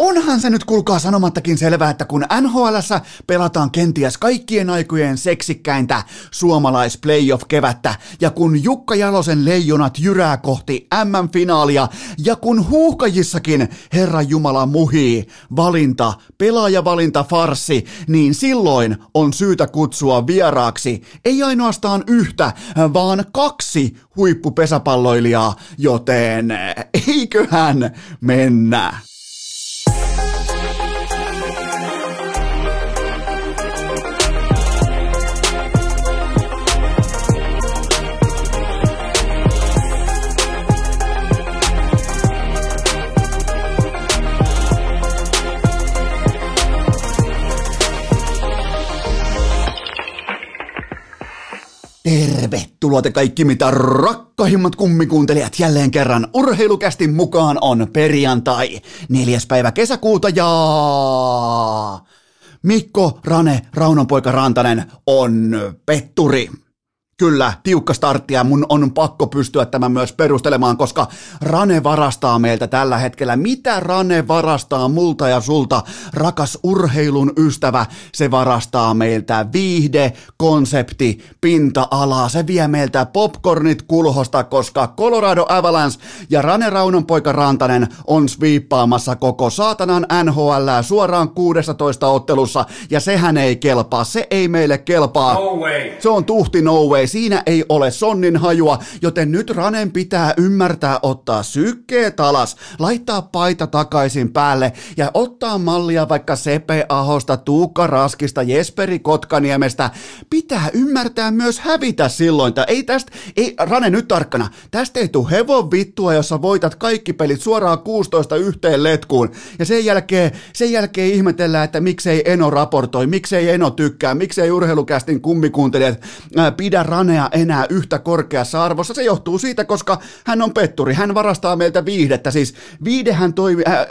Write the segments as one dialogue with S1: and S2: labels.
S1: Onhan se nyt kuulkaa sanomattakin selvää, että kun nhl pelataan kenties kaikkien aikojen seksikkäintä suomalais playoff kevättä ja kun Jukka Jalosen leijonat jyrää kohti MM-finaalia ja kun huuhkajissakin Herra Jumala muhii valinta, pelaajavalinta farsi, niin silloin on syytä kutsua vieraaksi ei ainoastaan yhtä, vaan kaksi huippupesäpalloilijaa, joten eiköhän mennä. Tervetuloa te kaikki mitä rakkahimmat kummikuuntelijat jälleen kerran urheilukästi mukaan on perjantai, neljäs päivä kesäkuuta ja Mikko Rane Raunonpoika Rantanen on petturi. Kyllä, tiukka startti ja mun on pakko pystyä tämän myös perustelemaan, koska Rane varastaa meiltä tällä hetkellä. Mitä Rane varastaa multa ja sulta, rakas urheilun ystävä? Se varastaa meiltä viihde, konsepti, pinta-alaa. Se vie meiltä popcornit kulhosta, koska Colorado Avalanche ja Rane Raunon poika Rantanen on sviippaamassa koko saatanan NHL suoraan 16 ottelussa. Ja sehän ei kelpaa, se ei meille kelpaa.
S2: No way.
S1: Se on tuhti no way siinä ei ole sonnin hajua, joten nyt Ranen pitää ymmärtää ottaa sykkeet alas, laittaa paita takaisin päälle ja ottaa mallia vaikka Sepe Ahosta, Tuukka Raskista, Jesperi Kotkaniemestä. Pitää ymmärtää myös hävitä silloin. Tai ei tästä, ei, Rane nyt tarkkana, tästä ei tule hevon vittua, jossa voitat kaikki pelit suoraan 16 yhteen letkuun. Ja sen jälkeen, sen jälkeen ihmetellään, että miksei Eno raportoi, miksei Eno tykkää, miksei urheilukästin kummikuuntelijat pidä Ranea enää yhtä korkeassa arvossa. Se johtuu siitä, koska hän on petturi. Hän varastaa meiltä viihdettä. Siis viidehän toimii, äh, äh,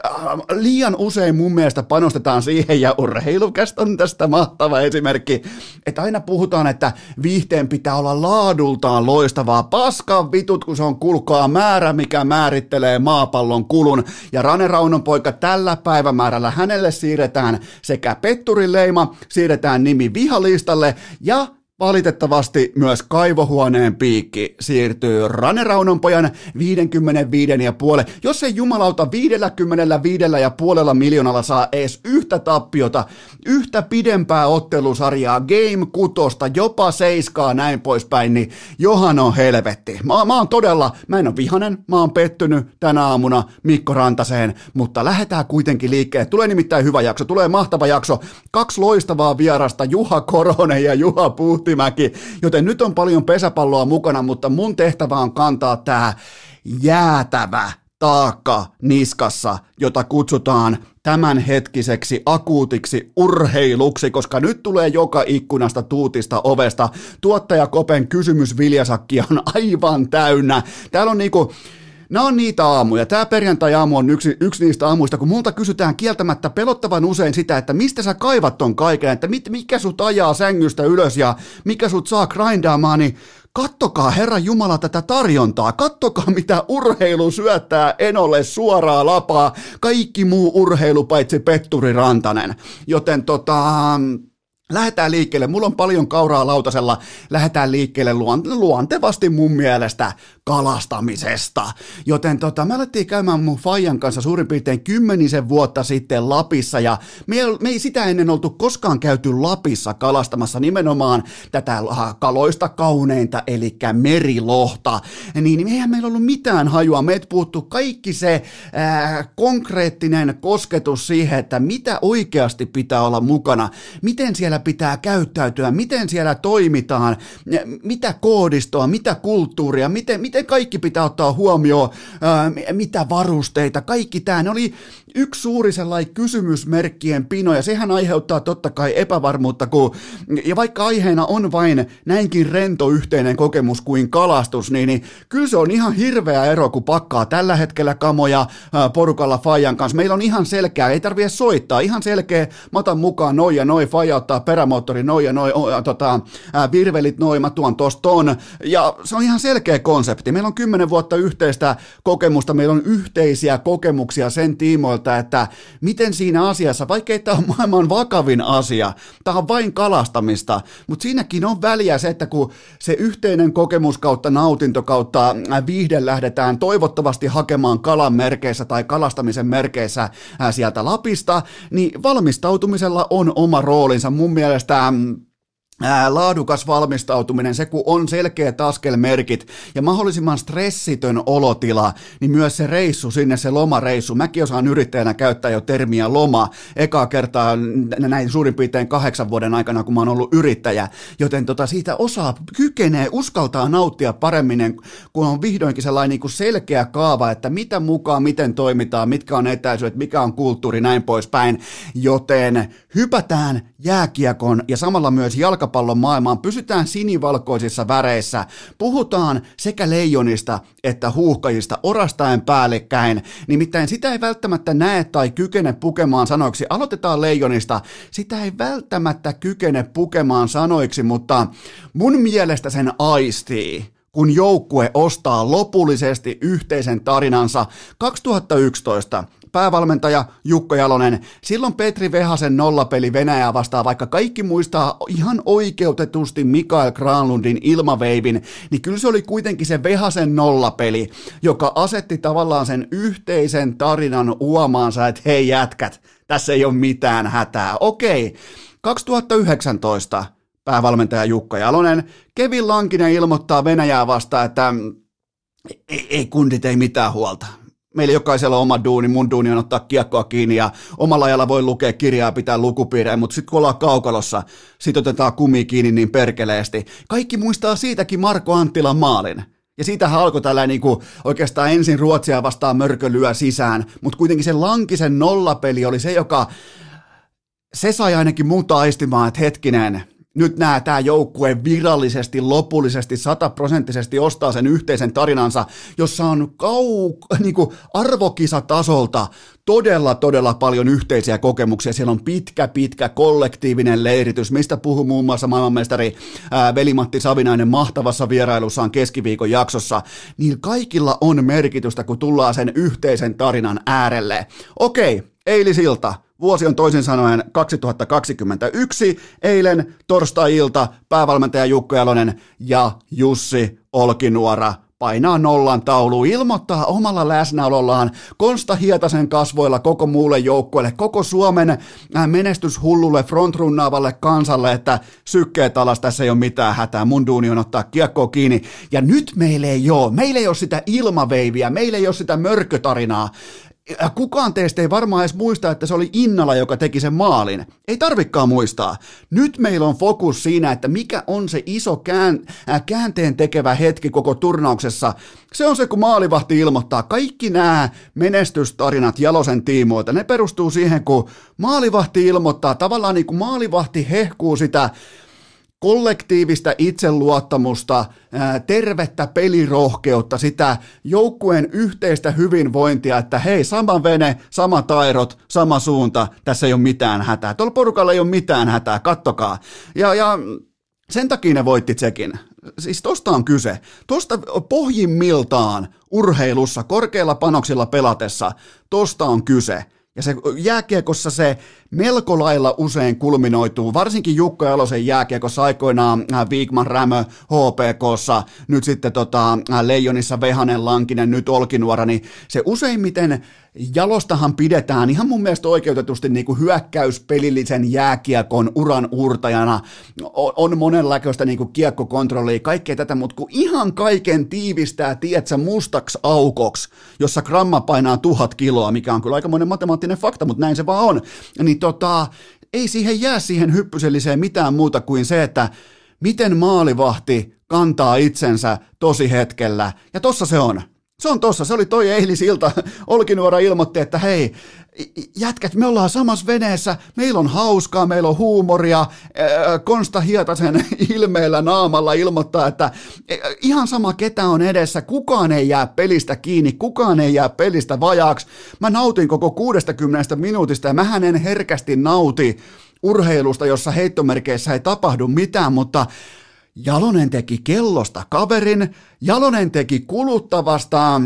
S1: liian usein mun mielestä panostetaan siihen, ja urheilukästä on tästä mahtava esimerkki, että aina puhutaan, että viihteen pitää olla laadultaan loistavaa. Paskan vitut, kun se on kulkaa määrä, mikä määrittelee maapallon kulun. Ja Rane Raunon poika tällä päivämäärällä hänelle siirretään sekä petturin leima, siirretään nimi vihalistalle ja Valitettavasti myös kaivohuoneen piikki siirtyy Rane Raunonpojan 55 ja puole. Jos ei jumalauta 55 ja puolella miljoonalla saa edes yhtä tappiota, yhtä pidempää ottelusarjaa, game kutosta, jopa seiskaa näin poispäin, niin johan on helvetti. Mä, mä oon todella, mä en ole vihanen, mä oon pettynyt tänä aamuna Mikko Rantaseen, mutta lähdetään kuitenkin liikkeelle. Tulee nimittäin hyvä jakso, tulee mahtava jakso. Kaksi loistavaa vierasta, Juha Koronen ja Juha Puhti Puhtimäki, joten nyt on paljon pesäpalloa mukana, mutta mun tehtävä on kantaa tämä jäätävä taakka niskassa, jota kutsutaan tämänhetkiseksi akuutiksi urheiluksi, koska nyt tulee joka ikkunasta tuutista ovesta. Tuottaja Kopen kysymys Viljasakki on aivan täynnä. Täällä on niinku, Nämä on niitä aamuja. Tämä perjantai-aamu on yksi, yksi niistä aamuista, kun multa kysytään kieltämättä pelottavan usein sitä, että mistä sä kaivat ton kaiken, että mit, mikä sut ajaa sängystä ylös ja mikä sut saa grindaamaan, niin kattokaa Herra Jumala tätä tarjontaa, kattokaa mitä urheilu syöttää Enolle suoraa lapaa, kaikki muu urheilu paitsi Petturi Rantanen. Joten tota, Lähdetään liikkeelle. Mulla on paljon kauraa lautasella. Lähdetään liikkeelle luontevasti mun mielestä kalastamisesta. Joten tota, me alettiin käymään mun Fajan kanssa suurin piirtein kymmenisen vuotta sitten Lapissa ja me ei, me ei sitä ennen oltu koskaan käyty Lapissa kalastamassa nimenomaan tätä kaloista kauneinta, eli merilohta. Niin eihän meillä ollut mitään hajua. Meitä puuttu kaikki se ää, konkreettinen kosketus siihen, että mitä oikeasti pitää olla mukana, miten siellä pitää käyttäytyä, miten siellä toimitaan, mitä koodistoa, mitä kulttuuria, miten, miten kaikki pitää ottaa huomioon, ää, mitä varusteita, kaikki tämä. Ne oli yksi suuri sellainen kysymysmerkkien pino, ja sehän aiheuttaa totta kai epävarmuutta, kun, ja vaikka aiheena on vain näinkin rento yhteinen kokemus kuin kalastus, niin, niin kyllä se on ihan hirveä ero, kun pakkaa tällä hetkellä kamoja porukalla Fajan kanssa. Meillä on ihan selkeä, ei tarvitse soittaa, ihan selkeä, mä otan mukaan noin ja noin, Faja ottaa perämoottori noin ja noin, tota, ää, virvelit noin, mä tuon tosta ton, ja se on ihan selkeä konsepti. Meillä on kymmenen vuotta yhteistä kokemusta, meillä on yhteisiä kokemuksia sen tiimoilta, huomiota, että miten siinä asiassa, vaikka ei tämä ole maailman vakavin asia, tämä on vain kalastamista, mutta siinäkin on väliä se, että kun se yhteinen kokemus kautta nautinto kautta viihde lähdetään toivottavasti hakemaan kalan merkeissä tai kalastamisen merkeissä sieltä Lapista, niin valmistautumisella on oma roolinsa. Mun mielestä laadukas valmistautuminen, se kun on selkeät askelmerkit ja mahdollisimman stressitön olotila, niin myös se reissu sinne, se lomareissu. Mäkin osaan yrittäjänä käyttää jo termiä loma. Ekaa kertaa näin suurin piirtein kahdeksan vuoden aikana, kun mä oon ollut yrittäjä, joten tota, siitä osaa, kykenee, uskaltaa nauttia paremmin, kun on vihdoinkin sellainen niin kuin selkeä kaava, että mitä mukaan, miten toimitaan, mitkä on etäisyydet, mikä on kulttuuri, näin poispäin, joten hypätään jääkiekon ja samalla myös jalka jalkapallon maailmaan, pysytään sinivalkoisissa väreissä, puhutaan sekä leijonista että huuhkajista orastaen päällekkäin, nimittäin sitä ei välttämättä näe tai kykene pukemaan sanoiksi. Aloitetaan leijonista, sitä ei välttämättä kykene pukemaan sanoiksi, mutta mun mielestä sen aistii kun joukkue ostaa lopullisesti yhteisen tarinansa. 2011 päävalmentaja Jukko Jalonen. Silloin Petri Vehasen nollapeli Venäjää vastaan, vaikka kaikki muistaa ihan oikeutetusti Mikael Granlundin ilmaveivin, niin kyllä se oli kuitenkin se Vehasen nollapeli, joka asetti tavallaan sen yhteisen tarinan uomaansa, että hei jätkät, tässä ei ole mitään hätää. Okei, 2019 päävalmentaja Jukka Jalonen, Kevin Lankinen ilmoittaa Venäjää vastaan, että ei, ei kundit, ei mitään huolta meillä jokaisella on oma duuni, mun duuni on ottaa kiekkoa kiinni ja omalla ajalla voi lukea kirjaa, pitää lukupiirejä, mutta sitten kun ollaan kaukalossa, sit otetaan kumi kiinni niin perkeleesti. Kaikki muistaa siitäkin Marko Anttilan maalin. Ja siitähän alkoi tällä niin kuin oikeastaan ensin Ruotsia vastaan mörkölyä sisään, mutta kuitenkin se Lankisen nollapeli oli se, joka se sai ainakin muuta aistimaan, että hetkinen, nyt nämä tämä joukkue virallisesti, lopullisesti, sataprosenttisesti ostaa sen yhteisen tarinansa, jossa on kau, niin kuin arvokisatasolta todella, todella paljon yhteisiä kokemuksia. Siellä on pitkä, pitkä kollektiivinen leiritys, mistä puhuu muun muassa maailmanmestari ää, Veli-Matti Savinainen mahtavassa vierailussaan keskiviikon jaksossa. Niin kaikilla on merkitystä, kun tullaan sen yhteisen tarinan äärelle. Okei, eilisilta Vuosi on toisin sanoen 2021. Eilen torstai-ilta päävalmentaja Jukko Jalonen ja Jussi Olkinuora painaa nollan taulu, ilmoittaa omalla läsnäolollaan Konsta Hietasen kasvoilla koko muulle joukkueelle, koko Suomen äh, menestyshullulle frontrunnaavalle kansalle, että sykkeet alas, tässä ei ole mitään hätää, mun duuni on ottaa kiekkoa kiinni. Ja nyt meillä ei ole, meillä ei ole sitä ilmaveiviä, meillä ei ole sitä mörkötarinaa, kukaan teistä ei varmaan edes muista, että se oli Innala, joka teki sen maalin. Ei tarvikkaan muistaa. Nyt meillä on fokus siinä, että mikä on se iso kään, äh, käänteen tekevä hetki koko turnauksessa. Se on se, kun maalivahti ilmoittaa. Kaikki nämä menestystarinat Jalosen tiimoilta, ne perustuu siihen, kun maalivahti ilmoittaa. Tavallaan niin kuin maalivahti hehkuu sitä kollektiivista itseluottamusta, tervettä pelirohkeutta, sitä joukkueen yhteistä hyvinvointia, että hei, sama vene, sama tairot, sama suunta, tässä ei ole mitään hätää. Tuolla porukalla ei ole mitään hätää, kattokaa. Ja, ja sen takia ne voitti Tsekin. Siis tosta on kyse. Tosta pohjimmiltaan urheilussa, korkeilla panoksilla pelatessa, tosta on kyse. Ja se jääkiekossa se melko lailla usein kulminoituu, varsinkin Jukko Jalosen jääkiekossa aikoinaan äh, Viikman Rämö HPKssa, nyt sitten tota, äh, Leijonissa Vehanen Lankinen, nyt Olkinuora, niin se useimmiten Jalostahan pidetään ihan mun mielestä oikeutetusti niin kuin hyökkäyspelillisen jääkiekon uran uurtajana. On monenlaista niin kuin kiekkokontrollia, kaikkea tätä, mutta kun ihan kaiken tiivistää, tiedätkö, mustaks aukoksi, jossa gramma painaa tuhat kiloa, mikä on kyllä aikamoinen matemaattinen fakta, mutta näin se vaan on, niin tota, ei siihen jää siihen hyppyselliseen mitään muuta kuin se, että miten maalivahti kantaa itsensä tosi hetkellä. Ja tossa se on. Se on tossa, se oli toi eilisilta. Olkinuora ilmoitti, että hei, jätkät, me ollaan samassa veneessä, meillä on hauskaa, meillä on huumoria. Konsta Hietasen ilmeellä naamalla ilmoittaa, että ihan sama ketä on edessä, kukaan ei jää pelistä kiinni, kukaan ei jää pelistä vajaaksi. Mä nautin koko 60 minuutista ja mä en herkästi nauti urheilusta, jossa heittomerkeissä ei tapahdu mitään, mutta Jalonen teki kellosta kaverin, Jalonen teki kuluttavasta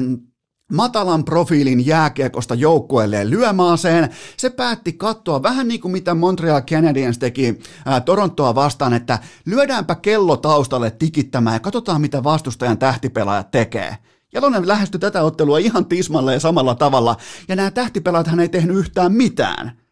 S1: matalan profiilin jääkiekosta joukkueelleen lyömaaseen. Se päätti katsoa vähän niin kuin mitä Montreal Canadiens teki ää, Torontoa vastaan, että lyödäänpä kello taustalle tikittämään ja katsotaan mitä vastustajan tähtipelaajat tekee. Jalonen lähestyi tätä ottelua ihan tismalleen samalla tavalla, ja nämä tähtipelaat hän ei tehnyt yhtään mitään.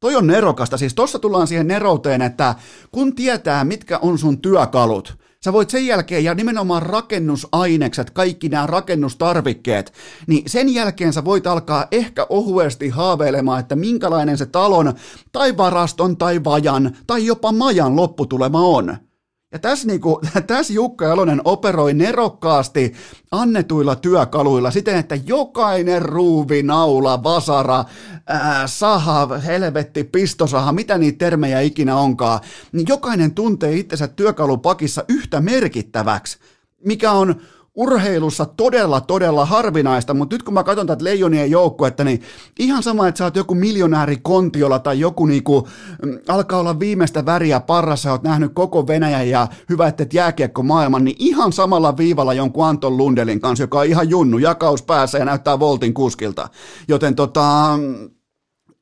S1: Toi on nerokasta, siis tossa tullaan siihen nerouteen, että kun tietää, mitkä on sun työkalut, sä voit sen jälkeen, ja nimenomaan rakennusainekset, kaikki nämä rakennustarvikkeet, niin sen jälkeen sä voit alkaa ehkä ohuesti haaveilemaan, että minkälainen se talon, tai varaston, tai vajan, tai jopa majan lopputulema on. Ja tässä, niinku, tässä Jukka Jalonen operoi nerokkaasti annetuilla työkaluilla siten, että jokainen ruuvi, naula, vasara, ää, saha, helvetti, pistosaha, mitä niitä termejä ikinä onkaan, niin jokainen tuntee itsensä työkalupakissa yhtä merkittäväksi, mikä on urheilussa todella, todella harvinaista, mutta nyt kun mä katson tätä leijonien joukkuetta, niin ihan sama, että sä oot joku miljonääri kontiolla tai joku niinku, mm, alkaa olla viimeistä väriä parrassa, oot nähnyt koko Venäjän ja hyvä, että et jääkiekko maailman, niin ihan samalla viivalla jonkun Anton Lundelin kanssa, joka on ihan junnu, jakaus päässä ja näyttää voltin kuskilta. Joten tota,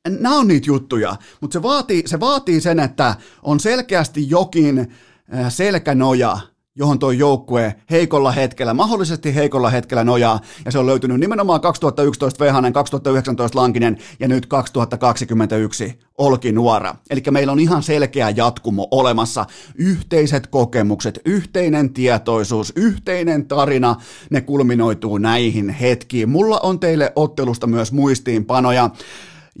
S1: nämä on niitä juttuja, mutta se vaatii, se vaatii sen, että on selkeästi jokin äh, selkänoja, johon tuo joukkue heikolla hetkellä, mahdollisesti heikolla hetkellä nojaa, ja se on löytynyt nimenomaan 2011 Vehanen, 2019 Lankinen ja nyt 2021 Olki Nuora. Eli meillä on ihan selkeä jatkumo olemassa, yhteiset kokemukset, yhteinen tietoisuus, yhteinen tarina, ne kulminoituu näihin hetkiin. Mulla on teille ottelusta myös muistiinpanoja.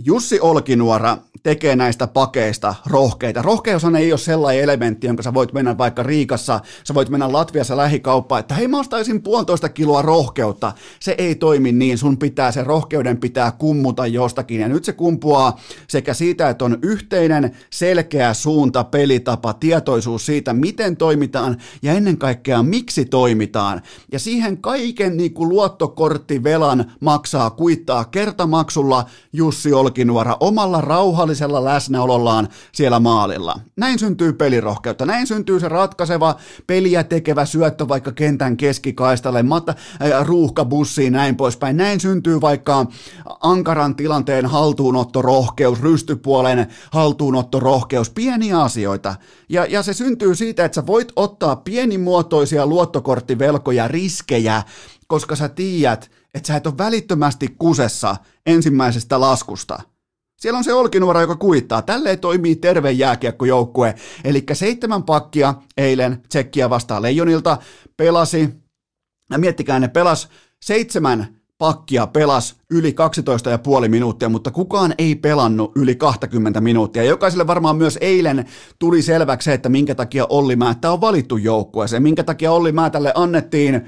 S1: Jussi Olkinuora tekee näistä pakeista rohkeita. Rohkeushan ei ole sellainen elementti, jonka sä voit mennä vaikka Riikassa, sä voit mennä Latviassa lähikauppaan, että hei mä ostaisin puolitoista kiloa rohkeutta. Se ei toimi niin, sun pitää, se rohkeuden pitää kummuta jostakin. Ja nyt se kumpuaa sekä siitä, että on yhteinen selkeä suunta, pelitapa, tietoisuus siitä, miten toimitaan ja ennen kaikkea miksi toimitaan. Ja siihen kaiken niin kuin luottokorttivelan maksaa kuittaa kertamaksulla Jussi Olkinuora omalla rauhallisella läsnäolollaan siellä maalilla. Näin syntyy pelirohkeutta, näin syntyy se ratkaiseva peliä tekevä syöttö vaikka kentän keskikaistalle, matta, äh, ruuhkabussiin näin poispäin. Näin syntyy vaikka ankaran tilanteen haltuunottorohkeus, rystypuolen haltuunottorohkeus, pieniä asioita. Ja, ja se syntyy siitä, että sä voit ottaa pienimuotoisia luottokorttivelkoja, riskejä, koska sä tiedät, että sä et ole välittömästi kusessa ensimmäisestä laskusta. Siellä on se olkinuora, joka kuittaa. Tälleen toimii terve jääkiekkojoukkue. Eli seitsemän pakkia eilen tsekkiä vastaan Leijonilta pelasi. Ja miettikää, ne pelas seitsemän pakkia pelas yli 12,5 minuuttia, mutta kukaan ei pelannut yli 20 minuuttia. Jokaiselle varmaan myös eilen tuli selväksi että minkä takia Olli Määttä on valittu joukkueeseen, minkä takia Olli Määtälle annettiin,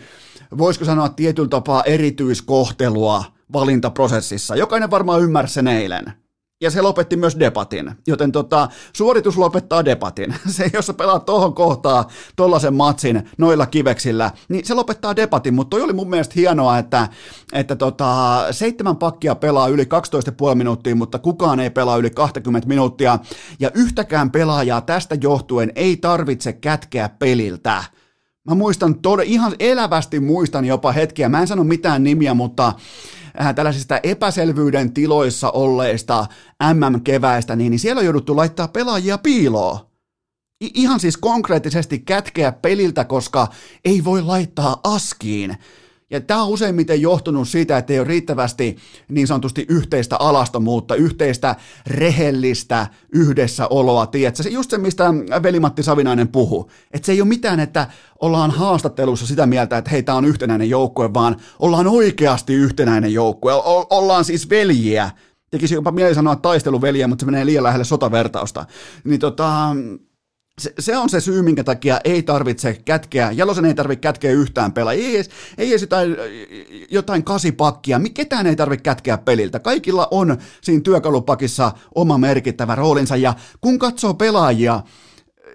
S1: voisiko sanoa tietyllä tapaa erityiskohtelua valintaprosessissa. Jokainen varmaan ymmärsi sen eilen ja se lopetti myös debatin, joten tota, suoritus lopettaa debatin. Se, jos sä pelaat tohon kohtaa tollasen matsin noilla kiveksillä, niin se lopettaa debatin, mutta toi oli mun mielestä hienoa, että, että tota, seitsemän pakkia pelaa yli 12,5 minuuttia, mutta kukaan ei pelaa yli 20 minuuttia, ja yhtäkään pelaajaa tästä johtuen ei tarvitse kätkeä peliltä. Mä muistan tod- ihan elävästi muistan jopa hetkiä, mä en sano mitään nimiä, mutta äh, tällaisista epäselvyyden tiloissa olleista MM-keväistä, niin, niin siellä on jouduttu laittaa pelaajia piiloon. I- ihan siis konkreettisesti kätkeä peliltä, koska ei voi laittaa askiin. Ja tämä on useimmiten johtunut siitä, että ei ole riittävästi niin sanotusti yhteistä alastomuutta, yhteistä rehellistä yhdessäoloa. Tiedätkö? Just se, mistä Velimatti Savinainen puhuu. Että se ei ole mitään, että ollaan haastattelussa sitä mieltä, että hei, tämä on yhtenäinen joukkue, vaan ollaan oikeasti yhtenäinen joukkue. O- ollaan siis veljiä. Tekisi jopa mieli sanoa taisteluveliä, mutta se menee liian lähelle sotavertausta. Niin tota, se, on se syy, minkä takia ei tarvitse kätkeä, Jalosen ei tarvitse kätkeä yhtään pelaa, ei edes, ei edes jotain, jotain kasipakkia, ketään ei tarvitse kätkeä peliltä. Kaikilla on siinä työkalupakissa oma merkittävä roolinsa, ja kun katsoo pelaajia,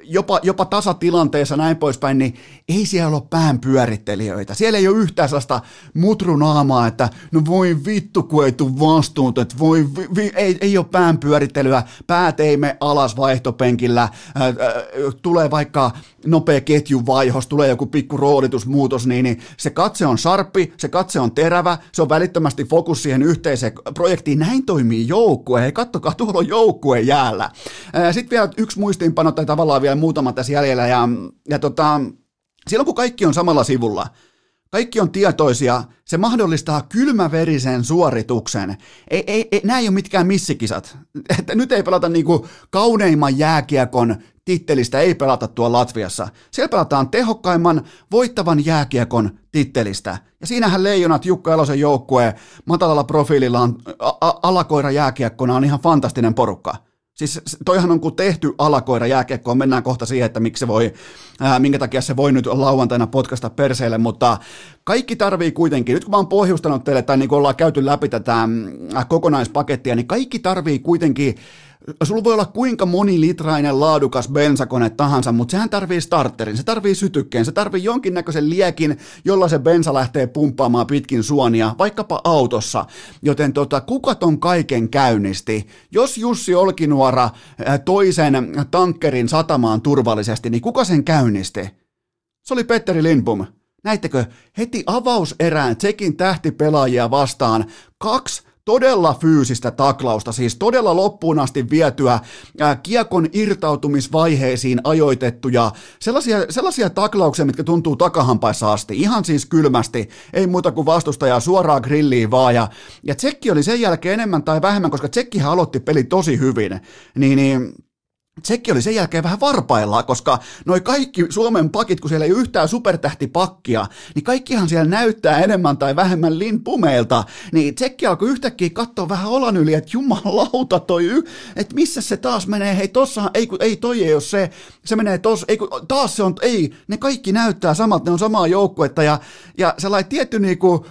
S1: jopa, jopa tasatilanteessa näin poispäin, niin ei siellä ole pään pyörittelijöitä. Siellä ei ole yhtään sellaista mutrunaamaa, että no voi vittu, kun ei tule vastuun, että voi, vi, vi, ei, ei ole pään pyörittelyä, päät ei me alas vaihtopenkillä, ää, ää, tulee vaikka nopea ketjuvaihos, tulee joku pikku roolitusmuutos, niin, niin se katse on sharppi, se katse on terävä, se on välittömästi fokus siihen yhteiseen projektiin. Näin toimii joukkue. Hei, kattokaa, tuolla on joukkue jäällä. Sitten vielä yksi muistiinpano, tai tavallaan vielä muutama tässä jäljellä, ja, ja tota, silloin kun kaikki on samalla sivulla, kaikki on tietoisia, se mahdollistaa kylmäverisen suorituksen. Ei, ei, ei, nämä ei ole mitkään missikisat. Että nyt ei pelata niinku kauneimman jääkiekon tittelistä, ei pelata tuolla Latviassa. Siellä pelataan tehokkaimman voittavan jääkiekon tittelistä. Ja siinähän leijonat Jukka Elosen joukkue matalalla profiililla on, alakoira jääkiekkona on ihan fantastinen porukka. Siis toihan on kuin tehty alakoira jääkiekkoon, mennään kohta siihen, että miksi se voi, ää, minkä takia se voi nyt lauantaina podcasta perseelle, mutta kaikki tarvii kuitenkin, nyt kun mä oon pohjustanut teille, tai niin kuin ollaan käyty läpi tätä kokonaispakettia, niin kaikki tarvii kuitenkin sulla voi olla kuinka monilitrainen laadukas bensakone tahansa, mutta sehän tarvii starterin, se tarvii sytykkeen, se tarvii jonkinnäköisen liekin, jolla se bensa lähtee pumppaamaan pitkin suonia, vaikkapa autossa. Joten tota, kuka ton kaiken käynnisti? Jos Jussi Olkinuora toisen tankkerin satamaan turvallisesti, niin kuka sen käynnisti? Se oli Petteri Lindbom. Näittekö, heti avauserään Tsekin tähtipelaajia vastaan kaksi todella fyysistä taklausta, siis todella loppuun asti vietyä ää, kiekon irtautumisvaiheisiin ajoitettuja, sellaisia, sellaisia taklauksia, mitkä tuntuu takahampaissa asti, ihan siis kylmästi, ei muuta kuin vastustajaa suoraan grilliin vaan, ja, ja Tsekki oli sen jälkeen enemmän tai vähemmän, koska Tsekkihän aloitti peli tosi hyvin, niin, niin Tsekki oli sen jälkeen vähän varpaillaan, koska noi kaikki Suomen pakit, kun siellä ei yhtään supertähtipakkia, niin kaikkihan siellä näyttää enemmän tai vähemmän linpumeilta. Niin Tsekki alkoi yhtäkkiä katsoa vähän olan yli, että jumalauta toi, että missä se taas menee, hei tossa, ei, ei toi ei ole se, se menee tos, ei kun, taas se on, ei, ne kaikki näyttää samalta, ne on samaa joukkuetta ja, ja sellainen tietty niinku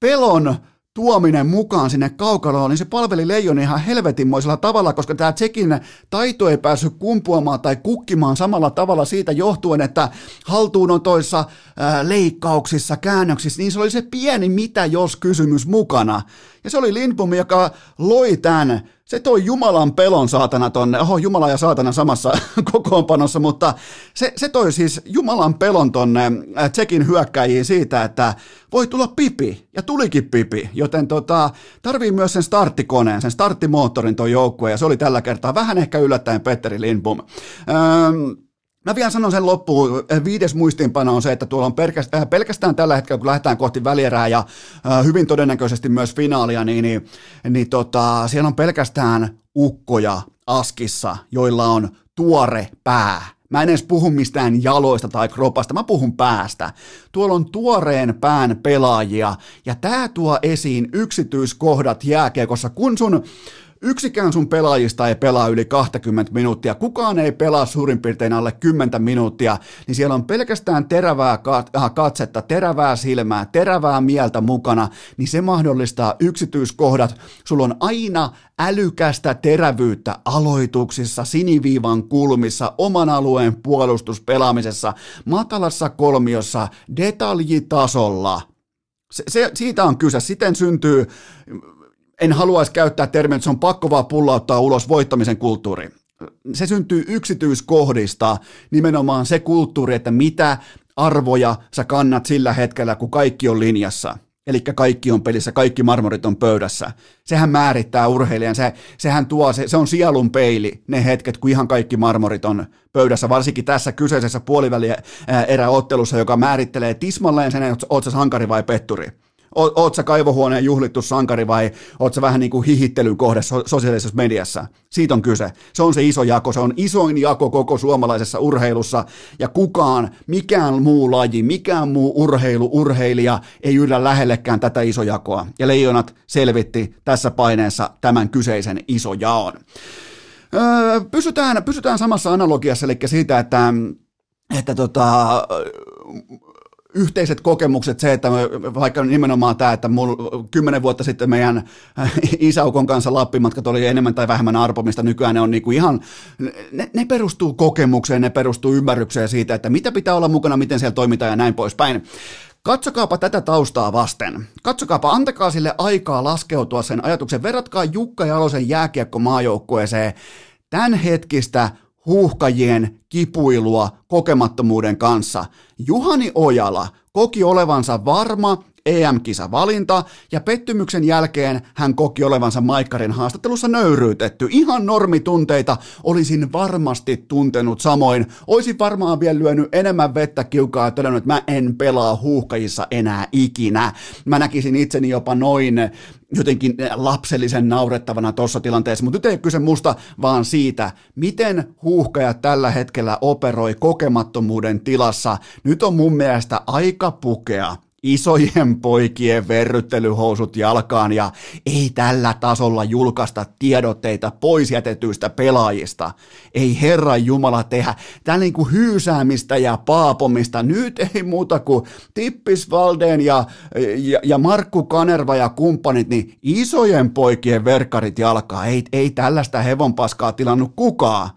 S1: pelon, tuominen mukaan sinne kaukaloon, niin se palveli Leijoni ihan helvetinmoisella tavalla, koska tämä Tsekin taito ei päässyt kumpuamaan tai kukkimaan samalla tavalla siitä johtuen, että haltuunotoissa, ää, leikkauksissa, käännöksissä, niin se oli se pieni mitä jos kysymys mukana. Ja se oli Lindbom, joka loi tämän se toi Jumalan pelon saatana tonne, oho Jumala ja saatana samassa kokoonpanossa, mutta se, se toi siis Jumalan pelon tonne äh, Tsekin hyökkäjiin siitä, että voi tulla pipi, ja tulikin pipi, joten tota, tarvii myös sen starttikoneen, sen starttimoottorin toi joukkue, ja se oli tällä kertaa vähän ehkä yllättäen Petteri Lindbom. Öö, Mä vielä sanon sen loppuun. Viides muistiinpano on se, että tuolla on pelkästään, äh, pelkästään tällä hetkellä, kun lähdetään kohti välierää ja äh, hyvin todennäköisesti myös finaalia, niin, niin, niin tota, siellä on pelkästään ukkoja askissa, joilla on tuore pää. Mä en edes puhu mistään jaloista tai kropasta, mä puhun päästä. Tuolla on tuoreen pään pelaajia, ja tää tuo esiin yksityiskohdat jääkiekossa, kun sun Yksikään sun pelaajista ei pelaa yli 20 minuuttia, kukaan ei pelaa suurin piirtein alle 10 minuuttia, niin siellä on pelkästään terävää äh, katsetta, terävää silmää, terävää mieltä mukana, niin se mahdollistaa yksityiskohdat. Sulla on aina älykästä terävyyttä aloituksissa, siniviivan kulmissa, oman alueen puolustuspelaamisessa, matalassa kolmiossa, detaljitasolla. Se, se, siitä on kyse. Siten syntyy en haluaisi käyttää termiä, että se on pakko vaan pullauttaa ulos voittamisen kulttuuri. Se syntyy yksityiskohdista, nimenomaan se kulttuuri, että mitä arvoja sä kannat sillä hetkellä, kun kaikki on linjassa. Eli kaikki on pelissä, kaikki marmorit on pöydässä. Sehän määrittää urheilijan, se, sehän tuo, se, se on sielun peili, ne hetket, kun ihan kaikki marmorit on pöydässä, varsinkin tässä kyseisessä puoliväliä eräottelussa, joka määrittelee tismalleen sen, että oot sankari vai petturi oot sä kaivohuoneen juhlittu sankari vai oot sä vähän niin kuin hihittelyn kohde so- sosiaalisessa mediassa? Siitä on kyse. Se on se iso jako, se on isoin jako koko suomalaisessa urheilussa ja kukaan, mikään muu laji, mikään muu urheilu, urheilija ei yllä lähellekään tätä isojakoa. Ja leijonat selvitti tässä paineessa tämän kyseisen isojaon. Öö, pysytään, pysytään samassa analogiassa, eli siitä, että, että tota, yhteiset kokemukset, se, että vaikka nimenomaan tämä, että mulla kymmenen vuotta sitten meidän isäukon kanssa Lappimatkat oli enemmän tai vähemmän arpomista, nykyään ne on niinku ihan, ne, ne perustuu kokemukseen, ne perustuu ymmärrykseen siitä, että mitä pitää olla mukana, miten siellä toimitaan ja näin poispäin. Katsokaapa tätä taustaa vasten. Katsokaapa, antakaa sille aikaa laskeutua sen ajatuksen. Verratkaa Jukka Jalosen jääkiekko-maajoukkueeseen tämän hetkistä huuhkajien kipuilua kokemattomuuden kanssa. Juhani Ojala koki olevansa varma EM-kisavalinta ja pettymyksen jälkeen hän koki olevansa Maikkarin haastattelussa nöyryytetty. Ihan normitunteita olisin varmasti tuntenut samoin. Oisin varmaan vielä lyönyt enemmän vettä kiukaa ja todennut, että mä en pelaa huuhkajissa enää ikinä. Mä näkisin itseni jopa noin jotenkin lapsellisen naurettavana tuossa tilanteessa, mutta nyt ei ole kyse musta, vaan siitä, miten huuhkajat tällä hetkellä operoi kokemattomuuden tilassa. Nyt on mun mielestä aika pukea isojen poikien verryttelyhousut jalkaan ja ei tällä tasolla julkaista tiedotteita pois jätetyistä pelaajista. Ei Herra Jumala tehdä tällä niin kuin hyysäämistä ja paapomista. Nyt ei muuta kuin Tippis Valden ja, ja, ja Markku Kanerva ja kumppanit, niin isojen poikien verkkarit jalkaa. Ei, ei tällaista hevonpaskaa tilannut kukaan.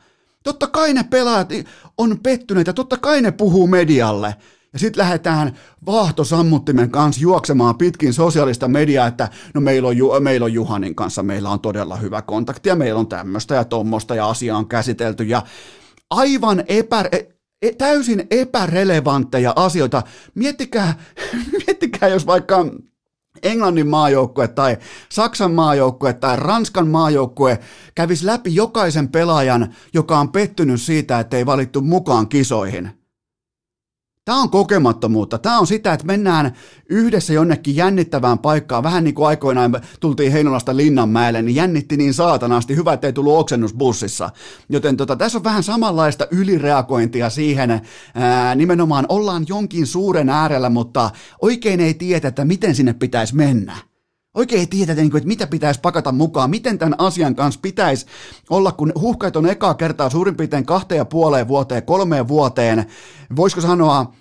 S1: Totta kai ne pelaajat on pettyneitä, totta kai ne puhuu medialle. Ja sitten lähdetään vaahtosammuttimen kanssa juoksemaan pitkin sosiaalista mediaa, että no meillä on, Ju- meillä on Juhanin kanssa, meillä on todella hyvä kontakti ja meillä on tämmöistä ja tuommoista ja asia on käsitelty ja aivan epä, e, e, täysin epärelevantteja asioita. Miettikää, miettikää jos vaikka Englannin maajoukkue tai Saksan maajoukkue tai Ranskan maajoukkue kävisi läpi jokaisen pelaajan, joka on pettynyt siitä, että ei valittu mukaan kisoihin – Tämä on kokemattomuutta. Tämä on sitä, että mennään yhdessä jonnekin jännittävään paikkaan. Vähän niin kuin aikoinaan tultiin Heinolasta Linnanmäelle, niin jännitti niin saatanasti. Hyvä, että ei tullut oksennus bussissa. Joten tota, tässä on vähän samanlaista ylireagointia siihen. Ää, nimenomaan ollaan jonkin suuren äärellä, mutta oikein ei tiedä, että miten sinne pitäisi mennä. Oikein ei tiedä, että mitä pitäisi pakata mukaan, miten tämän asian kanssa pitäisi olla, kun huhkait on ekaa kertaa suurin piirtein kahteen ja puoleen vuoteen, kolmeen vuoteen, voisiko sanoa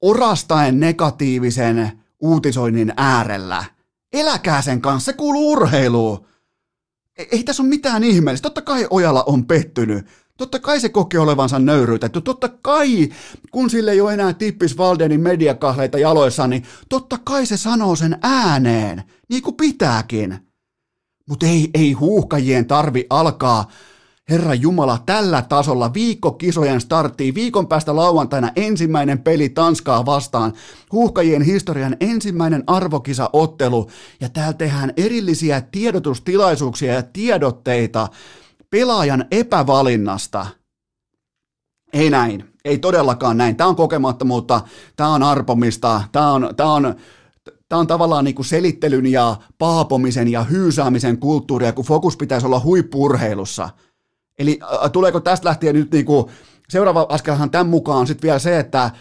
S1: orastaen negatiivisen uutisoinnin äärellä. Eläkää sen kanssa, se kuuluu urheiluun. Ei, ei tässä ole mitään ihmeellistä. Totta kai Ojala on pettynyt. Totta kai se koki olevansa nöyryytetty. Totta kai, kun sille ei ole enää Tippis Valdenin mediakahleita jaloissa, niin totta kai se sanoo sen ääneen, niin kuin pitääkin. Mutta ei, ei huuhkajien tarvi alkaa Herra Jumala, tällä tasolla viikko kisojen starttiin, viikon päästä lauantaina ensimmäinen peli Tanskaa vastaan, huuhkajien historian ensimmäinen arvokisaottelu, ja täällä tehdään erillisiä tiedotustilaisuuksia ja tiedotteita pelaajan epävalinnasta. Ei näin, ei todellakaan näin. Tämä on kokemattomuutta, tämä on arpomista, tämä on, tämä on, Tämä on tavallaan niin kuin selittelyn ja paapomisen ja hyysäämisen kulttuuria, kun fokus pitäisi olla huippurheilussa. Eli äh, tuleeko tästä lähtien nyt niin kuin, seuraava askelhan tämän mukaan sitten vielä se, että äh,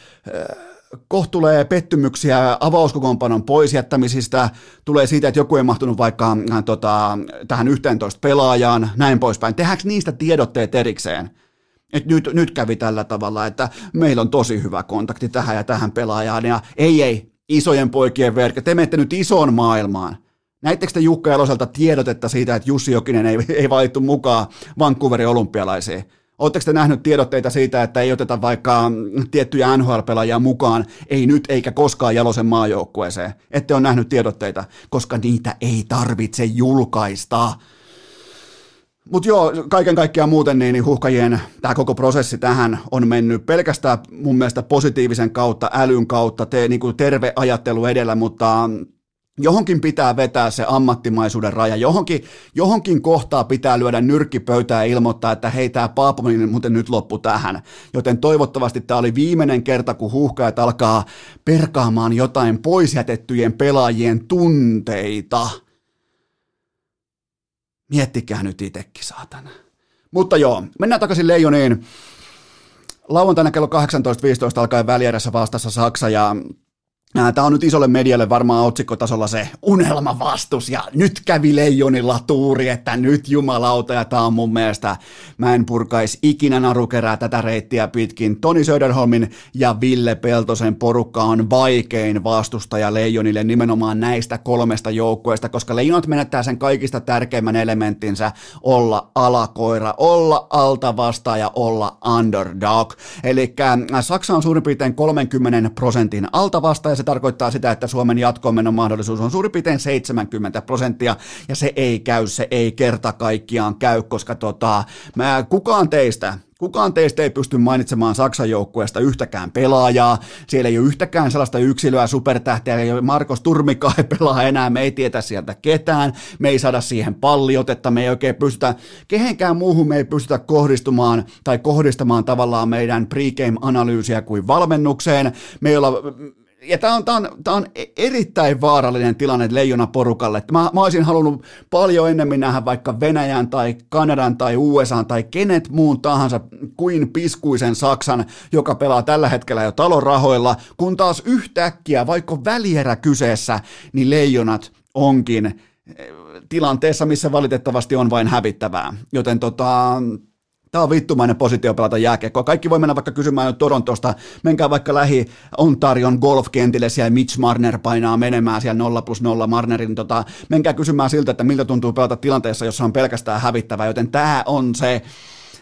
S1: kohta tulee pettymyksiä avauskokoonpanon poisjättämisistä, tulee siitä, että joku ei mahtunut vaikka äh, tota, tähän 11 pelaajaan, näin poispäin. Tehdäänkö niistä tiedotteet erikseen? Et nyt, nyt kävi tällä tavalla, että meillä on tosi hyvä kontakti tähän ja tähän pelaajaan, ja ei, ei, isojen poikien verkko, te menette nyt isoon maailmaan. Näittekö te Jukka Jaloselta tiedotetta siitä, että Jussi Jokinen ei, ei valittu mukaan Vancouverin olympialaisiin? Oletteko te nähnyt tiedotteita siitä, että ei oteta vaikka tiettyjä NHL-pelaajia mukaan, ei nyt eikä koskaan Jalosen maajoukkueeseen? Ette ole nähnyt tiedotteita, koska niitä ei tarvitse julkaista. Mutta joo, kaiken kaikkiaan muuten niin, niin huhkajien tämä koko prosessi tähän on mennyt pelkästään mun mielestä positiivisen kautta, älyn kautta, te, niin kuin terve ajattelu edellä, mutta Johonkin pitää vetää se ammattimaisuuden raja, johonkin, johonkin kohtaa pitää lyödä nyrkkipöytää ja ilmoittaa, että hei, tämä paapominen muuten nyt loppu tähän. Joten toivottavasti tämä oli viimeinen kerta, kun huuhkajat alkaa perkaamaan jotain poisjätettyjen pelaajien tunteita. Miettikää nyt itsekin, saatana. Mutta joo, mennään takaisin Leijoniin. Lauantaina kello 18.15 alkaa välierässä vastassa Saksa ja Tämä on nyt isolle medialle varmaan otsikkotasolla se unelmavastus ja nyt kävi leijonilla tuuri, että nyt jumalauta ja tämä on mun mielestä, mä en purkaisi ikinä narukerää tätä reittiä pitkin. Toni Söderholmin ja Ville Peltosen porukka on vaikein vastustaja leijonille nimenomaan näistä kolmesta joukkueesta, koska leijonat menettää sen kaikista tärkeimmän elementtinsä olla alakoira, olla alta vastaaja, olla underdog. Eli Saksa on suurin piirtein 30 prosentin alta vastaaja, se tarkoittaa sitä, että Suomen jatkomenon mahdollisuus on suurin piirtein 70 prosenttia, ja se ei käy, se ei kerta kaikkiaan käy, koska tota, mä, kukaan teistä, Kukaan teistä ei pysty mainitsemaan Saksan joukkueesta yhtäkään pelaajaa. Siellä ei ole yhtäkään sellaista yksilöä, supertähteä, Markus Turmika ei pelaa enää, me ei tietä sieltä ketään, me ei saada siihen palliotetta, me ei oikein pystytä, kehenkään muuhun me ei pystytä kohdistumaan tai kohdistamaan tavallaan meidän pregame-analyysiä kuin valmennukseen. Me ei olla, ja tämä on, on, on erittäin vaarallinen tilanne leijona porukalle. Mä, mä olisin halunnut paljon ennemmin nähdä vaikka Venäjän tai Kanadan tai USA tai kenet muun tahansa kuin piskuisen Saksan, joka pelaa tällä hetkellä jo talon rahoilla, kun taas yhtäkkiä, vaikka välierä kyseessä, niin leijonat onkin eh, tilanteessa, missä valitettavasti on vain hävittävää. Joten tota, Tämä on vittumainen positio pelata jääkiekkoa. Kaikki voi mennä vaikka kysymään nyt Torontosta. Menkää vaikka lähi Ontarion golfkentille, siellä Mitch Marner painaa menemään siellä 0 plus 0 Marnerin. Tota, menkää kysymään siltä, että miltä tuntuu pelata tilanteessa, jossa on pelkästään hävittävä. Joten tämä on se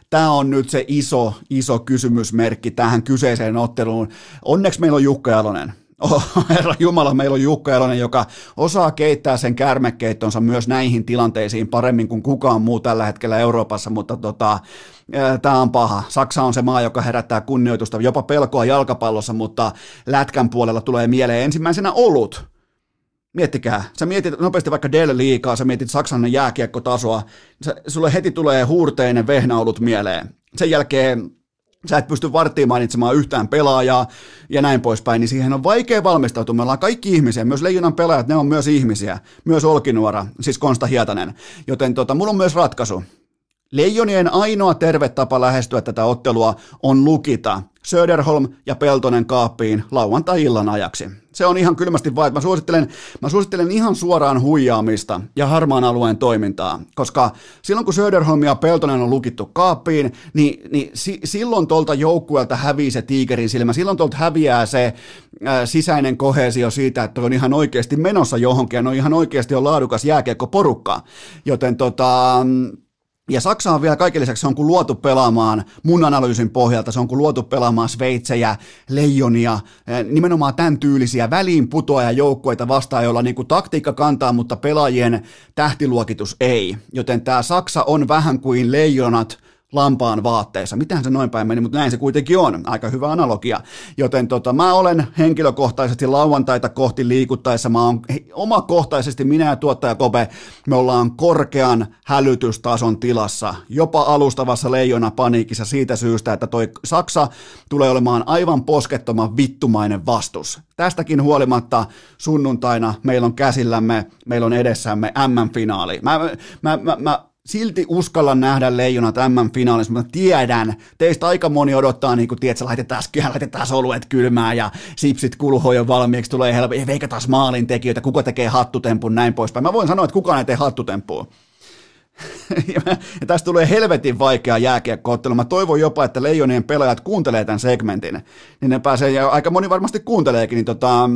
S1: tämä on nyt se iso, iso kysymysmerkki tähän kyseiseen otteluun. Onneksi meillä on Jukka Jalonen. Oh, herra Jumala, meillä on Jukka Elonen, joka osaa keittää sen kärmekeittonsa myös näihin tilanteisiin paremmin kuin kukaan muu tällä hetkellä Euroopassa, mutta tota, tämä on paha. Saksa on se maa, joka herättää kunnioitusta, jopa pelkoa jalkapallossa, mutta lätkän puolella tulee mieleen ensimmäisenä olut. Miettikää, sä mietit nopeasti vaikka Del liikaa, sä mietit Saksan jääkiekkotasoa, sulle heti tulee huurteinen vehnäolut mieleen. Sen jälkeen sä et pysty varttiin mainitsemaan yhtään pelaajaa ja näin poispäin, niin siihen on vaikea valmistautua. Me ollaan kaikki ihmisiä, myös Leijonan pelaajat, ne on myös ihmisiä, myös Olkinuora, siis Konsta Hietanen. Joten tota, mulla on myös ratkaisu. Leijonien ainoa terve tapa lähestyä tätä ottelua on lukita Söderholm ja Peltonen kaappiin lauantai-illan ajaksi. Se on ihan kylmästi vaan, mä suosittelen, mä suosittelen ihan suoraan huijaamista ja harmaan alueen toimintaa, koska silloin kun Söderholm ja Peltonen on lukittu kaappiin, niin, niin si, silloin tuolta joukkueelta hävii se tiikerin silmä, silloin tuolta häviää se ää, sisäinen kohesio siitä, että on ihan oikeasti menossa johonkin ja on ihan oikeasti on laadukas jääkiekko-porukka, joten tota, ja Saksa on vielä kaiken lisäksi, se on kuin luotu pelaamaan mun analyysin pohjalta, se on kuin luotu pelaamaan Sveitsejä, Leijonia, eh, nimenomaan tämän tyylisiä väliin putoaja joukkueita vastaan, joilla niin kuin taktiikka kantaa, mutta pelaajien tähtiluokitus ei. Joten tämä Saksa on vähän kuin leijonat – lampaan vaatteissa. Mitähän se noin päin meni, mutta näin se kuitenkin on. Aika hyvä analogia. Joten tota, mä olen henkilökohtaisesti lauantaita kohti liikuttaessa, mä oon omakohtaisesti, minä ja tuottaja Kope, me ollaan korkean hälytystason tilassa, jopa alustavassa leijona paniikissa siitä syystä, että toi Saksa tulee olemaan aivan poskettoman vittumainen vastus. Tästäkin huolimatta sunnuntaina meillä on käsillämme, meillä on edessämme M-finaali. Mä, mä, mä, mä silti uskalla nähdä leijonat M-finaalissa, mutta tiedän, teistä aika moni odottaa, niin kuin tiedät, laitetaan, laitetaan soluet kylmään ja sipsit kulhoo jo valmiiksi, tulee helppo, veikataan maalin tekijöitä, kuka tekee hattutempun, näin poispäin. Mä voin sanoa, että kukaan ei tee hattutempua. ja tästä tulee helvetin vaikea jääkiekkoottelu. Mä toivon jopa, että Leijonien pelaajat kuuntelee tämän segmentin. Niin ne pääsee, ja aika moni varmasti kuunteleekin, niin tota,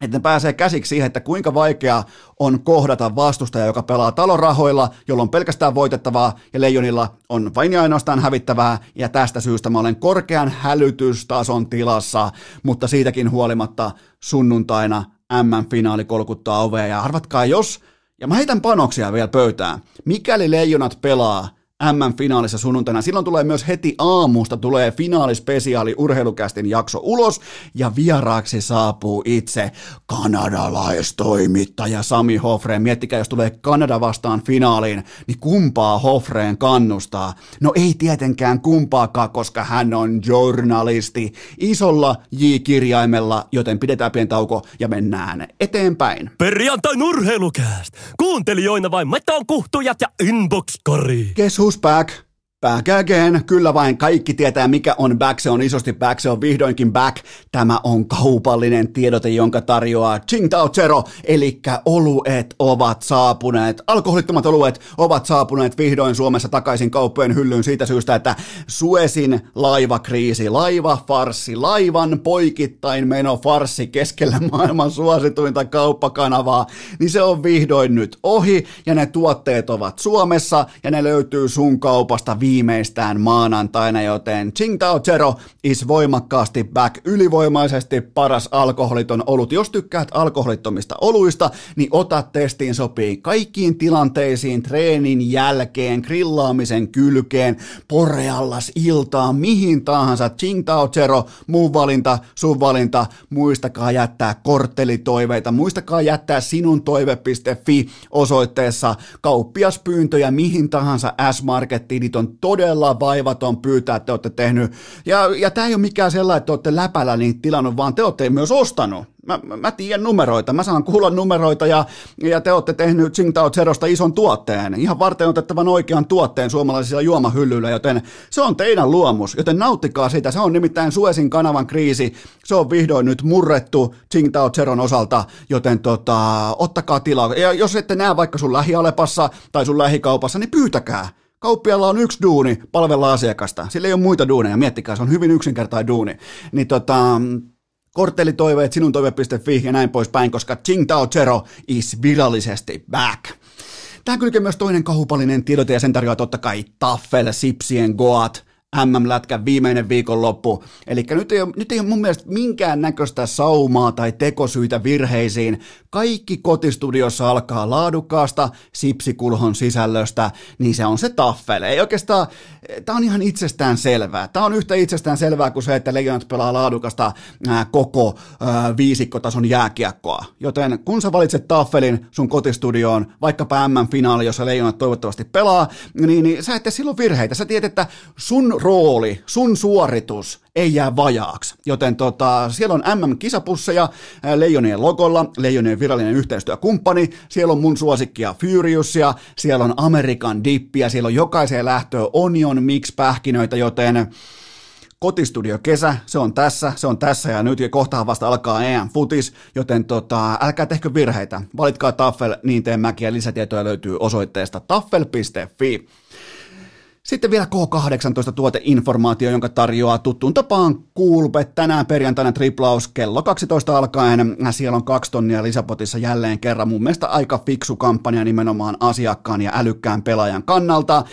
S1: että ne pääsee käsiksi siihen, että kuinka vaikea on kohdata vastustaja, joka pelaa talon rahoilla, jolloin on pelkästään voitettavaa ja Leijonilla on vain ja ainoastaan hävittävää. Ja tästä syystä mä olen korkean hälytystason tilassa, mutta siitäkin huolimatta sunnuntaina M-finaali kolkuttaa ovea. Ja arvatkaa jos, ja mä heitän panoksia vielä pöytään, mikäli Leijonat pelaa M-finaalissa sunnuntaina. Silloin tulee myös heti aamusta tulee finaalispesiaali urheilukästin jakso ulos ja vieraaksi saapuu itse kanadalaistoimittaja Sami Hofreen. Miettikää, jos tulee Kanada vastaan finaaliin, niin kumpaa Hofreen kannustaa? No ei tietenkään kumpaakaan, koska hän on journalisti isolla J-kirjaimella, joten pidetään pieni tauko ja mennään eteenpäin.
S2: Perjantai urheilukääst! Kuuntelijoina vain meton kuhtujat ja inbox-kori.
S1: Guess Husbach back? Again, kyllä vain kaikki tietää mikä on back, se on isosti back, se on vihdoinkin back. Tämä on kaupallinen tiedote, jonka tarjoaa Tsingtao Zero, eli oluet ovat saapuneet, alkoholittomat oluet ovat saapuneet vihdoin Suomessa takaisin kauppojen hyllyyn siitä syystä, että Suesin laivakriisi, laivafarssi, laivan poikittain meno farssi keskellä maailman suosituinta kauppakanavaa, niin se on vihdoin nyt ohi ja ne tuotteet ovat Suomessa ja ne löytyy sun kaupasta viimeistään maanantaina, joten Tsingtao Zero is voimakkaasti back, ylivoimaisesti paras alkoholiton olut. Jos tykkäät alkoholittomista oluista, niin ota testiin sopii kaikkiin tilanteisiin, treenin jälkeen, grillaamisen kylkeen, poreallas iltaan, mihin tahansa. Tsingtao Zero, muu valinta, sun valinta, muistakaa jättää korttelitoiveita, muistakaa jättää sinun toive.fi osoitteessa kauppiaspyyntöjä mihin tahansa S-Markettiin, niitä on todella vaivaton pyytää, että te olette tehnyt. Ja, ja tämä ei ole mikään sellainen, että te olette läpällä niitä tilannut, vaan te olette myös ostanut. Mä, mä tiedän numeroita, mä saan kuulla numeroita ja, ja te olette tehnyt Tsingtao Zerosta ison tuotteen, ihan varten otettavan oikean tuotteen suomalaisilla juomahyllyillä, joten se on teidän luomus, joten nauttikaa sitä, se on nimittäin Suesin kanavan kriisi, se on vihdoin nyt murrettu Tsingtao Zeron osalta, joten tota, ottakaa tilaa, ja jos ette näe vaikka sun lähialepassa tai sun lähikaupassa, niin pyytäkää, Kauppialla on yksi duuni, palvella asiakasta. Sillä ei ole muita duuneja, miettikää, se on hyvin yksinkertainen duuni. Niin tota, korttelitoiveet, sinun toive.fi ja näin poispäin, koska Tsingtao Zero is virallisesti back. Tähän kylkee myös toinen kahupallinen tiedote ja sen tarjoaa totta kai Taffel, Sipsien, Goat, MM-lätkän viimeinen viikonloppu. Eli nyt ei, ole, nyt ei ole mun mielestä minkään näköistä saumaa tai tekosyitä virheisiin. Kaikki kotistudiossa alkaa laadukkaasta sipsikulhon sisällöstä, niin se on se taffel. Ei oikeastaan, tämä on ihan itsestään selvää. Tämä on yhtä itsestään selvää kuin se, että Legionat pelaa laadukasta koko viisikkotason jääkiekkoa. Joten kun sä valitset taffelin sun kotistudioon, vaikkapa MM-finaali, jossa Legionat toivottavasti pelaa, niin, niin sä et silloin virheitä. Sä tiedät, että sun rooli, sun suoritus ei jää vajaaksi. Joten tota, siellä on MM-kisapusseja Leijonien logolla, Leijonien virallinen yhteistyökumppani, siellä on mun suosikkia Furiousia, siellä on Amerikan dippiä, siellä on jokaiseen lähtöön Onion Mix pähkinöitä, joten kotistudio kesä, se on tässä, se on tässä ja nyt ja kohtaa vasta alkaa EM-futis, joten tota, älkää tehkö virheitä. Valitkaa Taffel, niin teen mäkiä. Lisätietoja löytyy osoitteesta taffel.fi. Sitten vielä K18 tuoteinformaatio, jonka tarjoaa tuttuun tapaan Coolbet tänään perjantaina triplaus kello 12 alkaen. Siellä on kaksi tonnia lisäpotissa jälleen kerran. Mun mielestä aika fiksu kampanja nimenomaan asiakkaan ja älykkään pelaajan kannalta.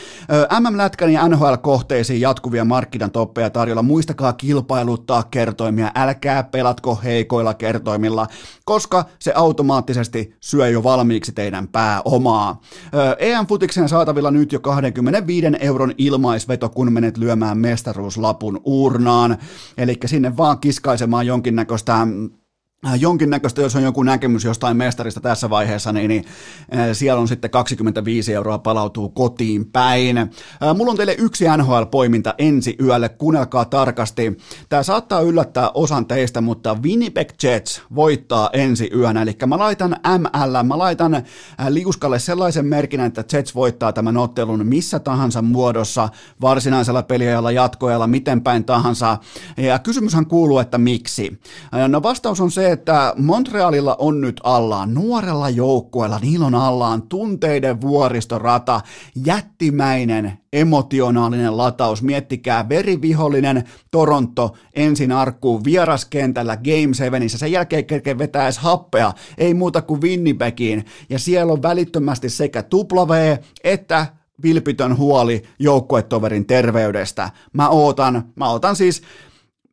S1: MM-lätkän ja NHL-kohteisiin jatkuvia markkinan toppeja tarjolla. Muistakaa kilpailuttaa kertoimia. Älkää pelatko heikoilla kertoimilla, koska se automaattisesti syö jo valmiiksi teidän pääomaa. EM-futiksen saatavilla nyt jo 25 euro euron ilmaisveto, kun menet lyömään mestaruuslapun urnaan. Eli sinne vaan kiskaisemaan jonkinnäköistä Äh, jonkinnäköistä, jos on joku näkemys jostain mestarista tässä vaiheessa, niin, niin äh, siellä on sitten 25 euroa palautuu kotiin päin. Äh, mulla on teille yksi NHL-poiminta ensi yölle, kuunnelkaa tarkasti. Tämä saattaa yllättää osan teistä, mutta Winnipeg Jets voittaa ensi yönä, eli mä laitan ML, mä laitan liuskalle sellaisen merkinä, että Jets voittaa tämän ottelun missä tahansa muodossa, varsinaisella peliajalla, jatkoajalla, miten päin tahansa. Ja kysymyshän kuuluu, että miksi? No vastaus on se, että Montrealilla on nyt allaan, nuorella joukkueella, niillä on allaan tunteiden vuoristorata, jättimäinen emotionaalinen lataus. Miettikää, verivihollinen Toronto ensin arkkuun vieraskentällä Game 7, sen jälkeen kerkee vetää edes happea, ei muuta kuin Winnipegiin, ja siellä on välittömästi sekä W että vilpitön huoli joukkuetoverin terveydestä. Mä ootan, mä ootan siis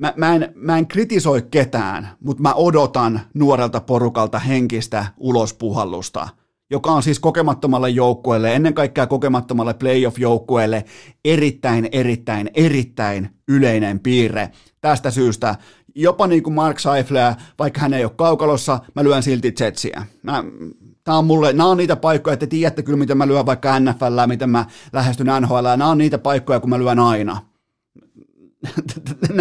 S1: mä, mä, en, mä en kritisoi ketään, mutta mä odotan nuorelta porukalta henkistä ulospuhallusta, joka on siis kokemattomalle joukkueelle, ennen kaikkea kokemattomalle playoff-joukkueelle erittäin, erittäin, erittäin yleinen piirre. Tästä syystä jopa niin kuin Mark Seifler, vaikka hän ei ole kaukalossa, mä lyön silti Jetsiä. Mä, Nämä on, mulle, nämä on niitä paikkoja, että te tiedätte kyllä, miten mä lyön vaikka NFL, miten mä lähestyn NHL, nämä on niitä paikkoja, kun mä lyön aina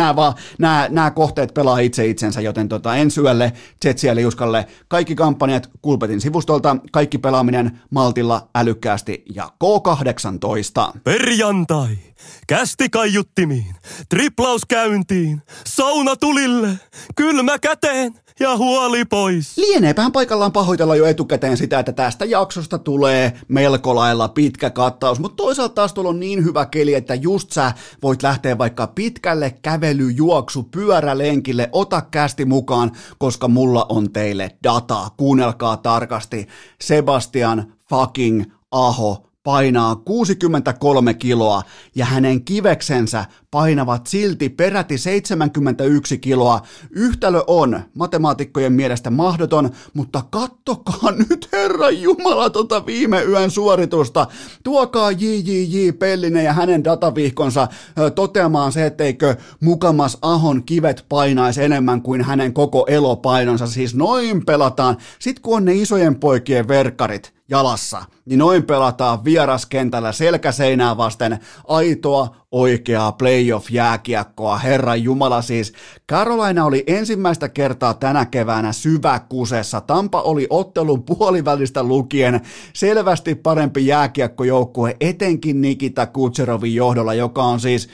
S1: nämä, kohteet pelaa itse itsensä, joten tota, Ensyölle, Jetsiä Liuskalle, kaikki kampanjat Kulpetin sivustolta, kaikki pelaaminen maltilla, älykkäästi ja K18.
S2: Perjantai, kästi kaiuttimiin, triplaus käyntiin, sauna tulille, kylmä käteen ja huoli pois.
S1: Lieneepähän paikallaan pahoitella jo etukäteen sitä, että tästä jaksosta tulee melko lailla pitkä kattaus, mutta toisaalta taas tuolla on niin hyvä keli, että just sä voit lähteä vaikka pitkälle kävely, juoksu, pyörälenkille, ota kästi mukaan, koska mulla on teille dataa. Kuunnelkaa tarkasti. Sebastian fucking Aho painaa 63 kiloa ja hänen kiveksensä painavat silti peräti 71 kiloa. Yhtälö on matemaatikkojen mielestä mahdoton, mutta kattokaa nyt Herra Jumala tota viime yön suoritusta. Tuokaa JJJ Pellinen ja hänen datavihkonsa toteamaan se, etteikö mukamas Ahon kivet painaisi enemmän kuin hänen koko elopainonsa. Siis noin pelataan. Sitten kun on ne isojen poikien verkkarit, jalassa, niin noin pelataan vieraskentällä selkäseinää vasten aitoa oikeaa playoff-jääkiekkoa. Herra Jumala siis. Carolina oli ensimmäistä kertaa tänä keväänä syväkusessa. Tampa oli ottelun puolivälistä lukien selvästi parempi jääkiekkojoukkue, etenkin Nikita Kutserovin johdolla, joka on siis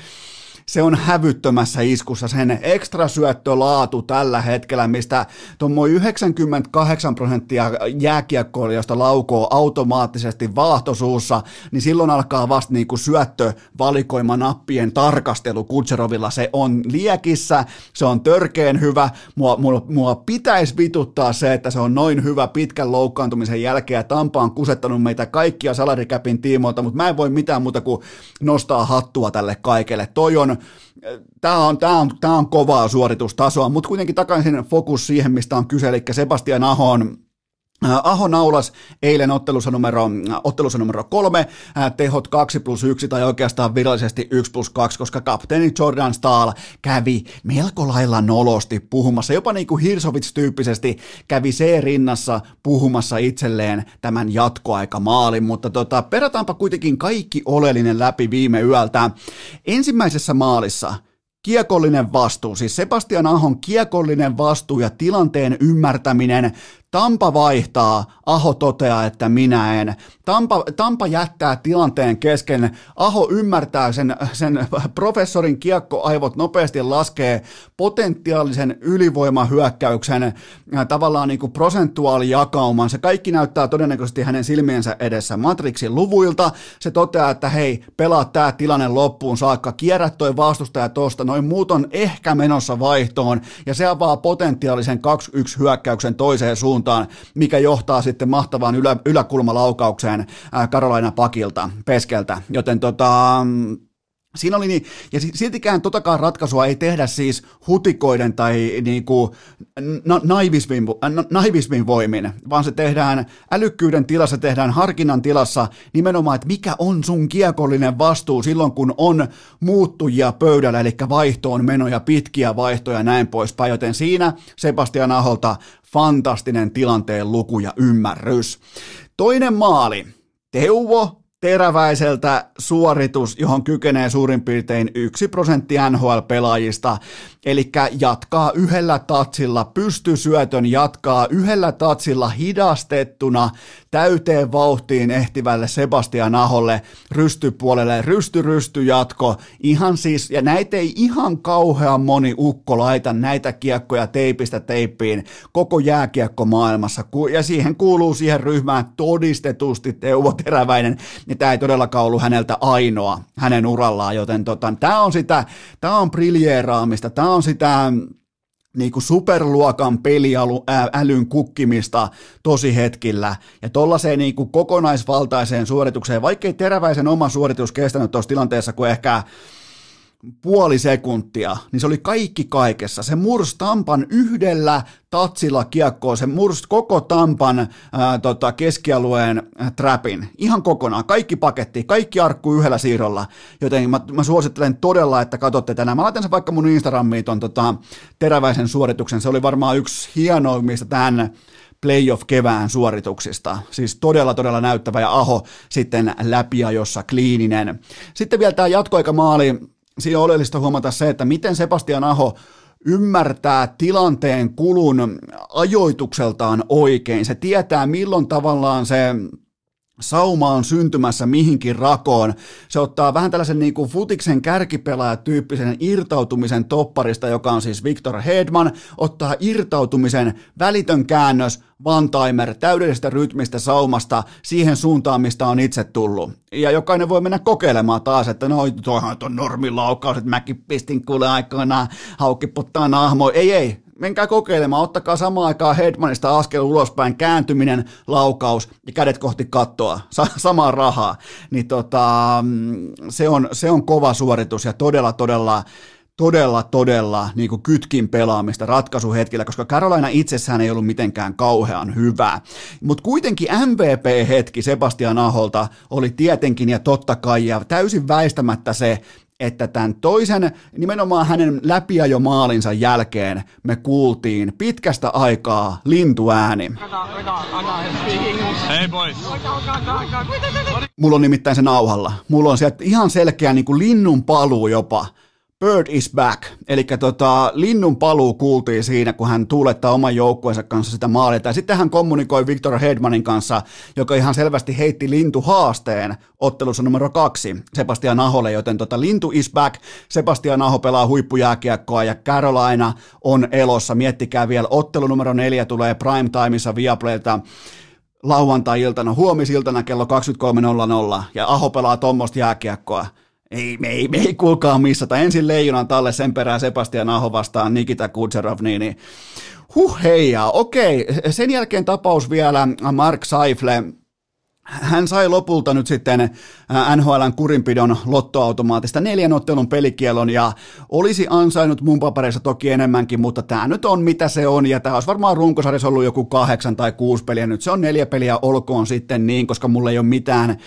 S1: se on hävyttömässä iskussa sen ekstra syöttölaatu tällä hetkellä, mistä tuommoin 98 prosenttia jääkiekkoilijoista laukoo automaattisesti vaahtosuussa, niin silloin alkaa vasta niin kuin syöttövalikoima nappien tarkastelu Kutserovilla. Se on liekissä, se on törkeen hyvä, mua, mua, mua pitäisi vituttaa se, että se on noin hyvä pitkän loukkaantumisen jälkeen ja Tampa on kusettanut meitä kaikkia salarikäpin tiimoilta, mutta mä en voi mitään muuta kuin nostaa hattua tälle kaikelle. Toi on tämä on, tämä on, tämä on kovaa suoritustasoa, mutta kuitenkin takaisin fokus siihen, mistä on kyse, eli Sebastian Ahon Aho naulas eilen ottelussa numero, ottelussa numero kolme, tehot 2 plus 1 tai oikeastaan virallisesti 1 plus 2, koska kapteeni Jordan Stahl kävi melko lailla nolosti puhumassa, jopa niin kuin Hirsovits-tyyppisesti kävi se rinnassa puhumassa itselleen tämän jatkoaikamaalin, mutta tota, perataanpa kuitenkin kaikki oleellinen läpi viime yöltä. Ensimmäisessä maalissa kiekollinen vastuu, siis Sebastian Ahon kiekollinen vastuu ja tilanteen ymmärtäminen Tampa vaihtaa, Aho toteaa, että minä en. Tampa, Tampa jättää tilanteen kesken, Aho ymmärtää sen, sen professorin kiekkoaivot nopeasti laskee potentiaalisen ylivoimahyökkäyksen äh, tavallaan niin kuin prosentuaalijakauman. Se kaikki näyttää todennäköisesti hänen silmiensä edessä Matrixin luvuilta. Se toteaa, että hei, pelaa tämä tilanne loppuun saakka, kierrä toi vastustaja tosta, noin muut on ehkä menossa vaihtoon, ja se avaa potentiaalisen 2-1 hyökkäyksen toiseen suuntaan suuntaan, mikä johtaa sitten mahtavaan ylä, yläkulmalaukaukseen Karolaina Pakilta, Peskeltä. Joten tota, Siinä oli niin, ja siltikään totakaan ratkaisua ei tehdä siis hutikoiden tai niinku na, naivismin, na, naivismin voimin, vaan se tehdään älykkyyden tilassa, tehdään harkinnan tilassa nimenomaan, että mikä on sun kiekollinen vastuu silloin, kun on muuttujia pöydällä, eli vaihtoon menoja, pitkiä vaihtoja ja näin poispäin, joten siinä Sebastian Aholta fantastinen tilanteen luku ja ymmärrys. Toinen maali. Teuvo teräväiseltä suoritus, johon kykenee suurin piirtein yksi prosentti NHL-pelaajista, eli jatkaa yhdellä tatsilla, pystysyötön jatkaa yhdellä tatsilla hidastettuna täyteen vauhtiin ehtivälle Sebastian Aholle rystypuolelle, rysty rysty jatko, ihan siis, ja näitä ei ihan kauhean moni ukko laita näitä kiekkoja teipistä teippiin koko jääkiekko maailmassa, ja siihen kuuluu siihen ryhmään todistetusti Teuvo Teräväinen, niin tämä ei todellakaan ollut häneltä ainoa hänen urallaan, joten tota, tämä on sitä, tämä on briljeeraamista, tämä on sitä niin kuin superluokan peliälyn kukkimista tosi hetkillä. Ja tollaiseen niin kokonaisvaltaiseen suoritukseen, vaikkei teräväisen oma suoritus kestänyt tuossa tilanteessa, kun ehkä puoli sekuntia, niin se oli kaikki kaikessa. Se murs Tampan yhdellä tatsilla kiekkoa, se murs koko Tampan ää, tota, keskialueen trapin, ihan kokonaan, kaikki paketti, kaikki arkku yhdellä siirrolla, joten mä, mä suosittelen todella, että katsotte tänään. Mä laitan sen vaikka mun Instagramiin ton tota, teräväisen suorituksen, se oli varmaan yksi hienoimmista tämän playoff-kevään suorituksista. Siis todella, todella näyttävä ja Aho sitten läpiajossa kliininen. Sitten vielä tämä jatkoaikamaali, siinä on oleellista huomata se, että miten Sebastian Aho ymmärtää tilanteen kulun ajoitukseltaan oikein. Se tietää, milloin tavallaan se sauma on syntymässä mihinkin rakoon. Se ottaa vähän tällaisen niin kuin futiksen kärkipelaajatyyppisen irtautumisen topparista, joka on siis Victor Hedman, ottaa irtautumisen välitön käännös, one-timer, täydellisestä rytmistä saumasta siihen suuntaan, mistä on itse tullut. Ja jokainen voi mennä kokeilemaan taas, että no toihan on normilaukaus, että mäkin pistin kuule aikoinaan haukkipottaa nahmo. Ei, ei, menkää kokeilemaan, ottakaa samaan aikaan Hedmanista askel ulospäin, kääntyminen, laukaus ja kädet kohti kattoa, sa- samaa rahaa, niin tota, se, on, se on kova suoritus ja todella, todella todella, todella niin kuin kytkin pelaamista ratkaisuhetkillä, koska Carolina itsessään ei ollut mitenkään kauhean hyvä. Mutta kuitenkin MVP-hetki Sebastian Aholta oli tietenkin ja totta kai ja täysin väistämättä se, että tämän toisen, nimenomaan hänen läpiajomaalinsa jälkeen me kuultiin pitkästä aikaa lintuääni.
S2: Hei boys.
S1: Mulla on nimittäin se nauhalla. Mulla on sieltä ihan selkeä niin kuin linnun paluu jopa Bird is back, eli tota, linnun paluu kuultiin siinä, kun hän tuulettaa oman joukkueensa kanssa sitä maalia. Ja sitten hän kommunikoi Victor Hedmanin kanssa, joka ihan selvästi heitti lintu haasteen ottelussa numero kaksi Sebastian Aholle, joten tota, lintu is back. Sebastian Aho pelaa huippujääkiekkoa ja Carolina on elossa. Miettikää vielä, ottelu numero neljä tulee prime timeissa Viaplaylta lauantai-iltana, huomisiltana kello 23.00 ja Aho pelaa tuommoista jääkiekkoa ei, me ei, me ei kuulkaa missata. Ensin Leijonan talle, sen perään Sebastian Aho vastaan Nikita Kutserov, niin, niin huh heijaa. Okei, sen jälkeen tapaus vielä Mark Seifle, hän sai lopulta nyt sitten NHLn kurinpidon lottoautomaatista neljän ottelun pelikielon ja olisi ansainnut mun papereissa toki enemmänkin, mutta tämä nyt on mitä se on ja tämä olisi varmaan runkosarjassa ollut joku kahdeksan tai kuusi peliä, nyt se on neljä peliä olkoon sitten niin, koska mulla ei ole mitään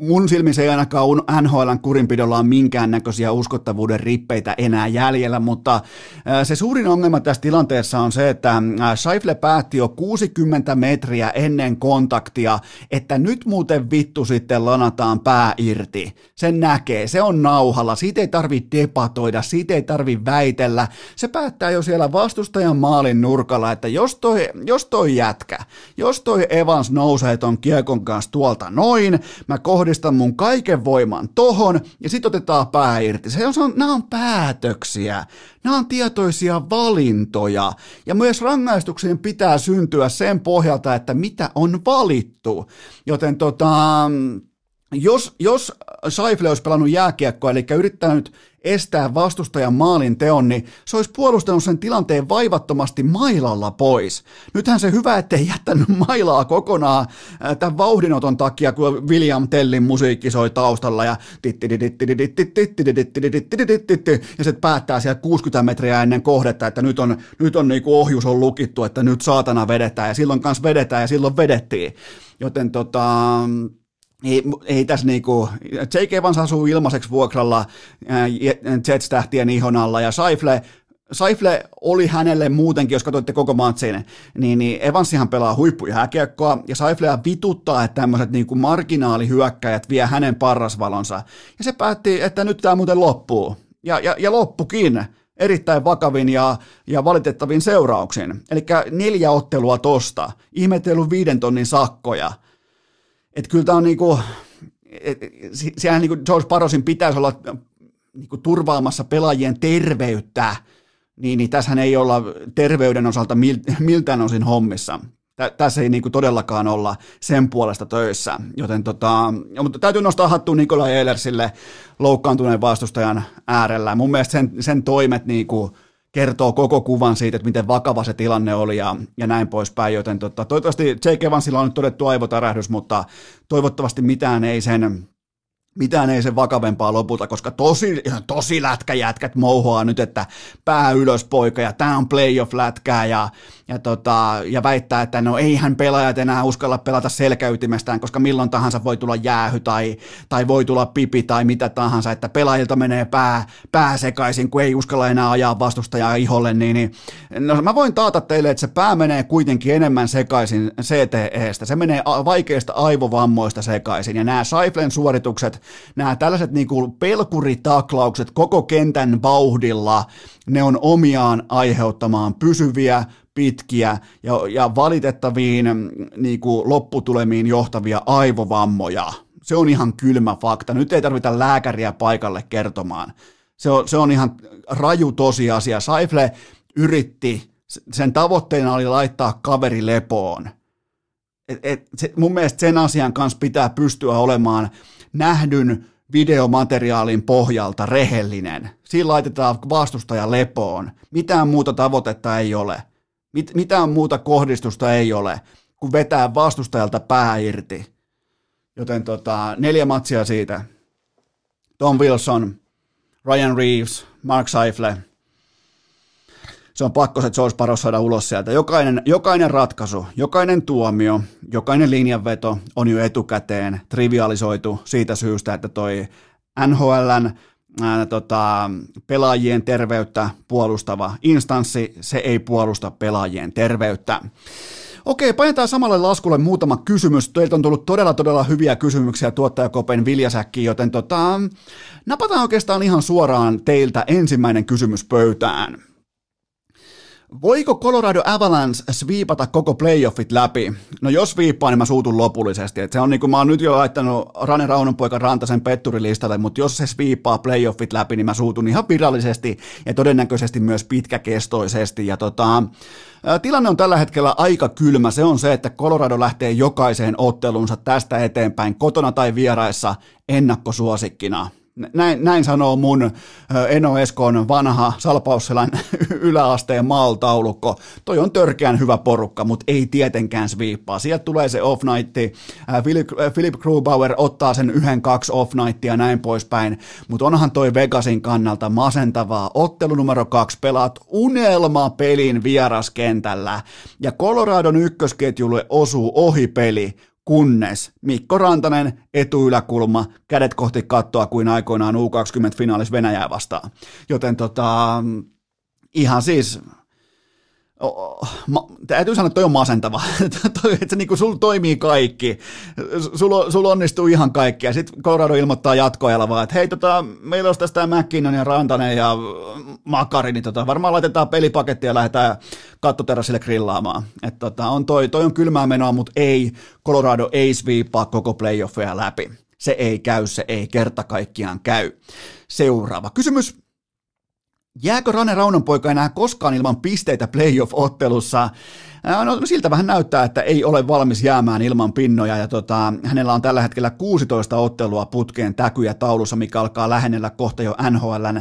S1: mun silmissä ei ainakaan NHLn kurinpidolla on minkäännäköisiä uskottavuuden rippeitä enää jäljellä, mutta se suurin ongelma tässä tilanteessa on se, että Scheifle päätti jo 60 metriä ennen kontaktia, että nyt muuten vittu sitten lanataan pää irti. Sen näkee, se on nauhalla, siitä ei tarvi debatoida, siitä ei tarvi väitellä. Se päättää jo siellä vastustajan maalin nurkalla, että jos toi, jos toi jätkä, jos toi Evans nousee ton kiekon kanssa tuolta noin, mä kohdistan mun kaiken voiman tohon, ja sit otetaan pää irti. Se on, nämä on päätöksiä, nämä on tietoisia valintoja, ja myös rangaistuksien pitää syntyä sen pohjalta, että mitä on valittu. Joten tota, jos, jos Saifle olisi pelannut jääkiekkoa, eli yrittänyt estää vastustajan maalin teon, niin se olisi puolustanut sen tilanteen vaivattomasti mailalla pois. Nythän se hyvä, ettei jättänyt mailaa kokonaan tämän vauhdinoton takia, kun William Tellin musiikki soi taustalla ja ja se päättää siellä 60 metriä ennen kohdetta, että nyt on, nyt on niin kuin ohjus on lukittu, että nyt saatana vedetään ja silloin kanssa vedetään ja silloin vedettiin. Joten tota, ei, ei tässä niinku, Jake Evans asuu ilmaiseksi vuokralla Jets-tähtien ihon alla ja Saifle, Saifle oli hänelle muutenkin, jos katsoitte koko matsin, niin, niin Evansihan pelaa huippujääkiekkoa ja Saiflea vituttaa, että tämmöiset niin marginaalihyökkäjät vie hänen parrasvalonsa. Ja se päätti, että nyt tämä muuten loppuu. Ja, ja, ja loppukin erittäin vakavin ja, ja valitettavin seurauksin. Eli neljä ottelua tosta, ihmetellyt viiden tonnin sakkoja – että kyllä tämä on niinku, et, sehän niinku George Parosin pitäisi olla niinku turvaamassa pelaajien terveyttä, niin, niin tässähän ei olla terveyden osalta mil, miltään osin hommissa. Tä, tässä ei niinku todellakaan olla sen puolesta töissä, joten tota, mutta täytyy nostaa hattua Nikolai Eilersille loukkaantuneen vastustajan äärellä. Mun mielestä sen, sen toimet niinku, kertoo koko kuvan siitä, että miten vakava se tilanne oli ja, ja näin poispäin, joten tota, toivottavasti Jake Evansilla on nyt todettu aivotärähdys, mutta toivottavasti mitään ei sen mitään ei sen vakavempaa lopulta, koska tosi, tosi lätkäjätkät mouhoaa nyt, että pää ylös poika ja tämä on playoff lätkää ja, ja, tota, ja väittää, että no eihän pelaajat enää uskalla pelata selkäytimestään, koska milloin tahansa voi tulla jäähy tai, tai voi tulla pipi tai mitä tahansa, että pelaajilta menee pää, pää sekaisin, kun ei uskalla enää ajaa vastustajaa iholle, niin, niin no, mä voin taata teille, että se pää menee kuitenkin enemmän sekaisin CTEstä, se menee vaikeista aivovammoista sekaisin, ja nämä Saiflen suoritukset, nämä tällaiset niinku pelkuritaklaukset koko kentän vauhdilla, ne on omiaan aiheuttamaan pysyviä, pitkiä ja, ja valitettaviin niin kuin lopputulemiin johtavia aivovammoja. Se on ihan kylmä fakta. Nyt ei tarvita lääkäriä paikalle kertomaan. Se on, se on ihan raju tosiasia. Saifle yritti, sen tavoitteena oli laittaa kaveri lepoon. Et, et, se, mun mielestä sen asian kanssa pitää pystyä olemaan nähdyn videomateriaalin pohjalta rehellinen. Siinä laitetaan vastustaja lepoon. Mitään muuta tavoitetta ei ole. Mit, mitään muuta kohdistusta ei ole, kuin vetää vastustajalta pää irti. Joten tota, neljä matsia siitä. Tom Wilson, Ryan Reeves, Mark Seifle. Se on pakko se George Paros saada ulos sieltä. Jokainen, jokainen ratkaisu, jokainen tuomio, jokainen linjanveto on jo etukäteen trivialisoitu siitä syystä, että toi NHLn ää, tota, pelaajien terveyttä puolustava instanssi, se ei puolusta pelaajien terveyttä. Okei, painetaan samalle laskulle muutama kysymys. Teiltä on tullut todella, todella hyviä kysymyksiä tuottajakopen viljasäkkiin, joten tota, napataan oikeastaan ihan suoraan teiltä ensimmäinen kysymys pöytään. Voiko Colorado Avalanche sviipata koko playoffit läpi? No jos viippaa, niin mä suutun lopullisesti. Et se on niin kuin mä oon nyt jo laittanut Rane Raunonpoika Rantasen petturilistalle, mutta jos se sviippaa playoffit läpi, niin mä suutun ihan virallisesti ja todennäköisesti myös pitkäkestoisesti. Ja tota, Tilanne on tällä hetkellä aika kylmä. Se on se, että Colorado lähtee jokaiseen ottelunsa tästä eteenpäin kotona tai vieraissa ennakkosuosikkina. Näin, näin sanoo mun Eno Eskon vanha Salpausselän yläasteen maaltaulukko. Toi on törkeän hyvä porukka, mutta ei tietenkään sviippaa. Sieltä tulee se off night. Philip, Grubauer ottaa sen yhden, kaksi off nightia ja näin poispäin. Mutta onhan toi Vegasin kannalta masentavaa. Ottelu numero kaksi pelaat unelmapelin vieraskentällä. Ja Coloradon ykkösketjulle osuu ohipeli kunnes Mikko Rantanen etuyläkulma, kädet kohti kattoa kuin aikoinaan U20-finaalis Venäjää vastaan. Joten tota, ihan siis ma, täytyy sanoa, että toi on masentava, että se niinku, sul toimii kaikki, sul, sul onnistuu ihan kaikki, ja sitten Colorado ilmoittaa jatkoajalla vaan, että hei, tota, meillä olisi tästä McKinnon ja Rantanen ja Makari, niin tota, varmaan laitetaan pelipaketti ja lähdetään kattoterassille grillaamaan. Et tota, on toi, toi on kylmää menoa, mutta ei, Colorado ei sviippaa koko playoffeja läpi. Se ei käy, se ei kerta kaikkiaan käy. Seuraava kysymys. Jääkö Rane Raunonpoika enää koskaan ilman pisteitä playoff-ottelussa? No, siltä vähän näyttää, että ei ole valmis jäämään ilman pinnoja ja tota, hänellä on tällä hetkellä 16 ottelua putkeen täkyjä taulussa, mikä alkaa lähennellä kohta jo NHLn.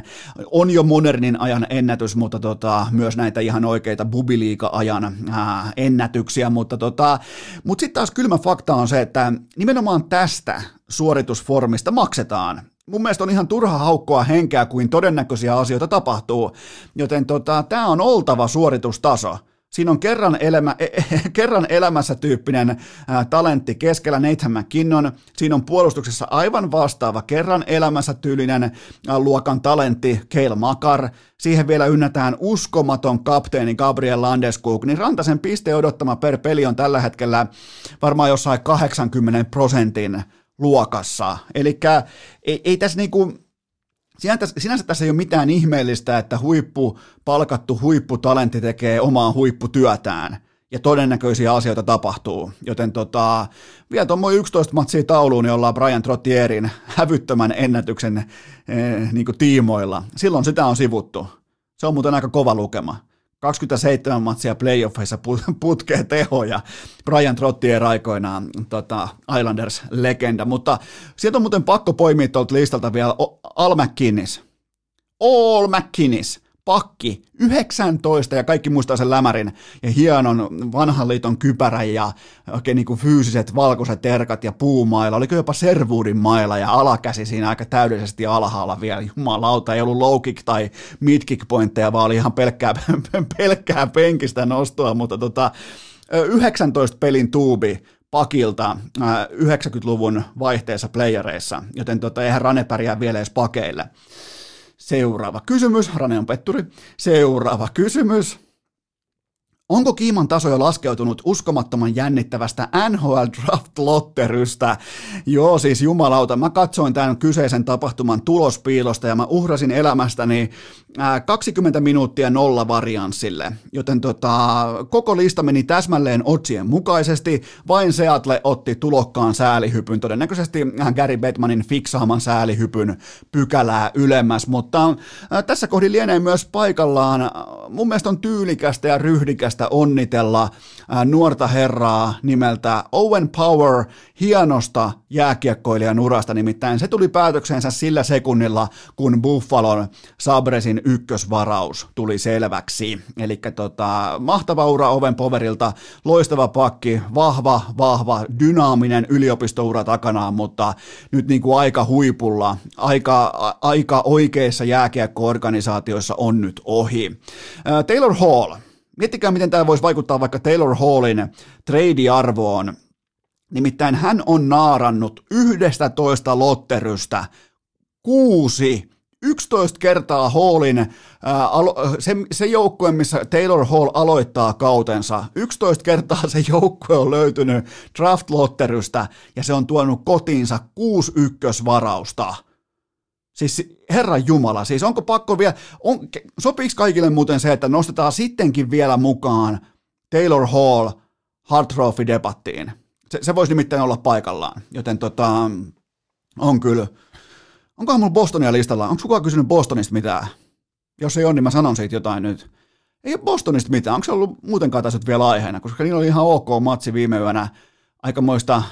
S1: On jo modernin ajan ennätys, mutta tota, myös näitä ihan oikeita bubiliika-ajan ää, ennätyksiä, mutta tota, mut sitten taas kylmä fakta on se, että nimenomaan tästä suoritusformista maksetaan mun mielestä on ihan turha haukkoa henkeä, kuin todennäköisiä asioita tapahtuu, joten tota, tämä on oltava suoritustaso. Siinä on kerran, elämä, e, e, kerran elämässä tyyppinen ää, talentti keskellä Nathan McKinnon. Siinä on puolustuksessa aivan vastaava kerran elämässä tyylinen ää, luokan talentti Keil Makar. Siihen vielä ynnätään uskomaton kapteeni Gabriel Landeskog. Niin Rantasen piste odottama per peli on tällä hetkellä varmaan jossain 80 prosentin luokassa. Eli ei, ei tässä niinku, sinänsä, sinänsä tässä ei ole mitään ihmeellistä, että huippu, palkattu huipputalentti tekee omaa huipputyötään ja todennäköisiä asioita tapahtuu. Joten tota, vielä tuommoin 11 matsia tauluun, niin ollaan Brian Trottierin hävyttömän ennätyksen eh, niin tiimoilla. Silloin sitä on sivuttu. Se on muuten aika kova lukema. 27 matsia playoffeissa putkeen tehoja. Brian Trottier aikoinaan tota, Islanders-legenda, mutta sieltä on muuten pakko poimia tuolta listalta vielä Al McKinnis. All McKinnis pakki, 19 ja kaikki muistaa sen lämärin ja hienon vanhan liiton kypärän ja oikein niin kuin fyysiset valkoiset terkat ja puumailla, oliko jopa servuudin mailla ja alakäsi siinä aika täydellisesti alhaalla vielä, jumalauta, ei ollut low kick tai mid kick pointteja, vaan oli ihan pelkkää, pelkkää penkistä nostoa, mutta tota, 19 pelin tuubi pakilta 90-luvun vaihteessa playereissa, joten tota, eihän Rane pärjää vielä edes pakeille. Seuraava kysymys, Rane on petturi. Seuraava kysymys. Onko kiiman taso jo laskeutunut uskomattoman jännittävästä NHL Draft Lotterystä? Joo, siis jumalauta, mä katsoin tämän kyseisen tapahtuman tulospiilosta ja mä uhrasin elämästäni 20 minuuttia nolla varianssille, joten tota, koko lista meni täsmälleen otsien mukaisesti, vain Seattle otti tulokkaan säälihypyn, todennäköisesti Gary Bettmanin fiksaaman säälihypyn pykälää ylemmäs, mutta tässä kohdin lienee myös paikallaan, mun mielestä on tyylikästä ja ryhdikästä onnitella nuorta herraa nimeltä Owen Power hienosta jääkiekkoilijan urasta, nimittäin se tuli päätöksensä sillä sekunnilla, kun Buffalon Sabresin ykkösvaraus tuli selväksi. Eli tota, mahtava ura Oven Poverilta, loistava pakki, vahva, vahva, dynaaminen yliopistoura takanaan, mutta nyt niin kuin aika huipulla, aika, aika oikeissa jääkiekko-organisaatioissa on nyt ohi. Taylor Hall, miettikää miten tämä voisi vaikuttaa vaikka Taylor Hallin trade-arvoon. Nimittäin hän on naarannut 11 lotterystä kuusi 11 kertaa Hallin, alo, se, se joukkue, missä Taylor Hall aloittaa kautensa, 11 kertaa se joukkue on löytynyt draft lotterystä ja se on tuonut kotiinsa 6 ykkösvarausta. Siis Herran Jumala, siis onko pakko vielä, on, sopiiko kaikille muuten se, että nostetaan sittenkin vielä mukaan Taylor Hall Hard Trophy-debattiin? Se, se voisi nimittäin olla paikallaan, joten tota, on kyllä, Onkohan mulla Bostonia listalla? Onko kukaan kysynyt Bostonista mitään? Jos ei ole, niin mä sanon siitä jotain nyt. Ei ole Bostonista mitään. Onko se ollut muutenkaan tässä vielä aiheena? Koska niillä oli ihan ok matsi viime yönä. Aikamoista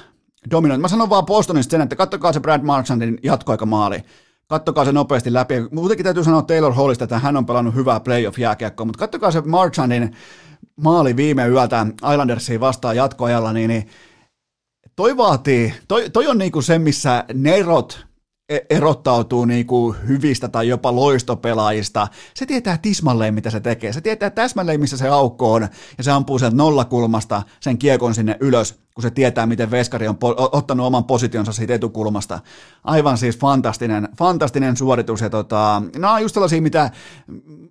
S1: dominointia. Mä sanon vaan Bostonista sen, että kattokaa se Brad Marchandin jatkoaikamaali. Kattokaa se nopeasti läpi. Muutenkin täytyy sanoa Taylor Hallista, että hän on pelannut hyvää playoff-jääkiekkoa, mutta kattokaa se Marchandin maali viime yöltä Islandersiin vastaan jatkoajalla, niin, niin toi vaatii, toi, toi on niinku se, missä Nerot erottautuu niin kuin hyvistä tai jopa loistopelaajista. Se tietää tismalleen, mitä se tekee. Se tietää täsmälleen, missä se aukko on, ja se ampuu sen nollakulmasta sen kiekon sinne ylös, kun se tietää, miten Veskari on po- ottanut oman positionsa siitä etukulmasta. Aivan siis fantastinen, fantastinen suoritus, ja tota, nämä on just sellaisia, mitä,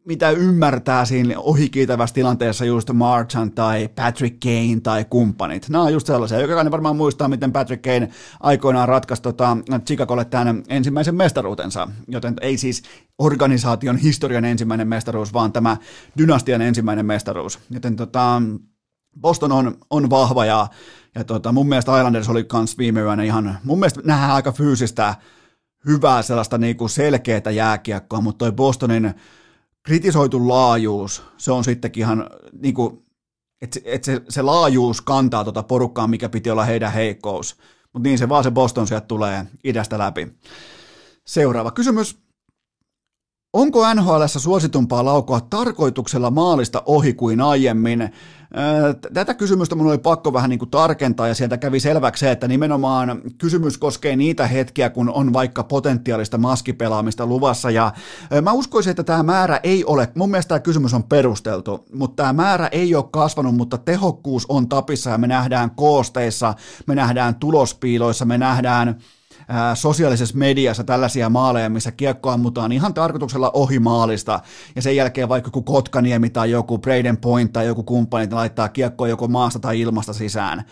S1: mitä ymmärtää siinä ohikiitävässä tilanteessa just Marchand tai Patrick Kane tai kumppanit. Nämä on just sellaisia. Jokainen varmaan muistaa, miten Patrick Kane aikoinaan ratkaisi tota, Chicagolle tämän ensimmäisen mestaruutensa, joten ei siis organisaation historian ensimmäinen mestaruus, vaan tämä dynastian ensimmäinen mestaruus. Joten tota, Boston on, on vahva ja, ja tota, mun mielestä Islanders oli kans viime yönä ihan, mun mielestä nähdään aika fyysistä, hyvää sellaista niinku selkeää jääkiekkoa, mutta toi Bostonin kritisoitu laajuus, se on sittenkin ihan niinku, että et se, se laajuus kantaa tota porukkaa, mikä piti olla heidän heikkous. Mutta niin se vaan se Boston sieltä tulee idästä läpi. Seuraava kysymys. Onko NHL suositumpaa laukoa tarkoituksella maalista ohi kuin aiemmin? Tätä kysymystä minun oli pakko vähän niin kuin tarkentaa ja sieltä kävi selväksi se, että nimenomaan kysymys koskee niitä hetkiä, kun on vaikka potentiaalista maskipelaamista luvassa. Ja mä uskoisin, että tämä määrä ei ole, mun mielestä tämä kysymys on perusteltu, mutta tämä määrä ei ole kasvanut, mutta tehokkuus on tapissa ja me nähdään koosteissa, me nähdään tulospiiloissa, me nähdään sosiaalisessa mediassa tällaisia maaleja, missä kiekko ammutaan ihan tarkoituksella ohi maalista, ja sen jälkeen vaikka joku Kotkaniemi tai joku Braden Point tai joku kumppani laittaa kiekkoa joko maasta tai ilmasta sisään.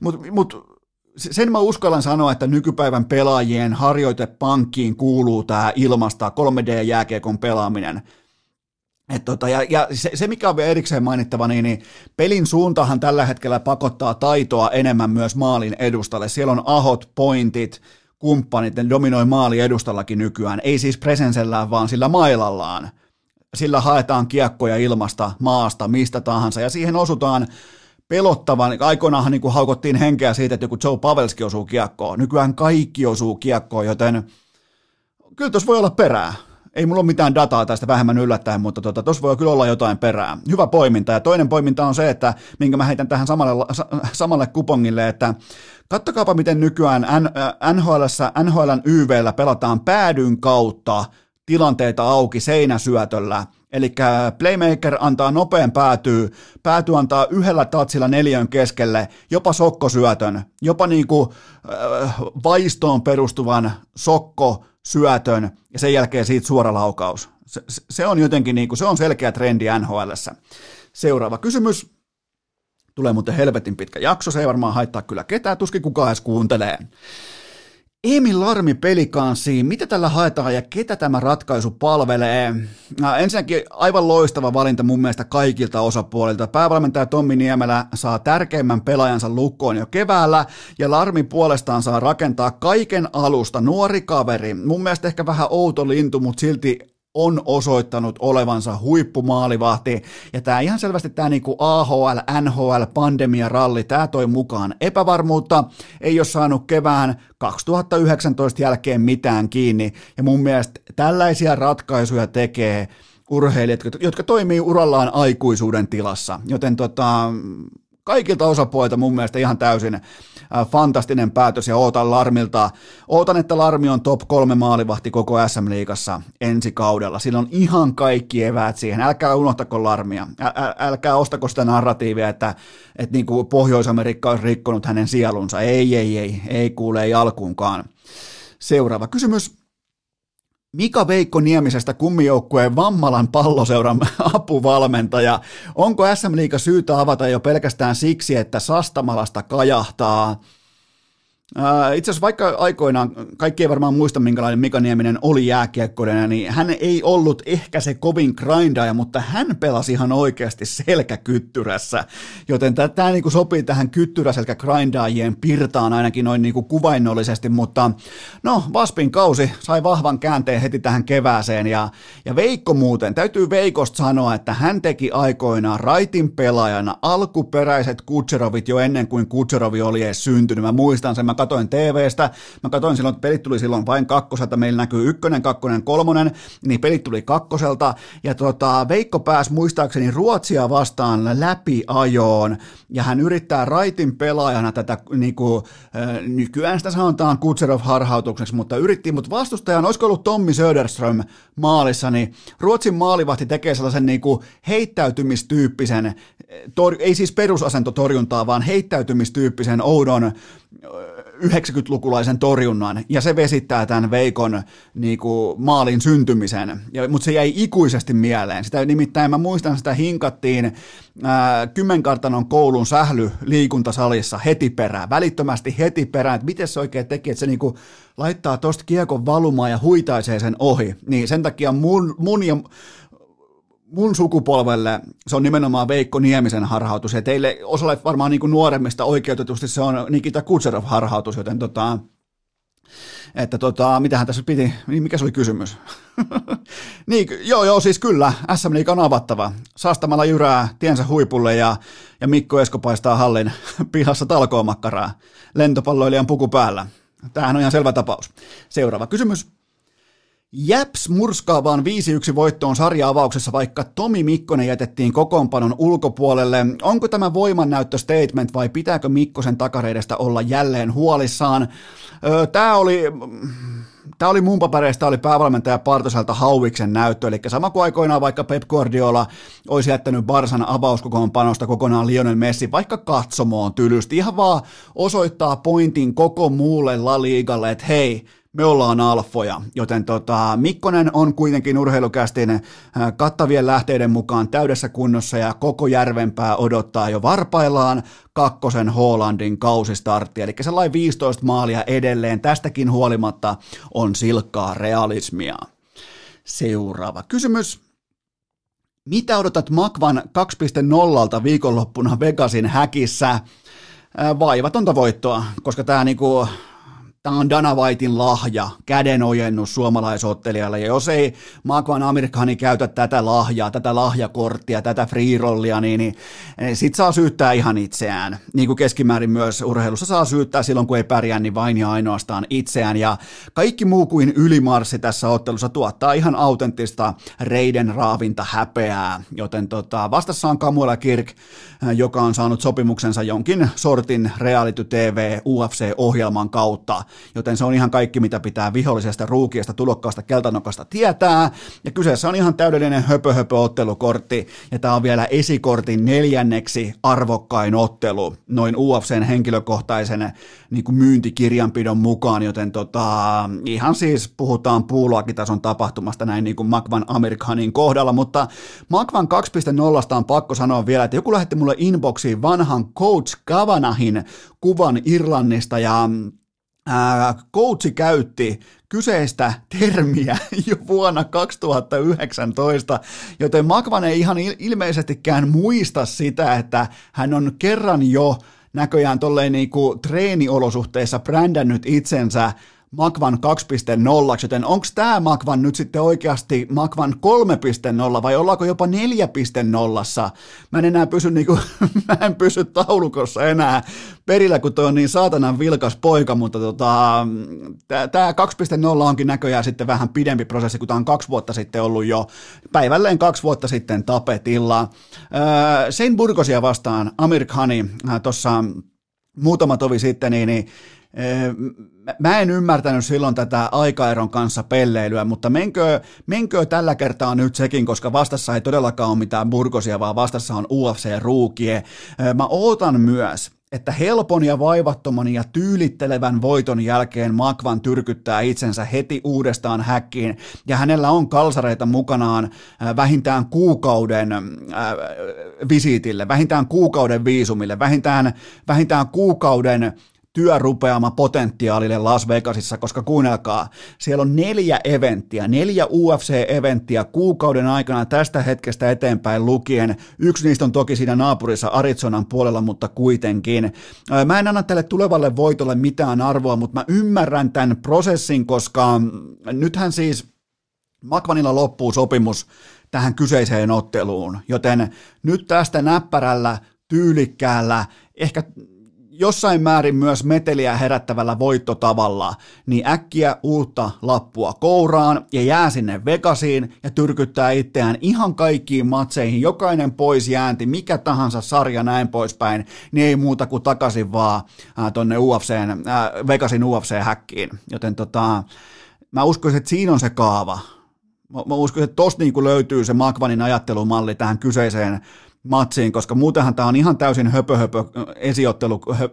S1: Mutta mut, sen mä uskallan sanoa, että nykypäivän pelaajien harjoitepankkiin kuuluu tämä ilmasta 3D-jääkiekon pelaaminen. Et tota, ja, ja se, se, mikä on vielä erikseen mainittava, niin, niin pelin suuntahan tällä hetkellä pakottaa taitoa enemmän myös maalin edustalle. Siellä on ahot, pointit, kumppanit, ne dominoi maali edustallakin nykyään, ei siis presensellään, vaan sillä mailallaan. Sillä haetaan kiekkoja ilmasta, maasta, mistä tahansa, ja siihen osutaan pelottavan. Aikoinaanhan niin kuin haukottiin henkeä siitä, että joku Joe Pavelski osuu kiekkoon. Nykyään kaikki osuu kiekkoon, joten kyllä tuossa voi olla perää. Ei mulla ole mitään dataa tästä vähemmän yllättäen, mutta tuossa tota, voi kyllä olla jotain perää. Hyvä poiminta. Ja toinen poiminta on se, että minkä mä heitän tähän samalle, samalle kupongille, että kattokaapa miten nykyään NHL, NHLn YVllä pelataan päädyn kautta tilanteita auki seinäsyötöllä. Eli playmaker antaa nopean päätyy, pääty antaa yhdellä tatsilla neljön keskelle, jopa sokkosyötön, jopa niin kuin, äh, vaistoon perustuvan sokkosyötön ja sen jälkeen siitä suora laukaus. Se, se on jotenkin niin kuin, se on selkeä trendi NHLssä. Seuraava kysymys. Tulee muuten helvetin pitkä jakso, se ei varmaan haittaa kyllä ketään, tuskin kukaan edes kuuntelee. Emil Larmi pelikanssiin, mitä tällä haetaan ja ketä tämä ratkaisu palvelee? Ensinnäkin aivan loistava valinta mun mielestä kaikilta osapuolilta. Päävalmentaja Tommi Niemelä saa tärkeimmän pelaajansa lukkoon jo keväällä ja Larmi puolestaan saa rakentaa kaiken alusta. Nuori kaveri, mun mielestä ehkä vähän outo lintu, mutta silti on osoittanut olevansa huippumaalivahti. Ja tämä ihan selvästi tämä niinku AHL, NHL, pandemia, ralli, tämä toi mukaan epävarmuutta. Ei ole saanut kevään 2019 jälkeen mitään kiinni. Ja mun mielestä tällaisia ratkaisuja tekee urheilijat, jotka toimii urallaan aikuisuuden tilassa. Joten tota, kaikilta osapuolilta mun mielestä ihan täysin äh, fantastinen päätös ja ootan Larmilta. Ootan, että Larmi on top kolme maalivahti koko SM-liigassa ensi kaudella. Sillä on ihan kaikki eväät siihen. Älkää unohtako Larmia. Äl, älkää ostako sitä narratiivia, että, että niin kuin Pohjois-Amerikka olisi rikkonut hänen sielunsa. Ei, ei, ei. Ei kuule, ei alkuunkaan. Seuraava kysymys. Mika Veikko Niemisestä kummijoukkueen Vammalan palloseuran apuvalmentaja. Onko SM Liiga syytä avata jo pelkästään siksi, että Sastamalasta kajahtaa? Itse asiassa vaikka aikoinaan, kaikki ei varmaan muista minkälainen Mika Nieminen oli jääkiekkoinen, niin hän ei ollut ehkä se kovin grindaaja, mutta hän pelasi ihan oikeasti selkäkyttyrässä, joten tämä niinku sopii tähän kyttyräselkä grindaajien pirtaan ainakin noin niinku kuvainnollisesti, mutta no Vaspin kausi sai vahvan käänteen heti tähän kevääseen ja, ja Veikko muuten, täytyy Veikosta sanoa, että hän teki aikoinaan raitin pelaajana alkuperäiset Kutserovit jo ennen kuin Kutserovi oli edes syntynyt, mä muistan sen, mä katoin TVstä, mä katoin silloin, että pelit tuli silloin vain kakkoselta, meillä näkyy ykkönen, kakkonen, kolmonen, niin pelit tuli kakkoselta, ja tota, Veikko pääsi muistaakseni Ruotsia vastaan läpi ajoon, ja hän yrittää raitin pelaajana tätä, niin kuin, nykyään sitä sanotaan Kutserov-harhautukseksi, mutta yritti, mutta vastustajan, olisiko ollut Tommi Söderström maalissa, niin Ruotsin maalivahti tekee sellaisen niin kuin heittäytymistyyppisen, tor, ei siis perusasentotorjuntaa, vaan heittäytymistyyppisen oudon 90-lukulaisen torjunnan, ja se vesittää tämän Veikon niin kuin, maalin syntymisen, ja, mutta se jäi ikuisesti mieleen. Sitä nimittäin, mä muistan, sitä hinkattiin ää, Kymmenkartanon koulun sähly liikuntasalissa heti perään, välittömästi heti perään, että miten se oikein teki, että se niin kuin, laittaa tosta kiekon valumaan ja huitaisee sen ohi. Niin sen takia mun, mun ja mun sukupolvelle se on nimenomaan Veikko Niemisen harhautus, ja teille osalle varmaan niin kuin nuoremmista oikeutetusti se on Nikita Kutserov harhautus, joten tota, että tota, mitähän tässä piti, niin mikä se oli kysymys? niin, joo, joo, siis kyllä, SM Liiga on avattava. Saastamalla jyrää tiensä huipulle ja, ja Mikko Esko paistaa hallin pihassa talkoomakkaraa lentopalloilijan puku päällä. Tämähän on ihan selvä tapaus. Seuraava kysymys. Jäps murskaavaan 5-1 voittoon sarja-avauksessa, vaikka Tomi Mikkonen jätettiin kokoonpanon ulkopuolelle. Onko tämä voimannäyttö statement vai pitääkö Mikkosen takareidestä olla jälleen huolissaan? Tämä oli, tämä oli mun papereista oli päävalmentaja Partoselta Hauviksen näyttö, eli sama kuin aikoinaan vaikka Pep Guardiola olisi jättänyt Barsan avauskokoonpanosta kokonaan Lionel Messi, vaikka katsomoon tylysti, ihan vaan osoittaa pointin koko muulle La Ligalle, että hei, me ollaan alfoja, joten tota, Mikkonen on kuitenkin urheilukästin äh, kattavien lähteiden mukaan täydessä kunnossa ja koko Järvenpää odottaa jo varpaillaan kakkosen Hollandin kausistartti, eli sellainen 15 maalia edelleen, tästäkin huolimatta on silkkaa realismia. Seuraava kysymys. Mitä odotat Makvan 2.0 viikonloppuna Vegasin häkissä? Äh, vaivatonta voittoa, koska tämä niinku, Tämä on Dana Whitein lahja, kädenojennus suomalaisottelijalle. Ja jos ei Magvan Amerikani käytä tätä lahjaa, tätä lahjakorttia, tätä freerollia, niin, niin, niin sit saa syyttää ihan itseään. Niin kuin keskimäärin myös urheilussa saa syyttää silloin, kun ei pärjää, niin vain ja ainoastaan itseään. Ja kaikki muu kuin ylimarssi tässä ottelussa tuottaa ihan autenttista reiden raavinta häpeää. Joten tota, vastassa on Kamuela Kirk, joka on saanut sopimuksensa jonkin sortin reality TV UFC-ohjelman kautta joten se on ihan kaikki, mitä pitää vihollisesta, ruukiesta, tulokkaasta, keltanokasta tietää, ja kyseessä on ihan täydellinen höpö-höpö-ottelukortti, ja tämä on vielä esikortin neljänneksi arvokkain ottelu, noin UFCn henkilökohtaisen niin kuin myyntikirjanpidon mukaan, joten tota, ihan siis puhutaan puuloakitason tapahtumasta näin niin kuin Makvan Amerikanin kohdalla, mutta Makvan 2.0 on pakko sanoa vielä, että joku lähetti mulle inboxiin vanhan Coach Kavanahin kuvan Irlannista ja coachi käytti kyseistä termiä jo vuonna 2019, joten Makvan ei ihan ilmeisestikään muista sitä, että hän on kerran jo näköjään tolleen niinku treeniolosuhteissa brändännyt itsensä Makvan 2.0, joten onko tämä Makvan nyt sitten oikeasti Makvan 3.0 vai ollaanko jopa 4.0? Mä en enää pysy, niinku, mä en pysy taulukossa enää perillä, kun toi on niin saatanan vilkas poika, mutta tota, tämä 2.0 onkin näköjään sitten vähän pidempi prosessi, kun tämä on kaksi vuotta sitten ollut jo, päivälleen kaksi vuotta sitten tapetilla. Öö, Sein Burgosia vastaan Amir Khani äh, tuossa muutama tovi sitten, niin, niin Mä en ymmärtänyt silloin tätä aikaeron kanssa pelleilyä, mutta menkö, menkö tällä kertaa nyt sekin, koska vastassa ei todellakaan ole mitään burgosia, vaan vastassa on UFC-ruukie. Mä ootan myös, että helpon ja vaivattoman ja tyylittelevän voiton jälkeen Makvan tyrkyttää itsensä heti uudestaan häkkiin, ja hänellä on kalsareita mukanaan vähintään kuukauden visiitille, vähintään kuukauden viisumille, vähintään, vähintään kuukauden työrupeama potentiaalille Las Vegasissa, koska kuunnelkaa, siellä on neljä eventtiä, neljä UFC-eventtiä kuukauden aikana tästä hetkestä eteenpäin lukien. Yksi niistä on toki siinä naapurissa Arizonan puolella, mutta kuitenkin. Mä en anna tälle tulevalle voitolle mitään arvoa, mutta mä ymmärrän tämän prosessin, koska nythän siis Makvanilla loppuu sopimus tähän kyseiseen otteluun, joten nyt tästä näppärällä, tyylikkäällä, ehkä jossain määrin myös meteliä herättävällä voittotavalla, niin äkkiä uutta lappua kouraan ja jää sinne Vegasiin ja tyrkyttää itseään ihan kaikkiin matseihin, jokainen pois jäänti, mikä tahansa sarja näin poispäin, niin ei muuta kuin takaisin vaan äh, tonne UFCn, äh, Vegasin UFC-häkkiin. Joten tota, mä uskoisin, että siinä on se kaava. Mä, mä uskon, että tosta niin löytyy se Makvanin ajattelumalli tähän kyseiseen matsiin, koska muutenhan tämä on ihan täysin höpö, höpö esiottelu, hö,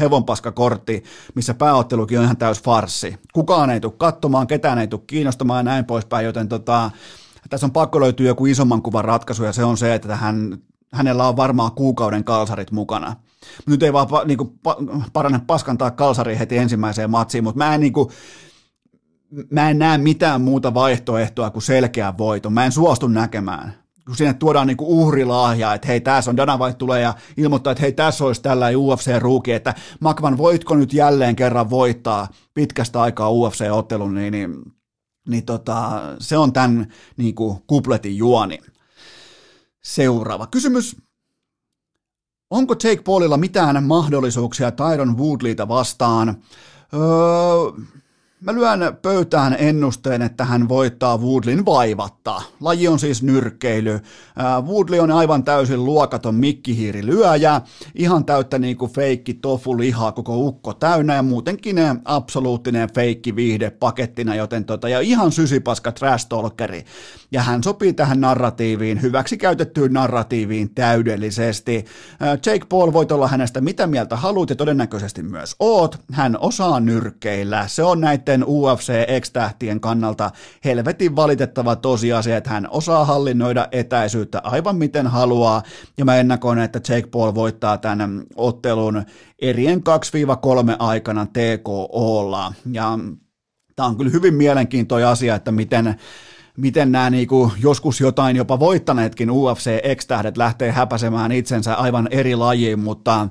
S1: hevonpaskakortti, missä pääottelukin on ihan täys farsi. Kukaan ei tule katsomaan, ketään ei tule kiinnostamaan ja näin poispäin, joten tota, tässä on pakko löytyä joku isomman kuvan ratkaisu ja se on se, että hän, hänellä on varmaan kuukauden kalsarit mukana. Nyt ei vaan pa, niinku, pa, parane paskantaa kalsari heti ensimmäiseen matsiin, mutta mä en niinku, mä en näe mitään muuta vaihtoehtoa kuin selkeä voito. Mä en suostu näkemään kun sinne tuodaan niinku uhrilahja, että hei, tässä on Dana White tulee ja ilmoittaa, että hei, tässä olisi tällä UFC-ruuki, että Makvan, voitko nyt jälleen kerran voittaa pitkästä aikaa UFC-ottelun, niin, niin, niin tota, se on tämän niinku kupletin juoni. Seuraava kysymys. Onko Jake Paulilla mitään mahdollisuuksia Tyron Woodleyta vastaan? Öö, Mä lyön pöytään ennusteen, että hän voittaa Woodlin vaivatta. Laji on siis nyrkkeily. Woodley on aivan täysin luokaton mikkihiirilyöjä, ihan täyttä niinku feikki tofu lihaa koko ukko täynnä ja muutenkin absoluuttinen feikki viihde pakettina, joten tota, ja ihan sysipaska trash talkeri. Ja hän sopii tähän narratiiviin, hyväksi käytettyyn narratiiviin täydellisesti. Jake Paul voit olla hänestä mitä mieltä haluat ja todennäköisesti myös oot. Hän osaa nyrkkeillä. Se on näiden UFC-X-tähtien kannalta helvetin valitettava tosiasia, että hän osaa hallinnoida etäisyyttä aivan miten haluaa, ja mä ennakoin, että Jake Paul voittaa tämän ottelun erien 2-3 aikana TKOlla, ja tämä on kyllä hyvin mielenkiintoinen asia, että miten miten nämä niinku joskus jotain jopa voittaneetkin UFC X-tähdet lähtee häpäsemään itsensä aivan eri lajiin, mutta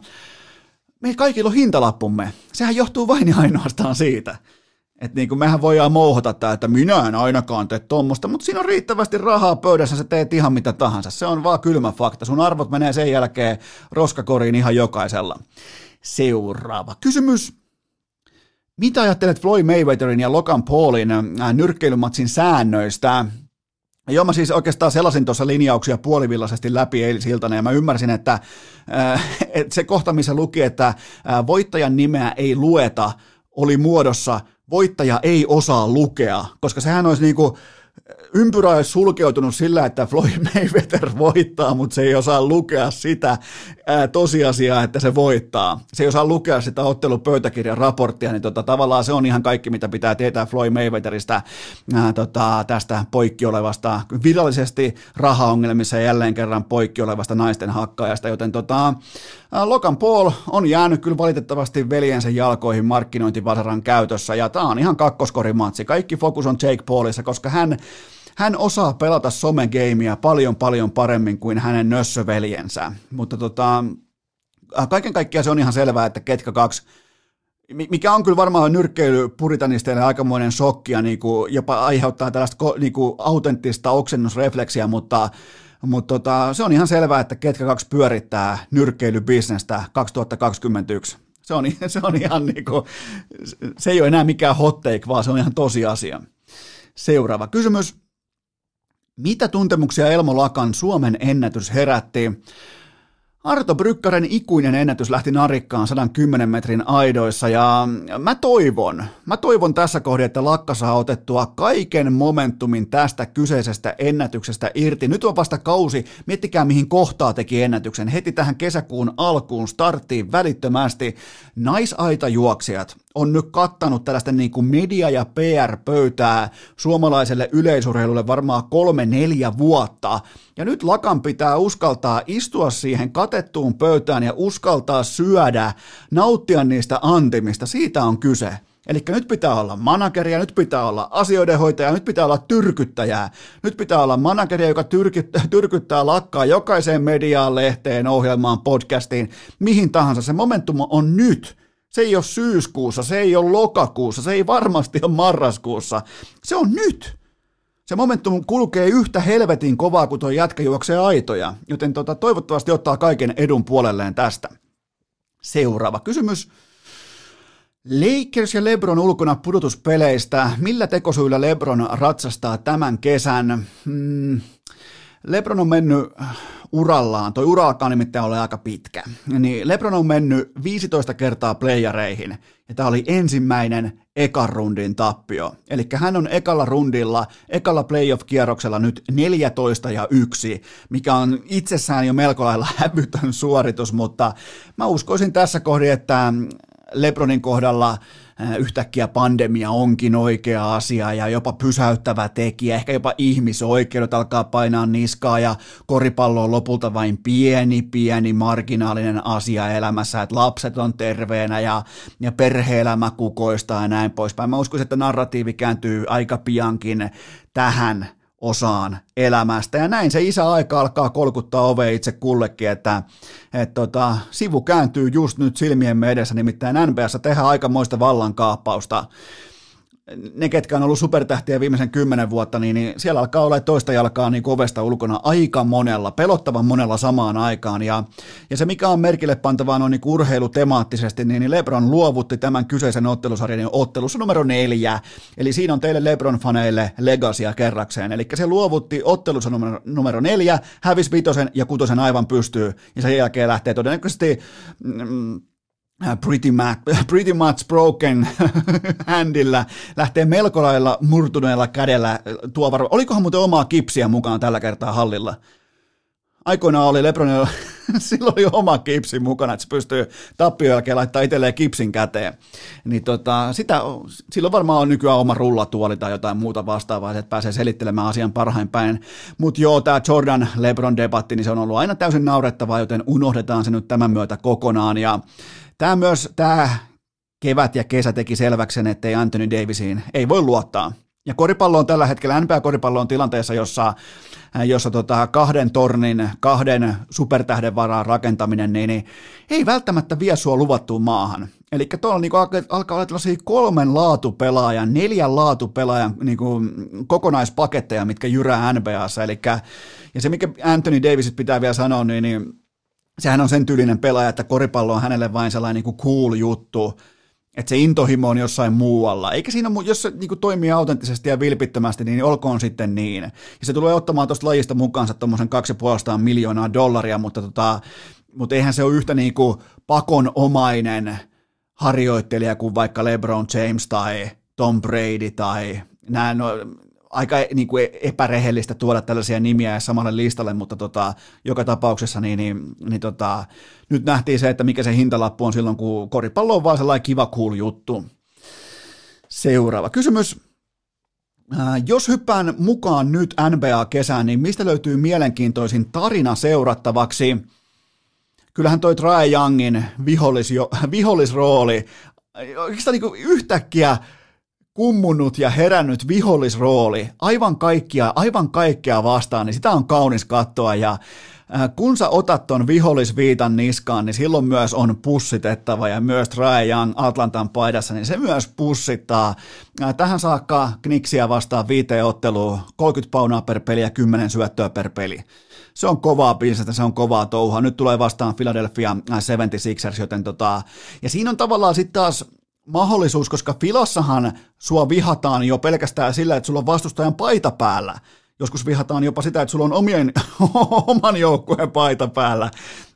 S1: me kaikilla on hintalappumme. Sehän johtuu vain ja ainoastaan siitä. Että niin kuin mehän voidaan mouhota tämä, että minä en ainakaan tee tuommoista, mutta siinä on riittävästi rahaa pöydässä, sä teet ihan mitä tahansa. Se on vaan kylmä fakta. Sun arvot menee sen jälkeen roskakoriin ihan jokaisella. Seuraava kysymys. Mitä ajattelet Floyd Mayweatherin ja Logan Paulin äh, nyrkkeilymatsin säännöistä? Joo, mä siis oikeastaan sellaisin tuossa linjauksia puolivillaisesti läpi eilisiltana ja mä ymmärsin, että, äh, että se kohta, missä luki, että äh, voittajan nimeä ei lueta, oli muodossa voittaja ei osaa lukea, koska sehän olisi niin kuin, ympyrä olisi sulkeutunut sillä, että Floyd Mayweather voittaa, mutta se ei osaa lukea sitä ää, tosiasiaa, että se voittaa. Se ei osaa lukea sitä ottelupöytäkirjan raporttia, niin tota, tavallaan se on ihan kaikki, mitä pitää tietää Floyd Mayweatherista ää, tota, tästä poikki olevasta, virallisesti rahaongelmissa ja jälleen kerran poikki olevasta naisten hakkaajasta, joten tota, Logan Paul on jäänyt kyllä valitettavasti veljensä jalkoihin markkinointivasaran käytössä, ja tämä on ihan kakkoskorimatsi. Kaikki fokus on Jake Paulissa, koska hän hän osaa pelata somegeimiä paljon paljon paremmin kuin hänen nössöveljensä, mutta tota, kaiken kaikkiaan se on ihan selvää, että ketkä kaksi mikä on kyllä varmaan nyrkkeilypuritanisteille aikamoinen shokki ja niin kuin jopa aiheuttaa tällaista niin kuin autenttista oksennusrefleksiä, mutta, mutta tota, se on ihan selvää, että ketkä kaksi pyörittää nyrkkeilybisnestä 2021. Se on, se on ihan niin kuin, se ei ole enää mikään hot take, vaan se on ihan tosiasia. Seuraava kysymys. Mitä tuntemuksia Elmo Lakan Suomen ennätys herätti? Arto Brykkaren ikuinen ennätys lähti narikkaan 110 metrin aidoissa ja mä toivon, mä toivon tässä kohdassa, että Lakka saa otettua kaiken momentumin tästä kyseisestä ennätyksestä irti. Nyt on vasta kausi, miettikää mihin kohtaa teki ennätyksen. Heti tähän kesäkuun alkuun starttiin välittömästi naisaitajuoksijat on nyt kattanut tällaista niin kuin media- ja PR-pöytää suomalaiselle yleisurheilulle varmaan kolme, neljä vuotta. Ja nyt Lakan pitää uskaltaa istua siihen katettuun pöytään ja uskaltaa syödä, nauttia niistä antimista. Siitä on kyse. Eli nyt pitää olla manageria, nyt pitää olla asioidenhoitaja, nyt pitää olla tyrkyttäjää. Nyt pitää olla manageria, joka tyrkyttää, tyrkyttää lakkaa jokaiseen mediaan, lehteen, ohjelmaan, podcastiin, mihin tahansa. Se momentum on nyt. Se ei ole syyskuussa, se ei ole lokakuussa, se ei varmasti ole marraskuussa. Se on nyt. Se momentum kulkee yhtä helvetin kovaa kuin tuo jätkä juoksee aitoja, joten tota, toivottavasti ottaa kaiken edun puolelleen tästä. Seuraava kysymys. Lakers ja LeBron ulkona pudotuspeleistä. Millä tekosyillä LeBron ratsastaa tämän kesän? Hmm. LeBron on mennyt urallaan, toi ura alkaa nimittäin olla aika pitkä, niin LeBron on mennyt 15 kertaa playareihin, ja tämä oli ensimmäinen ekan rundin tappio. Eli hän on ekalla rundilla, ekalla playoff-kierroksella nyt 14 ja 1, mikä on itsessään jo melko lailla hävytön suoritus, mutta mä uskoisin tässä kohdassa, että LeBronin kohdalla yhtäkkiä pandemia onkin oikea asia ja jopa pysäyttävä tekijä, ehkä jopa ihmisoikeudet alkaa painaa niskaa ja koripallo on lopulta vain pieni, pieni marginaalinen asia elämässä, että lapset on terveenä ja, ja perhe-elämä kukoistaa ja näin poispäin. Mä uskoisin, että narratiivi kääntyy aika piankin tähän osaan elämästä. Ja näin se isä aika alkaa kolkuttaa ove itse kullekin, että et tota, sivu kääntyy just nyt silmien edessä, nimittäin NBAssa tehdään aikamoista vallankaappausta ne, ketkä on ollut supertähtiä viimeisen kymmenen vuotta, niin, niin siellä alkaa olla toista jalkaa niin ovesta ulkona aika monella, pelottavan monella samaan aikaan. Ja, ja se, mikä on merkille pantavaa on niin urheilutemaattisesti, niin, niin LeBron luovutti tämän kyseisen ottelusarjan ottelussa numero neljä. Eli siinä on teille LeBron-faneille legasia kerrakseen. Eli se luovutti ottelussa numero, numero neljä, hävisi vitosen ja kutosen aivan pystyy, ja sen jälkeen lähtee todennäköisesti... Mm, pretty much, pretty much broken handillä, lähtee melko lailla murtuneella kädellä tuo varma. Olikohan muuten omaa kipsiä mukaan tällä kertaa hallilla? Aikoinaan oli Lebronilla, silloin oli oma kipsi mukana, että se pystyy tappion jälkeen laittaa itselleen kipsin käteen. Niin tota, sitä, silloin varmaan on nykyään oma rullatuoli tai jotain muuta vastaavaa, että pääsee selittelemään asian parhain päin. Mutta joo, tämä Jordan-Lebron-debatti, niin se on ollut aina täysin naurettavaa, joten unohdetaan se nyt tämän myötä kokonaan. Ja Tämä myös tämä kevät ja kesä teki selväksi sen, että ei Anthony Davisiin ei voi luottaa. Ja koripallo on tällä hetkellä, NBA-koripallo on tilanteessa, jossa, jossa tota kahden tornin, kahden supertähden varaan rakentaminen, niin, niin ei välttämättä vie sua luvattuun maahan. Eli tuolla niin alkaa olla tällaisia kolmen laatupelaajan, neljän laatupelaajan niin kuin, kokonaispaketteja, mitkä jyrää NBAssa. Eli, ja se, mikä Anthony Davisit pitää vielä sanoa, niin, niin sehän on sen tyylinen pelaaja, että koripallo on hänelle vain sellainen niin kuin cool juttu, että se intohimo on jossain muualla. Eikä siinä, jos se niin toimii autenttisesti ja vilpittömästi, niin olkoon sitten niin. Ja se tulee ottamaan tuosta lajista mukaansa tuommoisen 2,5 miljoonaa dollaria, mutta, tota, mutta eihän se ole yhtä niin kuin pakonomainen harjoittelija kuin vaikka LeBron James tai Tom Brady tai nämä no, aika niin kuin epärehellistä tuoda tällaisia nimiä samalle listalle, mutta tota, joka tapauksessa niin, niin, niin tota, nyt nähtiin se, että mikä se hintalappu on silloin, kun koripallo on vaan sellainen kiva cool juttu. Seuraava kysymys. Äh, jos hyppään mukaan nyt NBA-kesään, niin mistä löytyy mielenkiintoisin tarina seurattavaksi? Kyllähän toi Trae Youngin vihollis, vihollisrooli, oikeastaan niin yhtäkkiä kummunut ja herännyt vihollisrooli aivan kaikkia, aivan kaikkea vastaan, niin sitä on kaunis katsoa ja äh, kun sä otat ton vihollisviitan niskaan, niin silloin myös on pussitettava ja myös Trae Young Atlantan paidassa, niin se myös pussittaa. Äh, tähän saakka Knicksia vastaan viiteen otteluun, 30 paunaa per peli ja 10 syöttöä per peli se on kovaa bisnestä, se on kovaa touhua. Nyt tulee vastaan Philadelphia 76ers, joten tota, ja siinä on tavallaan sitten taas mahdollisuus, koska Filossahan sua vihataan jo pelkästään sillä, että sulla on vastustajan paita päällä. Joskus vihataan jopa sitä, että sulla on omien, oman joukkueen paita päällä.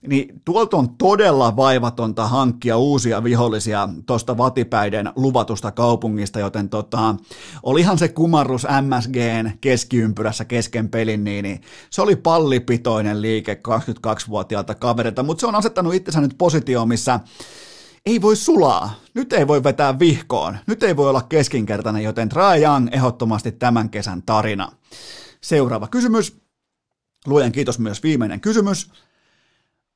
S1: Niin tuolta on todella vaivatonta hankkia uusia vihollisia tuosta Vatipäiden luvatusta kaupungista, joten tota, olihan se kumarrus MSGn keskiympyrässä kesken pelin, niin, niin se oli pallipitoinen liike 22-vuotiaalta kaverilta, mutta se on asettanut itsensä nyt positioon, missä ei voi sulaa. Nyt ei voi vetää vihkoon. Nyt ei voi olla keskinkertainen, joten Trae Young ehdottomasti tämän kesän tarina. Seuraava kysymys. Luojan kiitos myös viimeinen kysymys.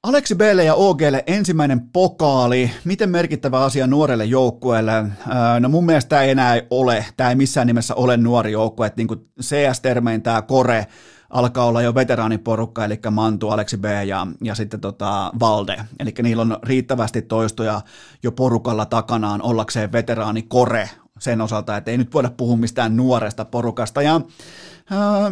S1: Aleksi Belle ja OGlle ensimmäinen pokaali. Miten merkittävä asia nuorelle joukkueelle? No mun mielestä tämä ei enää ole, tämä ei missään nimessä ole nuori joukkue. Niin kuin CS-termein tämä Kore alkaa olla jo veteraaniporukka, eli Mantu, Aleksi B ja, ja sitten tota Valde. Eli niillä on riittävästi toistoja jo porukalla takanaan ollakseen veteraani Kore sen osalta, että ei nyt voida puhua mistään nuoresta porukasta. Ja, ää,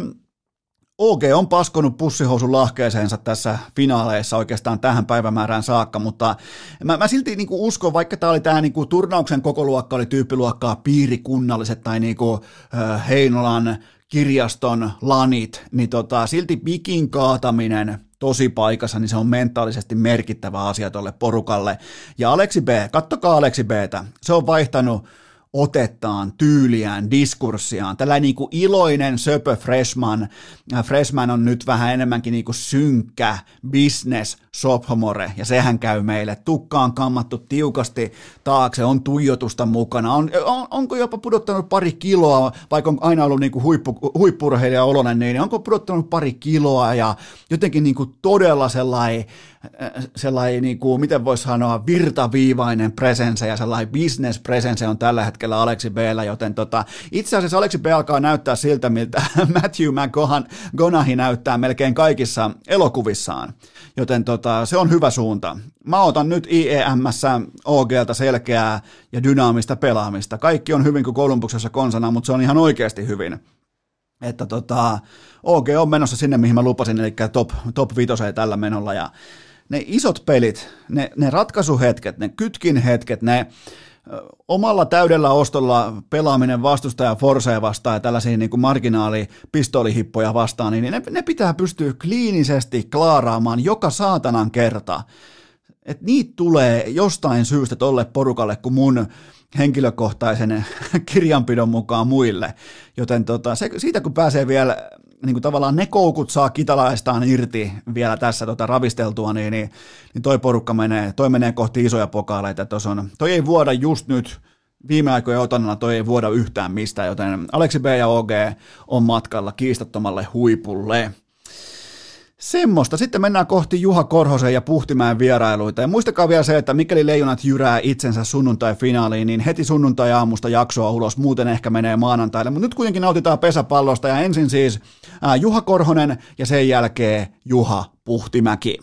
S1: OG on paskonut pussihousun lahkeeseensa tässä finaaleissa oikeastaan tähän päivämäärään saakka, mutta mä, mä silti niin kuin uskon, vaikka tämä oli tämä niin kuin turnauksen kokoluokka, oli tyyppiluokkaa piirikunnalliset tai niin kuin, äh, Heinolan kirjaston lanit, niin tota, silti pikin kaataminen tosi paikassa, niin se on mentaalisesti merkittävä asia tuolle porukalle. Ja Aleksi B, kattokaa Aleksi Btä, se on vaihtanut otettaan, tyyliään, diskurssiaan. Tällä niin kuin iloinen söpö freshman. Äh, freshman on nyt vähän enemmänkin niin kuin synkkä business sophomore, ja sehän käy meille. Tukka on kammattu tiukasti taakse, on tuijotusta mukana. On, on, onko jopa pudottanut pari kiloa, vaikka on aina ollut niin kuin huippu, huippurheilija olonen, niin onko pudottanut pari kiloa ja jotenkin niin kuin todella sellainen sellainen, niin kuin, miten voisi sanoa, virtaviivainen presence ja sellainen business presence on tällä hetkellä Aleksi b joten tota, itse asiassa Aleksi B alkaa näyttää siltä, miltä Matthew McGonaghy näyttää melkein kaikissa elokuvissaan, joten tota, se on hyvä suunta. Mä otan nyt IEMssä OGlta selkeää ja dynaamista pelaamista. Kaikki on hyvin kuin Kolumbuksessa konsana, mutta se on ihan oikeasti hyvin että tota, OG on menossa sinne, mihin mä lupasin, eli top, top 5 tällä menolla, ja ne isot pelit, ne, ne ratkaisuhetket, ne kytkin hetket, ne omalla täydellä ostolla pelaaminen vastustaja Forsea vastaan ja tällaisia niin kuin marginaalipistolihippoja vastaan, niin ne, ne pitää pystyä kliinisesti klaaraamaan joka saatanan kerta. Et niitä tulee jostain syystä tolle porukalle, kun mun henkilökohtaisen kirjanpidon mukaan muille. Joten tota, se, siitä kun pääsee vielä niin kuin tavallaan ne koukut saa kitalaistaan irti vielä tässä tota, ravisteltua, niin, niin, niin toi porukka menee, toi menee kohti isoja pokaaleita. On, toi ei vuoda just nyt viime aikojen otannalla toi ei vuoda yhtään mistään, joten Aleksi B ja OG on matkalla kiistattomalle huipulle. Semmoista. Sitten mennään kohti Juha Korhosen ja Puhtimäen vierailuita. Ja muistakaa vielä se, että mikäli leijonat jyrää itsensä sunnuntai-finaaliin, niin heti sunnuntai-aamusta jaksoa ulos, muuten ehkä menee maanantaille. Mutta nyt kuitenkin nautitaan pesäpallosta ja ensin siis ää, Juha Korhonen ja sen jälkeen Juha Puhtimäki.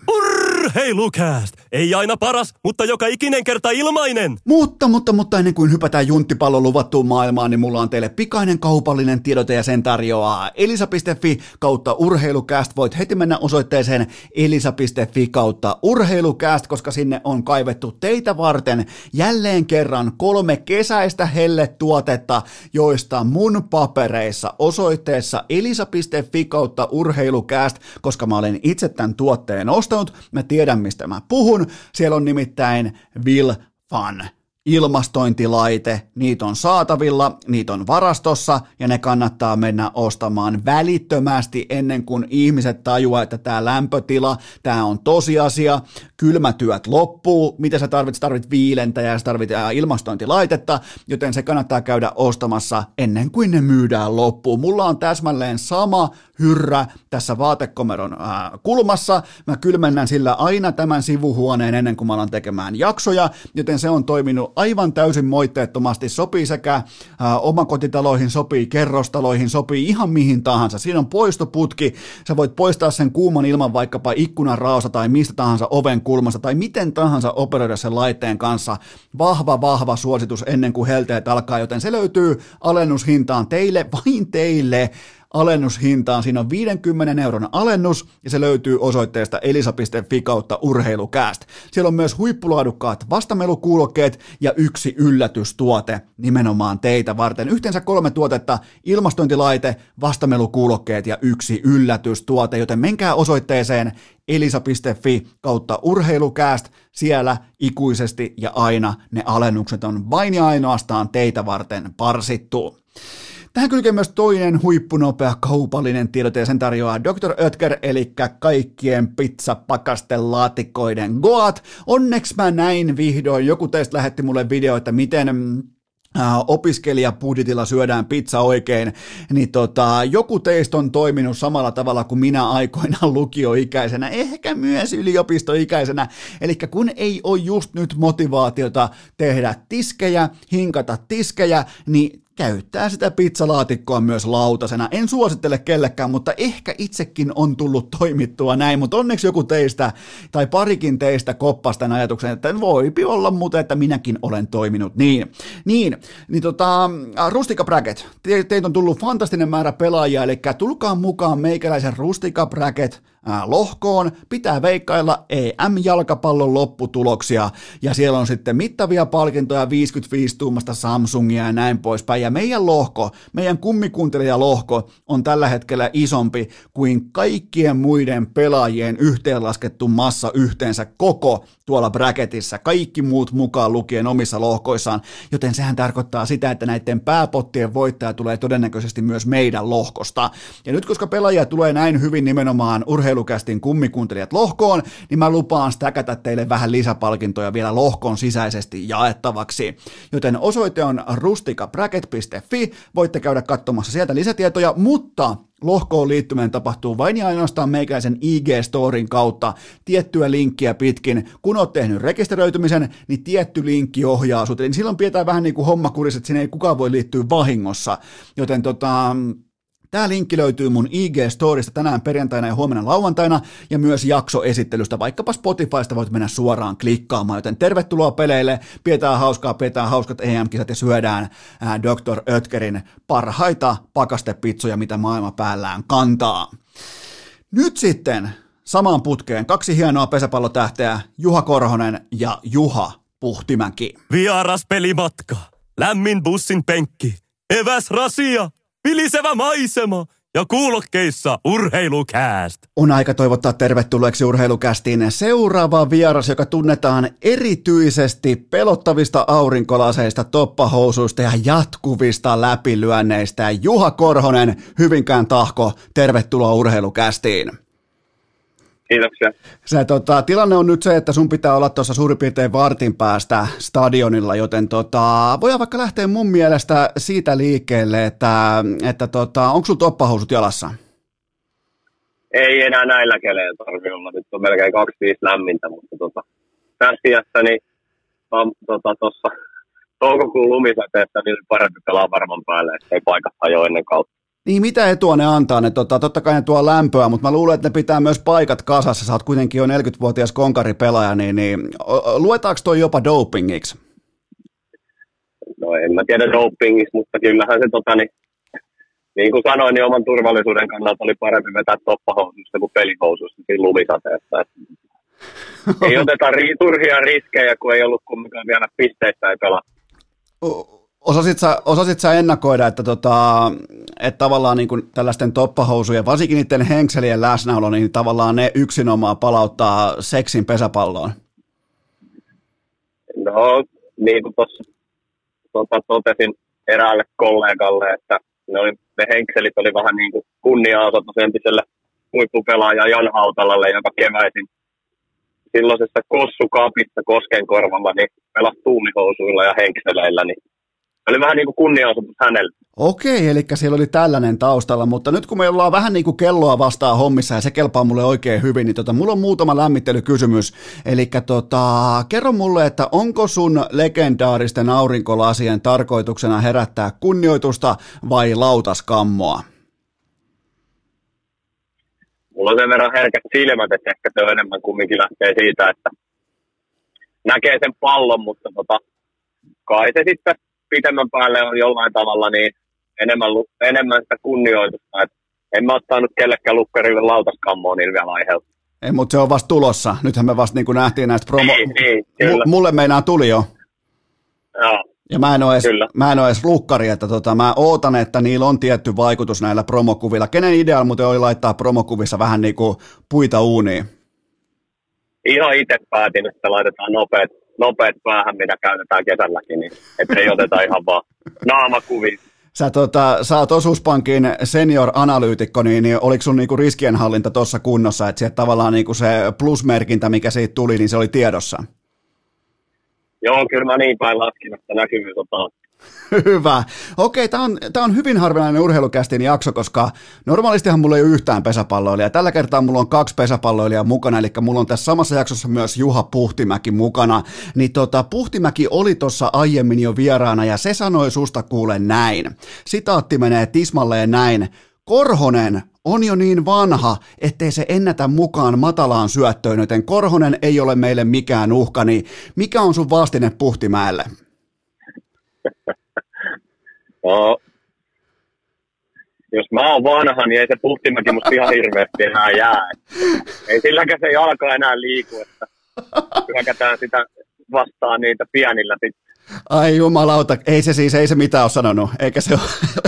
S2: Urheilukääst! Ei aina paras, mutta joka ikinen kerta ilmainen!
S1: Mutta, mutta, mutta ennen kuin hypätään junttipallon luvattuun maailmaan, niin mulla on teille pikainen kaupallinen tiedote ja sen tarjoaa elisa.fi kautta urheilukääst. Voit heti mennä osoitteeseen elisa.fi kautta urheilukääst, koska sinne on kaivettu teitä varten jälleen kerran kolme kesäistä helletuotetta, joista mun papereissa osoitteessa elisa.fi kautta urheilukääst, koska mä olen itse tämän tuotteen ostanut, mä tiedän mistä mä puhun. Siellä on nimittäin Will Fun ilmastointilaite, niitä on saatavilla, niitä on varastossa ja ne kannattaa mennä ostamaan välittömästi ennen kuin ihmiset tajuaa, että tämä lämpötila, tämä on tosiasia, kylmätyöt loppuu, mitä sä tarvitset, tarvit viilentä ja sä tarvit ilmastointilaitetta, joten se kannattaa käydä ostamassa ennen kuin ne myydään loppuun. Mulla on täsmälleen sama hyrrä tässä vaatekomeron ää, kulmassa. Mä kylmennän sillä aina tämän sivuhuoneen ennen kuin mä alan tekemään jaksoja, joten se on toiminut aivan täysin moitteettomasti. Sopii sekä ää, omakotitaloihin, sopii kerrostaloihin, sopii ihan mihin tahansa. Siinä on poistoputki, sä voit poistaa sen kuuman ilman vaikkapa ikkunan raosta tai mistä tahansa oven kulmasta tai miten tahansa operoida sen laitteen kanssa. Vahva, vahva suositus ennen kuin helteet alkaa, joten se löytyy alennushintaan teille, vain teille alennushintaan. Siinä on 50 euron alennus ja se löytyy osoitteesta elisa.fi kautta urheilukääst. Siellä on myös huippulaadukkaat vastamelukuulokkeet ja yksi yllätystuote nimenomaan teitä varten. Yhteensä kolme tuotetta, ilmastointilaite, vastamelukuulokkeet ja yksi yllätystuote, joten menkää osoitteeseen elisa.fi kautta urheilukääst. Siellä ikuisesti ja aina ne alennukset on vain ja ainoastaan teitä varten parsittu. Tähän kylkee myös toinen huippunopea kaupallinen tiedote ja sen tarjoaa Dr. Oetker, eli kaikkien pizzapakastelaatikoiden Goat. Onneksi mä näin vihdoin, joku teistä lähetti mulle video, että miten mm, opiskelijapudjetilla syödään pizza oikein, niin tota, joku teistä on toiminut samalla tavalla kuin minä aikoinaan lukioikäisenä, ehkä myös yliopistoikäisenä, eli kun ei ole just nyt motivaatiota tehdä tiskejä, hinkata tiskejä, niin käyttää sitä pizzalaatikkoa myös lautasena. En suosittele kellekään, mutta ehkä itsekin on tullut toimittua näin, mutta onneksi joku teistä tai parikin teistä koppasi tämän ajatuksen, että voipi olla muuten, että minäkin olen toiminut niin. Niin, niin tota, Rustika Bracket, Te, teitä on tullut fantastinen määrä pelaajia, eli tulkaa mukaan meikäläisen Rustika Bracket lohkoon, pitää veikkailla EM-jalkapallon lopputuloksia, ja siellä on sitten mittavia palkintoja, 55 tuumasta Samsungia ja näin poispäin, ja meidän lohko, meidän kummikuuntelijalohko on tällä hetkellä isompi kuin kaikkien muiden pelaajien yhteenlaskettu massa yhteensä koko tuolla bracketissa, kaikki muut mukaan lukien omissa lohkoissaan, joten sehän tarkoittaa sitä, että näiden pääpottien voittaja tulee todennäköisesti myös meidän lohkosta. Ja nyt koska pelaajia tulee näin hyvin nimenomaan urheilukästin kummikuuntelijat lohkoon, niin mä lupaan stäkätä teille vähän lisäpalkintoja vielä lohkon sisäisesti jaettavaksi. Joten osoite on rustikabracket.fi, voitte käydä katsomassa sieltä lisätietoja, mutta lohkoon liittyminen tapahtuu vain ja ainoastaan meikäisen IG-storin kautta tiettyä linkkiä pitkin. Kun oot tehnyt rekisteröitymisen, niin tietty linkki ohjaa sut. Eli silloin pidetään vähän niin kuin hommakurissa, että sinne ei kukaan voi liittyä vahingossa. Joten tota, Tämä linkki löytyy mun IG-storista tänään perjantaina ja huomenna lauantaina ja myös jaksoesittelystä, vaikkapa Spotifysta voit mennä suoraan klikkaamaan, joten tervetuloa peleille, pidetään hauskaa, pidetään hauskat EM-kisat ja syödään ää, Dr. Ötkerin parhaita pakastepitsoja, mitä maailma päällään kantaa. Nyt sitten samaan putkeen kaksi hienoa pesäpallotähteä, Juha Korhonen ja Juha Puhtimäki.
S2: Vieras pelimatka, lämmin bussin penkki, eväs rasia vilisevä maisema ja kuulokkeissa urheilukääst.
S1: On aika toivottaa tervetulleeksi urheilukästiin seuraava vieras, joka tunnetaan erityisesti pelottavista aurinkolaseista, toppahousuista ja jatkuvista läpilyönneistä. Juha Korhonen, Hyvinkään tahko, tervetuloa urheilukästiin.
S3: Kiitoksia.
S1: Se, tota, tilanne on nyt se, että sun pitää olla tuossa suurin piirtein vartin päästä stadionilla, joten tota, voidaan vaikka lähteä mun mielestä siitä liikkeelle, että, että tota, onko sulla toppahousut jalassa?
S3: ei enää näillä keleillä tarvi olla. Nyt on melkein 25 lämmintä, mutta tota, tässä iässä niin tota, tuossa toukokuun lumisateessa niin parempi pelaa varman päälle, ei paikat hajoa ennen kautta.
S1: Niin, mitä etua ne antaa? Ne, tota, totta kai ne tuo lämpöä, mutta mä luulen, että ne pitää myös paikat kasassa. Sä oot kuitenkin jo 40-vuotias konkaripelaaja, niin, niin luetaanko toi jopa dopingiksi?
S3: No en mä tiedä dopingista, mutta kyllähän se tota, niin, niin kuin sanoin, niin oman turvallisuuden kannalta oli parempi vetää toppahoususta kuin pelihoususta siinä lumisateessa. ei oteta ri- turhia riskejä, kun ei ollut kumminkaan vielä pisteistä ei pelaa.
S1: Osasit sä, osasit sä ennakoida, että, tota, että tavallaan niin tällaisten toppahousujen, varsinkin niiden henkselien läsnäolo, niin tavallaan ne yksinomaan palauttaa seksin pesäpalloon?
S3: No, niin kuin tuossa tota, totesin eräälle kollegalle, että ne, oli, ne henkselit oli vähän niin kuin kunnia-osoitus entiselle huippupelaaja Jan Hautalalle, joka keväisin silloisessa kossukapissa Koskenkorvalla niin pelasi tuulihousuilla ja henkseleillä, niin oli vähän niin kuin kunnianosoitus hänelle.
S1: Okei, eli siellä oli tällainen taustalla, mutta nyt kun me ollaan vähän niin kuin kelloa vastaan hommissa ja se kelpaa mulle oikein hyvin, niin tota, mulla on muutama lämmittelykysymys. Eli tota, kerro mulle, että onko sun legendaaristen aurinkolasien tarkoituksena herättää kunnioitusta vai lautaskammoa?
S3: Mulla on sen verran herkät silmät, että ehkä se on enemmän kumminkin lähtee siitä, että näkee sen pallon, mutta tota, kai se sitten pitemmän päälle on jollain tavalla niin enemmän, enemmän sitä kunnioitusta. Et en mä ottanut kellekään lukkarille lautaskammoa niin vielä aiheuttaa.
S1: Ei, mutta se on vasta tulossa. Nythän me vasta niin kuin nähtiin näistä promo...
S3: Niin, niin, kyllä.
S1: M- mulle meinaa tuli jo.
S3: Joo.
S1: Ja mä en ole edes, mä en ole edes lukkari, että tota, mä ootan, että niillä on tietty vaikutus näillä promokuvilla. Kenen idea muuten oli laittaa promokuvissa vähän niin kuin puita uuniin?
S3: Ihan itse päätin, että laitetaan nopeat nopeat päähän, mitä käytetään kesälläkin, niin ettei oteta ihan vaan naamakuviin.
S1: Sä, tota, sä oot osuuspankin senior-analyytikko, niin, niin oliko sun niinku riskienhallinta tuossa kunnossa, että sieltä tavallaan niinku se plusmerkintä, mikä siitä tuli, niin se oli tiedossa?
S3: Joo, kyllä mä niin päin laskin, että näkyvyys on
S1: Hyvä. Okei, tämä on, tää on hyvin harvinainen urheilukästin jakso, koska normaalistihan mulla ei ole yhtään pesäpalloilijaa. Tällä kertaa mulla on kaksi pesäpalloilijaa mukana, eli mulla on tässä samassa jaksossa myös Juha Puhtimäki mukana. Niin tota, Puhtimäki oli tuossa aiemmin jo vieraana ja se sanoi susta kuule näin. Sitaatti menee tismalleen näin. Korhonen on jo niin vanha, ettei se ennätä mukaan matalaan syöttöön, joten Korhonen ei ole meille mikään uhka, niin mikä on sun vastine Puhtimäelle?
S3: no, jos mä oon vanha, niin ei se puhtimäki musta ihan hirveästi enää jää. Ei silläkään se jalka enää liiku, että hyökätään sitä vastaan niitä pienillä sitten.
S1: Ai jumalauta, ei se siis, ei se mitään ole sanonut, eikä, se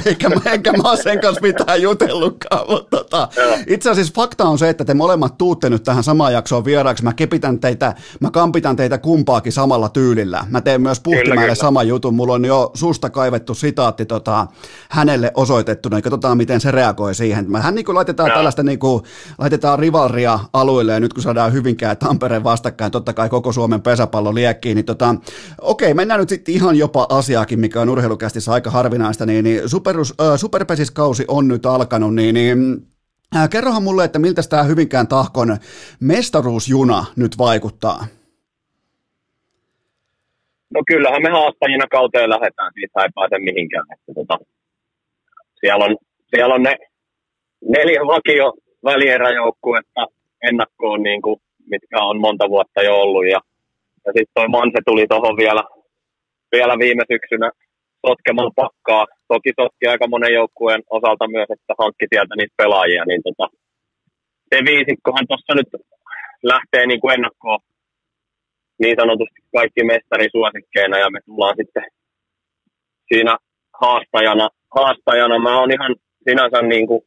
S1: eikä, eikä mä ole sen kanssa mitään jutellutkaan, mutta tota, itse asiassa fakta on se, että te molemmat tuutte nyt tähän samaan jaksoon vieraaksi, mä kepitän teitä, mä kampitan teitä kumpaakin samalla tyylillä, mä teen myös Puhtimäelle sama jutun, mulla on jo susta kaivettu sitaatti tota, hänelle osoitettuna, ja katsotaan miten se reagoi siihen, mä hän niin kuin laitetaan Joo. tällaista, niin kuin, laitetaan rivalria alueelle, ja nyt kun saadaan Hyvinkään ja Tampereen vastakkain, totta kai koko Suomen pesäpallo liekkiin, niin tota, okei, mennään nyt sitten ihan jopa asiaakin, mikä on urheilukästissä aika harvinaista, niin, niin superus, äh, superpesiskausi on nyt alkanut, niin, niin äh, kerrohan mulle, että miltä tämä Hyvinkään tahkon mestaruusjuna nyt vaikuttaa?
S3: No kyllähän me haastajina kauteen lähdetään, siitä ei pääse mihinkään. Että tota, siellä, on, siellä on ne neljä vakio välieräjoukkuetta ennakkoon, niin kuin, mitkä on monta vuotta jo ollut. Ja, ja sitten toi Manse tuli tuohon vielä vielä viime syksynä sotkemaan pakkaa. Toki sotki aika monen joukkueen osalta myös, että hankki sieltä niitä pelaajia. Niin tota, se viisikkohan tuossa nyt lähtee niin kuin ennakkoon niin sanotusti kaikki mestarisuosikkeina ja me tullaan sitten siinä haastajana. haastajana. Mä oon ihan sinänsä niin kuin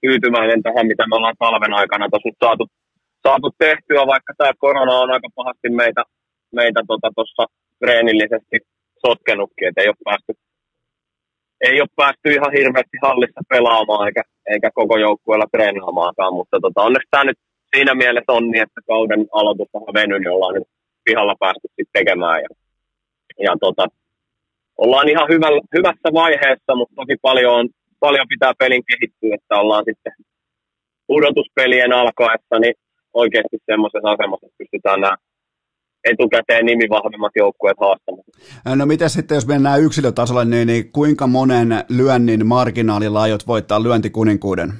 S3: tyytyväinen tähän, mitä me ollaan talven aikana tuossa saatu, saatu tehtyä, vaikka tämä korona on aika pahasti meitä, meitä tuossa tota, treenillisesti sotkenutkin, että ei ole päästy, ei ole päästy ihan hirveästi hallissa pelaamaan eikä, eikä koko joukkueella treenaamaankaan, mutta tota, onneksi tämä nyt siinä mielessä on niin, että kauden aloitus on venyt, niin ollaan nyt pihalla päästy sitten tekemään. Ja, ja tota, ollaan ihan hyvä, hyvässä vaiheessa, mutta toki paljon, paljon pitää pelin kehittyä, että ollaan sitten pudotuspelien alkaessa, niin oikeasti semmoisessa asemassa, että pystytään nämä etukäteen nimivahvemmat joukkueet haastamaan.
S1: No mitä sitten, jos mennään yksilötasolle, niin, niin kuinka monen lyönnin marginaalilla aiot voittaa lyöntikuninkuuden?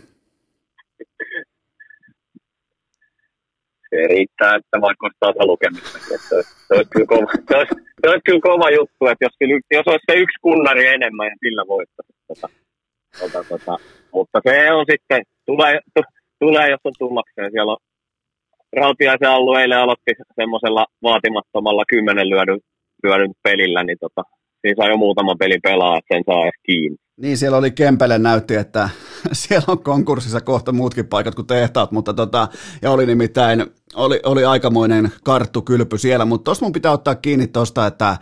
S3: Se riittää, että vaikka olisi tasalukemista. Se, se, olisi kyllä kova, se, olisi, se olisi kyllä kova juttu, että jos, jos olisi se yksi kunnari enemmän ja sillä voittaisi. Tota, tota, tota. Mutta se on sitten, tulee, tulee jos on tullakseen. Siellä on Rautiaisen alueelle aloitti semmoisella vaatimattomalla kymmenen lyödyn, lyödyn pelillä, niin tota, siinä saa jo muutama peli pelaa, että sen saa edes kiinni.
S1: Niin, siellä oli Kempele näytti, että siellä on konkurssissa kohta muutkin paikat kuin tehtaat, mutta tota, ja oli nimittäin oli, oli aikamoinen karttu kylpy siellä, mutta tuossa mun pitää ottaa kiinni tuosta, että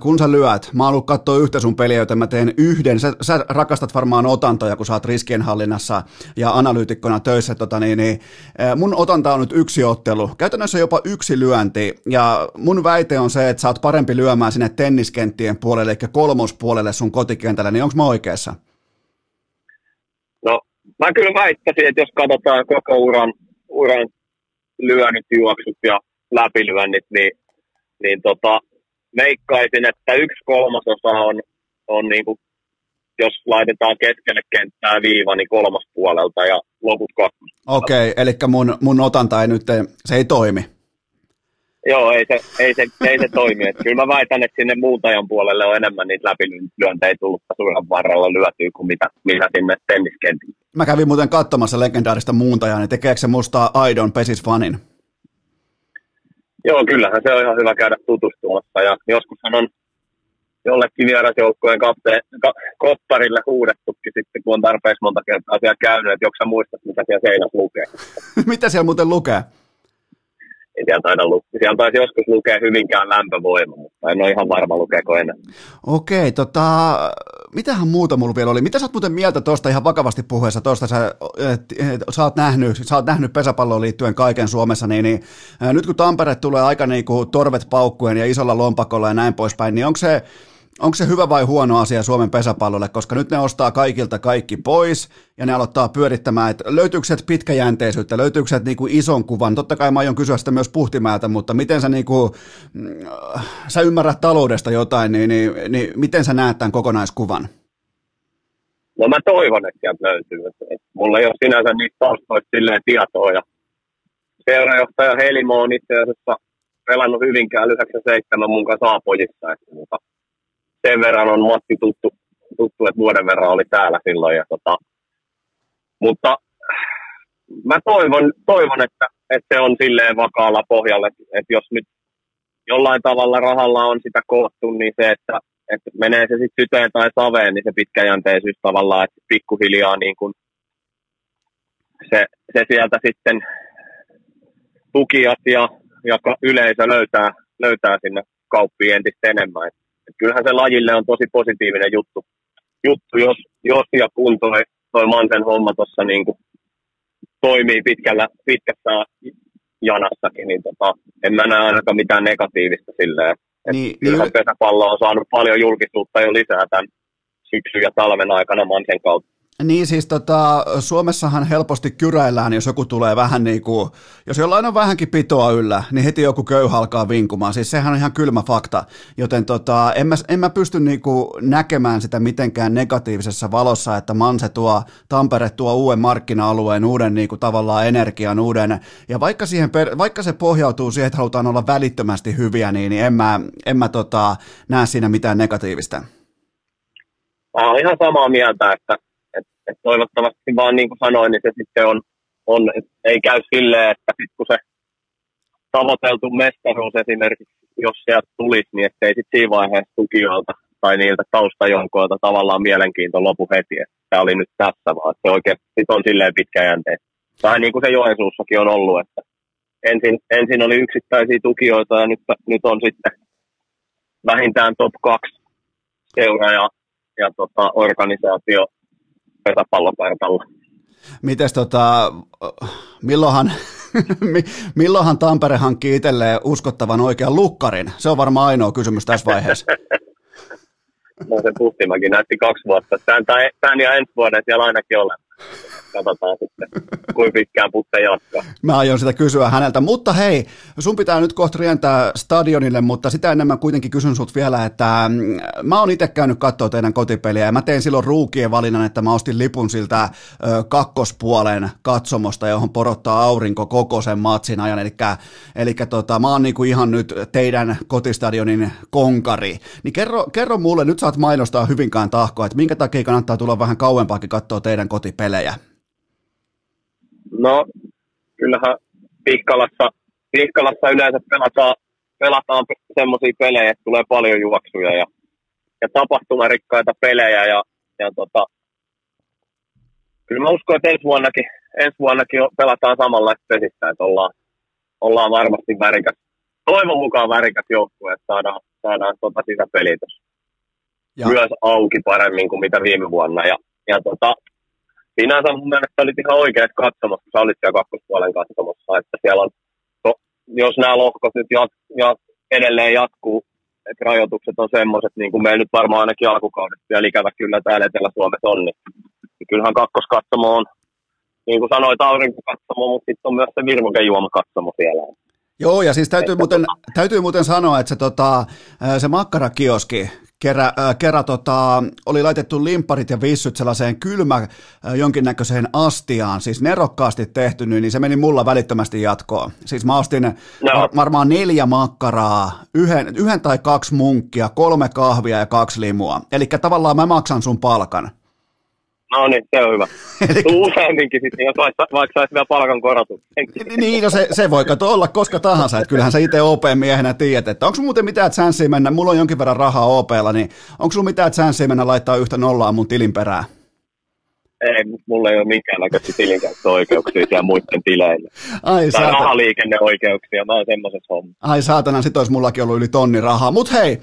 S1: kun sä lyöt, mä oon katsoa yhtä sun peliä, joten mä teen yhden, sä, sä rakastat varmaan otantoja, kun sä oot riskienhallinnassa ja analyytikkona töissä, tota, niin, niin, mun otanta on nyt yksi ottelu, käytännössä jopa yksi lyönti, ja mun väite on se, että sä oot parempi lyömään sinne tenniskenttien puolelle, eli kolmospuolelle sun kotikentällä, niin onko mä oikeassa?
S3: No, mä kyllä väittäisin, että jos katsotaan koko uran, uran lyönnit, juoksut ja läpilyönnit, niin, niin tota, veikkaisin, että yksi kolmasosa on, on niin kuin, jos laitetaan keskelle kenttää viiva, niin kolmas puolelta ja loput kaksi.
S1: Okei, okay, eli mun, mun otanta ei nyt, se ei toimi.
S3: Joo, ei se, ei se, ei se toimi. Että kyllä mä väitän, että sinne muutajan puolelle on enemmän niitä läpilyöntejä tullut suuren varrella lyötyä kuin mitä, mitä sinne tenniskentille.
S1: Mä kävin muuten katsomassa legendaarista muuntajaa, niin tekeekö se musta aidon pesisfanin?
S3: Joo, kyllähän se on ihan hyvä käydä tutustumassa. Ja joskushan on jollekin vierasjoukkojen kapte, ka, kopparille huudettukin sitten, kun on tarpeeksi monta kertaa siellä käynyt, että joksa muistat, mitä siellä seinässä lukee.
S1: mitä siellä muuten lukee?
S3: Ei siellä taida lukea. Siellä taisi joskus lukea hyvinkään lämpövoima, mutta en ole ihan varma lukeeko enää.
S1: Okei, tota, mitähän muuta mulla vielä oli? Mitä sä oot muuten mieltä tuosta ihan vakavasti puheessa tuosta? Sä, et, et, sä, oot nähnyt, sä oot nähnyt pesäpalloon liittyen kaiken Suomessa, niin, niin nyt kun Tampere tulee aika niin kuin torvet paukkuen ja isolla lompakolla ja näin poispäin, niin onko se, onko se hyvä vai huono asia Suomen pesäpallolle, koska nyt ne ostaa kaikilta kaikki pois ja ne aloittaa pyörittämään, että löytyykö se pitkäjänteisyyttä, löytyykö se niin kuin ison kuvan, totta kai mä aion kysyä sitä myös Puhtimäältä, mutta miten sä, niin kuin, äh, sä ymmärrät taloudesta jotain, niin, niin, niin miten sä näet tämän kokonaiskuvan?
S3: No mä toivon, että sieltä löytyy. Mulla ei ole sinänsä niitä taustoista silleen tietoa ja seurajohtaja Helimo on itse asiassa pelannut hyvinkään 97 mun kanssa A-pojissa, että mutta sen verran on Matti tuttu, tuttu että vuoden verran oli täällä silloin. Ja tota, mutta mä toivon, toivon että, että se on silleen vakaalla pohjalla, että, että jos nyt jollain tavalla rahalla on sitä koottu, niin se, että, että menee se sitten syteen tai saveen, niin se pitkäjänteisyys tavallaan, että pikkuhiljaa niin kuin se, se sieltä sitten tukijat ja, ja yleisö löytää, löytää sinne kauppiin entistä enemmän. Kyllähän se lajille on tosi positiivinen juttu, juttu jos, jos ja kun toi, toi Mansen homma tuossa niin toimii pitkällä, pitkässä janassakin, niin tota, en mä näe ainakaan mitään negatiivista silleen. Niin, kyllähän niin... pesäpallo on saanut paljon julkisuutta jo lisää tämän syksyn ja talven aikana Mansen kautta.
S1: Niin siis tota, Suomessahan helposti kyräillään, jos joku tulee vähän niin kuin, jos jollain on vähänkin pitoa yllä, niin heti joku köyhä alkaa vinkumaan. Siis sehän on ihan kylmä fakta, joten tota, en, mä, en mä pysty niin kuin näkemään sitä mitenkään negatiivisessa valossa, että Manse tuo, Tampere tuo uuden markkina-alueen, uuden niin kuin tavallaan energian, uuden, ja vaikka, siihen, vaikka se pohjautuu siihen, että halutaan olla välittömästi hyviä, niin, niin en mä, en mä tota, näe siinä mitään negatiivista.
S3: Mä olen ihan samaa mieltä, että et toivottavasti vaan niin kuin sanoin, niin se sitten on, on ei käy silleen, että sitten kun se tavoiteltu mestaruus esimerkiksi, jos sieltä tulisi, niin ettei sitten siinä vaiheessa tukijoilta tai niiltä taustajonkoilta tavallaan mielenkiinto lopu heti, että tämä oli nyt tässä, vaan se oikeasti sit on silleen pitkäjänteistä. Tai niin kuin se Joensuussakin on ollut, että ensin, ensin oli yksittäisiä tukijoita ja nyt, nyt on sitten vähintään top 2 seura ja, ja tota, organisaatio pesäpallokartalla.
S1: Mites tota, milloinhan, milloinhan Tampere hankkii itselleen uskottavan oikean lukkarin? Se on varmaan ainoa kysymys tässä vaiheessa.
S3: no se Puhtimäki näytti kaksi vuotta. Tämän, tämän ja ensi vuoden siellä ainakin olen. Katsotaan sitten. kuin pitkään putte jatkaa.
S1: Mä aion sitä kysyä häneltä, mutta hei, sun pitää nyt kohta rientää stadionille, mutta sitä enemmän kuitenkin kysyn sut vielä, että mm, mä oon itse käynyt katsoa teidän kotipeliä ja mä tein silloin ruukien valinnan, että mä ostin lipun siltä kakkospuolen katsomosta, johon porottaa aurinko koko sen matsin ajan, eli, eli tota, mä oon niinku ihan nyt teidän kotistadionin konkari, niin kerro, kerro mulle, nyt saat mainostaa hyvinkään tahkoa, että minkä takia kannattaa tulla vähän kauempaakin katsoa teidän kotipelejä?
S3: No, kyllähän Pihkalassa, Pihkalassa yleensä pelataan, pelataan semmoisia pelejä, että tulee paljon juoksuja ja, ja tapahtumarikkaita pelejä ja, ja tota, kyllä mä uskon, että ensi vuonnakin, ensi vuonnakin pelataan samanlaista pesistä, että ollaan, ollaan varmasti värikäs, toivon mukaan värikäs joukkue, että saadaan, saadaan tota sisäpeliä ja. myös auki paremmin kuin mitä viime vuonna. Ja, ja tota, sinänsä mun mielestä olit ihan oikeat katsomassa, kun sä olit siellä kakkospuolen katsomassa, että siellä on, to, jos nämä lohkot nyt jat, jat, edelleen jatkuu, että rajoitukset on semmoiset, niin kuin meillä nyt varmaan ainakin alkukaudesta vielä ikävä kyllä täällä Etelä-Suomessa on, niin, niin kyllähän kakkoskatsomo on, niin kuin sanoit, aurinkokatsomo, mutta sitten on myös se virvokejuomakatsomo siellä.
S1: Joo, ja siis täytyy muuten, täytyy muuten sanoa, että se, tota, se makkarakioski, kerä, äh, kerä tota, oli laitettu limpparit ja vissyt sellaiseen kylmä äh, jonkinnäköiseen astiaan, siis nerokkaasti tehty, niin se meni mulla välittömästi jatkoon. Siis mä ostin no. var, varmaan neljä makkaraa, yhden, yhden tai kaksi munkkia, kolme kahvia ja kaksi limua. Eli tavallaan mä maksan sun palkan.
S3: No niin, se on hyvä. Eli... Useamminkin sitten, jos vaikka, vaikka saisi vielä palkan korotuksen.
S1: niin, no se, se voi kato olla koska tahansa, että kyllähän sä itse OP-miehenä tiedät, että onko muuten mitään chanssiä mennä, mulla on jonkin verran rahaa OPlla, niin onko sulla mitään chanssiä mennä laittaa yhtä nollaa mun tilin perään?
S3: Ei, mulla ei ole minkäännäköisiä tilinkäyttöoikeuksia ja muiden tileille. Ai tai rahaliikenneoikeuksia, mä oon semmoisessa hommassa.
S1: Ai saatana, sit olisi mullakin ollut yli tonni rahaa. Mut hei,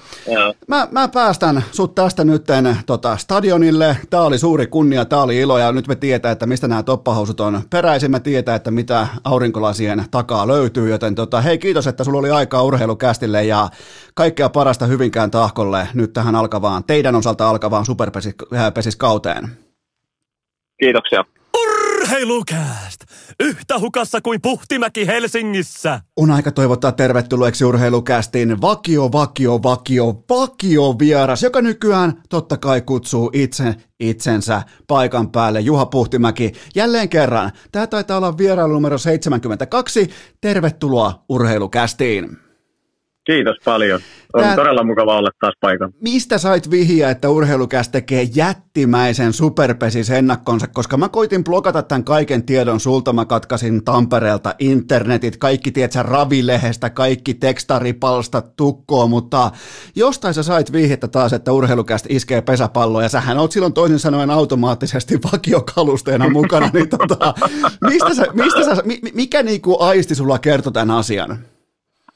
S1: mä, mä, päästän sut tästä nytten tota, stadionille. Tää oli suuri kunnia, tää oli ilo ja nyt me tietää, että mistä nämä toppahousut on peräisin. Me tietää, että mitä aurinkolasien takaa löytyy, joten tota, hei kiitos, että sulla oli aikaa urheilukästille ja kaikkea parasta Hyvinkään tahkolle nyt tähän alkavaan, teidän osalta alkavaan superpesiskauteen.
S3: Kiitoksia.
S2: Urheilukääst! Yhtä hukassa kuin Puhtimäki Helsingissä.
S1: On aika toivottaa tervetulleeksi urheilukästin vakio, vakio, vakio, vakio vieras, joka nykyään totta kai kutsuu itse itsensä paikan päälle. Juha Puhtimäki, jälleen kerran. Tämä taitaa olla vierailu numero 72. Tervetuloa urheilukästiin.
S3: Kiitos paljon. On Tää... todella mukava olla taas paikalla.
S1: Mistä sait vihiä, että urheilukäs tekee jättimäisen superpesis ennakkonsa, koska mä koitin blokata tämän kaiken tiedon sulta, mä katkasin Tampereelta internetit, kaikki tietsä ravilehestä, kaikki tekstaripalstat tukkoa, mutta jostain sä sait vihiettä taas, että urheilukästä iskee pesäpalloa, ja sähän oot silloin toisin sanoen automaattisesti vakiokalusteena mukana, niin tota, mistä sä, mistä sä, mikä niinku aisti sulla kertoi tämän asian?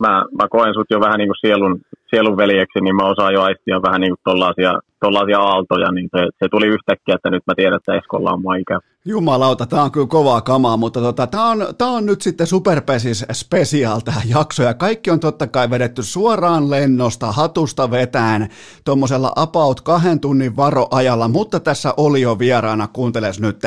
S3: Mä, mä koen sut jo vähän niin kuin sielun, sielun veljeksi, niin mä osaan jo aistia vähän niin kuin tollaisia, tollaisia aaltoja, niin se, se, tuli yhtäkkiä, että nyt mä tiedän, että Eskolla on mua ikävä.
S1: Jumalauta, tämä on kyllä kovaa kamaa, mutta tota, tämä on, tää on nyt sitten Superpesis special tämä jakso, ja kaikki on totta kai vedetty suoraan lennosta, hatusta vetään, tuommoisella about kahden tunnin varoajalla, mutta tässä oli jo vieraana, kuunteles nyt,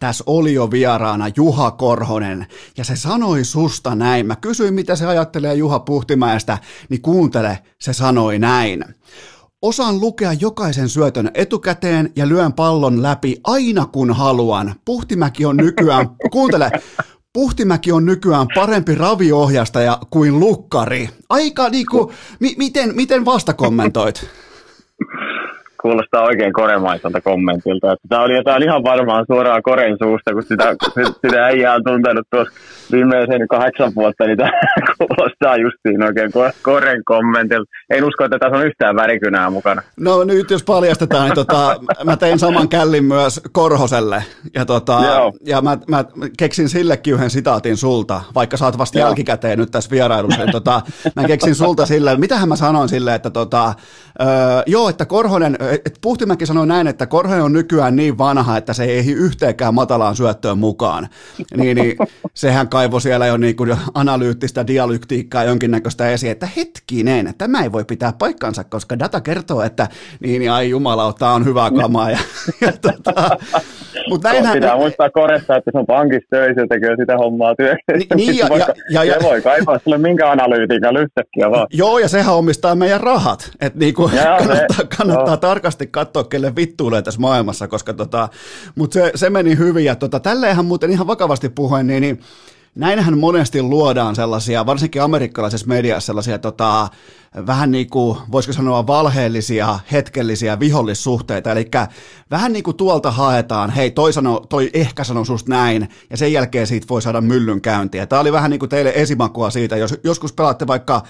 S1: tässä oli jo vieraana Juha Korhonen, ja se sanoi susta näin, mä kysyin mitä se ajattelee Juha Puhtimäestä, niin kuuntele, se sanoi näin. Osaan lukea jokaisen syötön etukäteen ja lyön pallon läpi aina kun haluan. Puhtimäki on nykyään, kuuntele, Puhtimäki on nykyään parempi raviohjastaja kuin lukkari. Aika niinku, mi- miten, miten vasta kommentoit?
S3: kuulostaa oikein koremaiselta kommentilta. Että tämä oli jotain ihan varmaan suoraan koren suusta, kun sitä, sitä äijää on tuntenut tuossa viimeisen kahdeksan vuotta, niin tämä kuulostaa justiin oikein koren kommentilta. En usko, että tässä on yhtään värikynää mukana.
S1: No nyt jos paljastetaan, niin tota, mä tein saman källin myös Korhoselle. Ja, tota, ja mä, mä, keksin sillekin yhden sitaatin sulta, vaikka sä oot vasta Joo. jälkikäteen nyt tässä vierailussa. Niin tota, mä keksin sulta silleen, mitähän mä sanoin silleen, että tota, öö, joo, että Korhonen et Puhtimäki sanoi näin, että Korhonen on nykyään niin vanha, että se ei ehdi yhteenkään matalaan syöttöön mukaan. Niin, niin sehän kaivoi siellä jo niin kuin analyyttistä dialyktiikkaa jonkinnäköistä esiin, että hetkinen, tämä ei voi pitää paikkansa, koska data kertoo, että niin, niin ai jumala, tämä on hyvää kamaa. Ja, ja tota,
S4: mutta näinhän... Pitää muistaa koressa, että se on pankissa töissä ja tekee sitä hommaa työksessä. Niin, ja, ja, ja, ja, voi kaivaa sulle minkä analyytiikan yhtäkkiä vaan.
S1: Joo, ja sehän omistaa meidän rahat. Että niinku, kannattaa, se, kannattaa tarkasti katsoa, kelle vittuulee tässä maailmassa, koska tota, mutta se, se, meni hyvin. Ja tota, tälleenhän muuten ihan vakavasti puhuen, niin, niin näinhän monesti luodaan sellaisia, varsinkin amerikkalaisessa mediassa sellaisia tota, vähän niin kuin, voisiko sanoa valheellisia, hetkellisiä vihollissuhteita, eli vähän niin kuin tuolta haetaan, hei toi, sano, toi ehkä sanoo susta näin, ja sen jälkeen siitä voi saada myllyn käyntiä. Tämä oli vähän niin kuin teille esimakua siitä, jos joskus pelaatte vaikka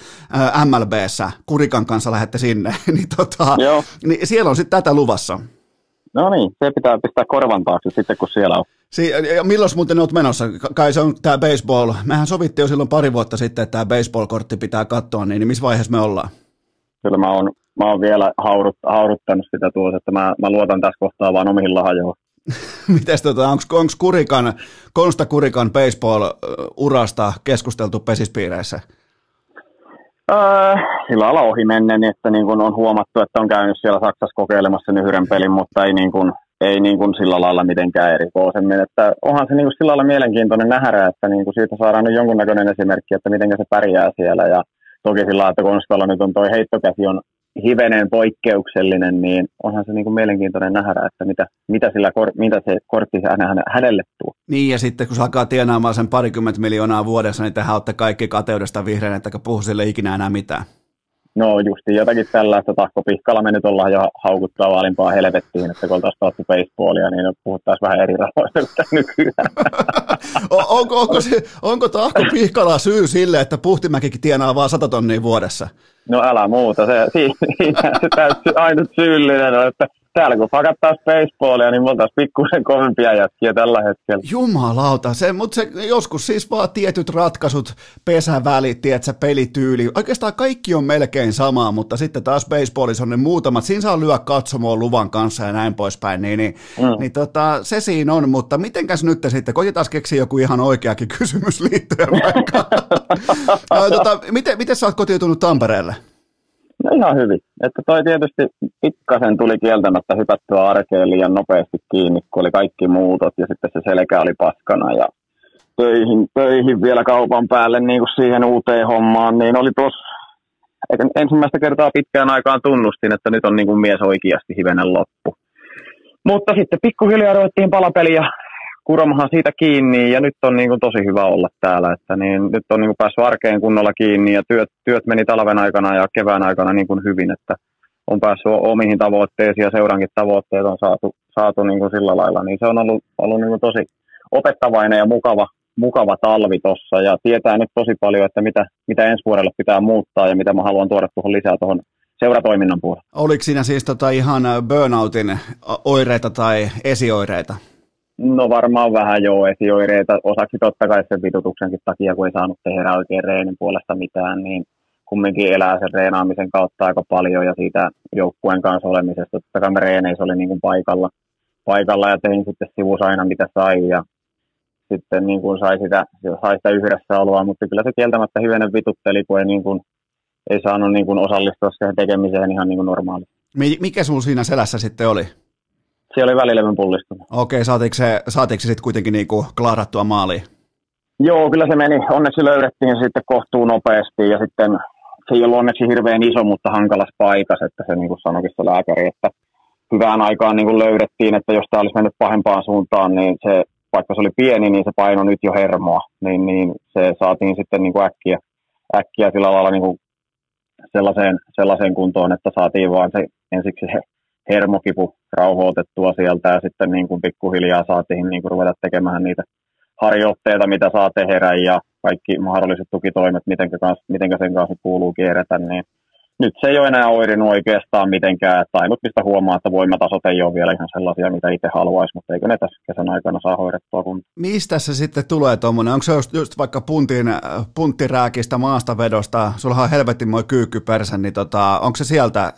S1: MLBssä, Kurikan kanssa lähette sinne, niin, tota, niin siellä on sitten tätä luvassa.
S4: No niin, se pitää pistää korvan taakse sitten, kun siellä on.
S1: Si- milloin muuten olet menossa? Kai se on tämä baseball. Mehän sovittiin jo silloin pari vuotta sitten, että tämä baseball-kortti pitää katsoa, niin, niin missä vaiheessa me ollaan?
S4: Kyllä mä oon, mä oon vielä haudut, hauduttanut sitä tuossa, että mä, mä luotan tässä kohtaa vaan omiin lahjoihin.
S1: Mites tota, onko Kurikan, Konsta Kurikan baseball-urasta keskusteltu pesispiireissä?
S4: Öö, sillä lailla ohi menneen, että niin kun on huomattu, että on käynyt siellä Saksassa kokeilemassa sen yhden pelin, mutta ei, niin kun, ei niin kun sillä lailla mitenkään erikoisemmin. Että onhan se niin kun sillä lailla mielenkiintoinen nähdä, että niin kun siitä saadaan nyt jonkunnäköinen esimerkki, että miten se pärjää siellä. Ja toki sillä lailla, että Konstalla nyt on tuo heittokäsi on hivenen poikkeuksellinen, niin onhan se niin kuin mielenkiintoinen nähdä, että mitä, mitä, sillä mitä se kortti hänelle tuo.
S1: Niin, ja sitten kun se alkaa tienaamaan sen parikymmentä miljoonaa vuodessa, niin tehän olette kaikki kateudesta vihreän, että puhu sille ikinä enää mitään.
S4: No justi jotakin tällaista tahkopihkalla me nyt ollaan jo haukuttaa vaalimpaa helvettiin, että kun oltaisiin pelattu baseballia, niin puhuttaisiin vähän eri rahoista kuin nykyään.
S1: onko, onko, se, onko Tahko Pihkala syy sille, että Puhtimäkikin tienaa vain 100 tonnia vuodessa?
S4: No älä muuta, se, siinä se täytyy ainut syyllinen on, että täällä kun pakattaa baseballia, niin me oltaisiin pikkusen kovempia jätkiä tällä hetkellä.
S1: Jumalauta, se, mutta se joskus siis vaan tietyt ratkaisut, pesävälit, tiedätkö, pelityyli. Oikeastaan kaikki on melkein samaa, mutta sitten taas baseballissa on ne muutamat. Siinä saa lyö katsomoon luvan kanssa ja näin poispäin. Niin, niin, mm. niin tota, se siinä on, mutta mitenkäs nyt sitten, koitetaan keksiä joku ihan oikeakin kysymys liittyen vaikka. tota, miten, miten sä oot kotiutunut Tampereelle?
S4: No ihan hyvin. Että toi tietysti pikkasen tuli kieltämättä hypättyä arkeen liian nopeasti kiinni, kun oli kaikki muutot ja sitten se selkä oli paskana ja töihin, töihin vielä kaupan päälle niin kuin siihen uuteen hommaan, niin oli tuossa ensimmäistä kertaa pitkään aikaan tunnustin, että nyt on niin kuin mies oikeasti hivenen loppu. Mutta sitten pikkuhiljaa ruvettiin palapeliä kuromahan siitä kiinni ja nyt on niin kuin tosi hyvä olla täällä, että niin, nyt on niin kuin päässyt arkeen kunnolla kiinni ja työt, työt meni talven aikana ja kevään aikana niin kuin hyvin, että on päässyt omiin tavoitteisiin ja seurankin tavoitteet on saatu, saatu niin kuin sillä lailla, niin se on ollut, ollut niin kuin tosi opettavainen ja mukava, mukava talvi tuossa ja tietää nyt tosi paljon, että mitä, mitä ensi vuodelle pitää muuttaa ja mitä mä haluan tuoda tuohon lisää tuohon seuratoiminnan puolelle.
S1: Oliko siinä siis tota ihan burnoutin oireita tai esioireita?
S4: No varmaan vähän joo esioireita. Osaksi totta kai sen vitutuksenkin takia, kun ei saanut tehdä oikein reenin puolesta mitään, niin kumminkin elää sen reenaamisen kautta aika paljon ja siitä joukkueen kanssa olemisesta. Totta kai reeneissä oli niin kuin paikalla, paikalla ja tein sitten sivussa aina mitä sai ja sitten niin kuin sai, sitä, sai sitä yhdessä oloa, mutta kyllä se kieltämättä hyvenen vitutteli, kun ei, niin kuin, ei saanut niin kuin osallistua siihen tekemiseen ihan niin kuin normaalisti.
S1: Mikä sinulla siinä selässä sitten oli?
S4: Siellä oli välilevyn pullistuma.
S1: Okei, saatiinko se, saatiinko se sitten kuitenkin niinku klaarattua maaliin?
S4: Joo, kyllä se meni. Onneksi löydettiin se sitten kohtuu nopeasti ja sitten se ei ollut onneksi hirveän iso, mutta hankalas paikas, että se niin kuin sanoikin se lääkäri, että hyvään aikaan niin kuin löydettiin, että jos tämä olisi mennyt pahempaan suuntaan, niin se, vaikka se oli pieni, niin se paino nyt jo hermoa, niin, niin se saatiin sitten niin kuin äkkiä, äkkiä sillä lailla niin kuin sellaiseen, sellaiseen kuntoon, että saatiin vaan se ensiksi se hermokipu rauhoitettua sieltä ja sitten niin kuin pikkuhiljaa saatiin niin kuin ruveta tekemään niitä harjoitteita, mitä saa tehdä ja kaikki mahdolliset tukitoimet, miten, sen kanssa kuuluu kierretä, niin, nyt se ei ole enää oirinut oikeastaan mitenkään, että ainut mistä huomaa, että voimatasot ei ole vielä ihan sellaisia, mitä itse haluaisi, mutta eikö ne tässä kesän aikana saa hoidettua kun...
S1: Mistä se sitten tulee tuommoinen? Onko se just, just vaikka puntin, punttirääkistä maastavedosta, sulla on helvetin moi kyykkypersä, niin tota, onko se sieltä,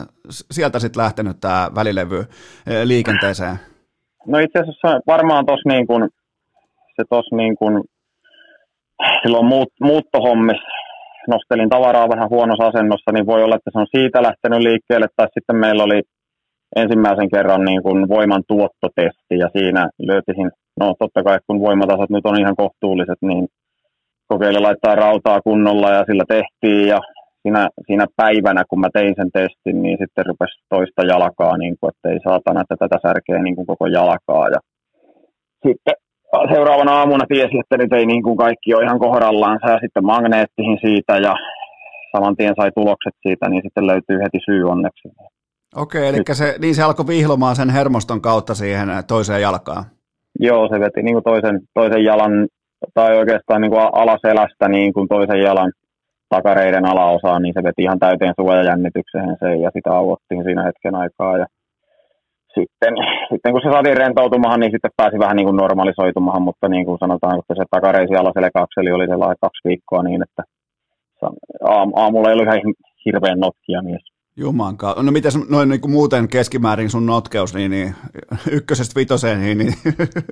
S1: sieltä sitten lähtenyt tämä välilevy eh, liikenteeseen?
S4: No itse asiassa varmaan tuossa niin kuin, se tuossa niin kuin, silloin muut, muuttohommissa nostelin tavaraa vähän huonossa asennossa, niin voi olla, että se on siitä lähtenyt liikkeelle, tai sitten meillä oli ensimmäisen kerran niin kuin voiman tuottotesti, ja siinä löytisin, no totta kai kun voimatasot nyt on ihan kohtuulliset, niin kokeilin laittaa rautaa kunnolla, ja sillä tehtiin, ja siinä, siinä päivänä, kun mä tein sen testin, niin sitten rupesi toista jalkaa, niin kuin, että ei saatana, että tätä särkee niin kuin koko jalkaa, ja sitten seuraavana aamuna tiesi, että nyt ei niin kuin kaikki ole ihan kohdallaan. Ja sitten magneettihin siitä ja saman tien sai tulokset siitä, niin sitten löytyy heti syy onneksi.
S1: Okei, eli se, niin se alkoi vihlomaan sen hermoston kautta siihen toiseen jalkaan.
S4: Joo, se veti niin kuin toisen, toisen jalan, tai oikeastaan niin kuin alaselästä niin kuin toisen jalan takareiden alaosaan, niin se veti ihan täyteen suojajännitykseen se, ja sitä auottiin siinä hetken aikaa. Ja sitten, sitten kun se saatiin rentoutumahan, niin sitten pääsi vähän niin kuin normalisoitumahan, mutta niin kuin sanotaan, että se takareisi alaselle oli sellainen kaksi viikkoa niin, että aamulla ei ollut ihan hirveän notkia mies.
S1: Juman kautta. No mitäs noin niin kuin muuten keskimäärin sun notkeus, niin, niin ykkösestä vitoseen, niin, niin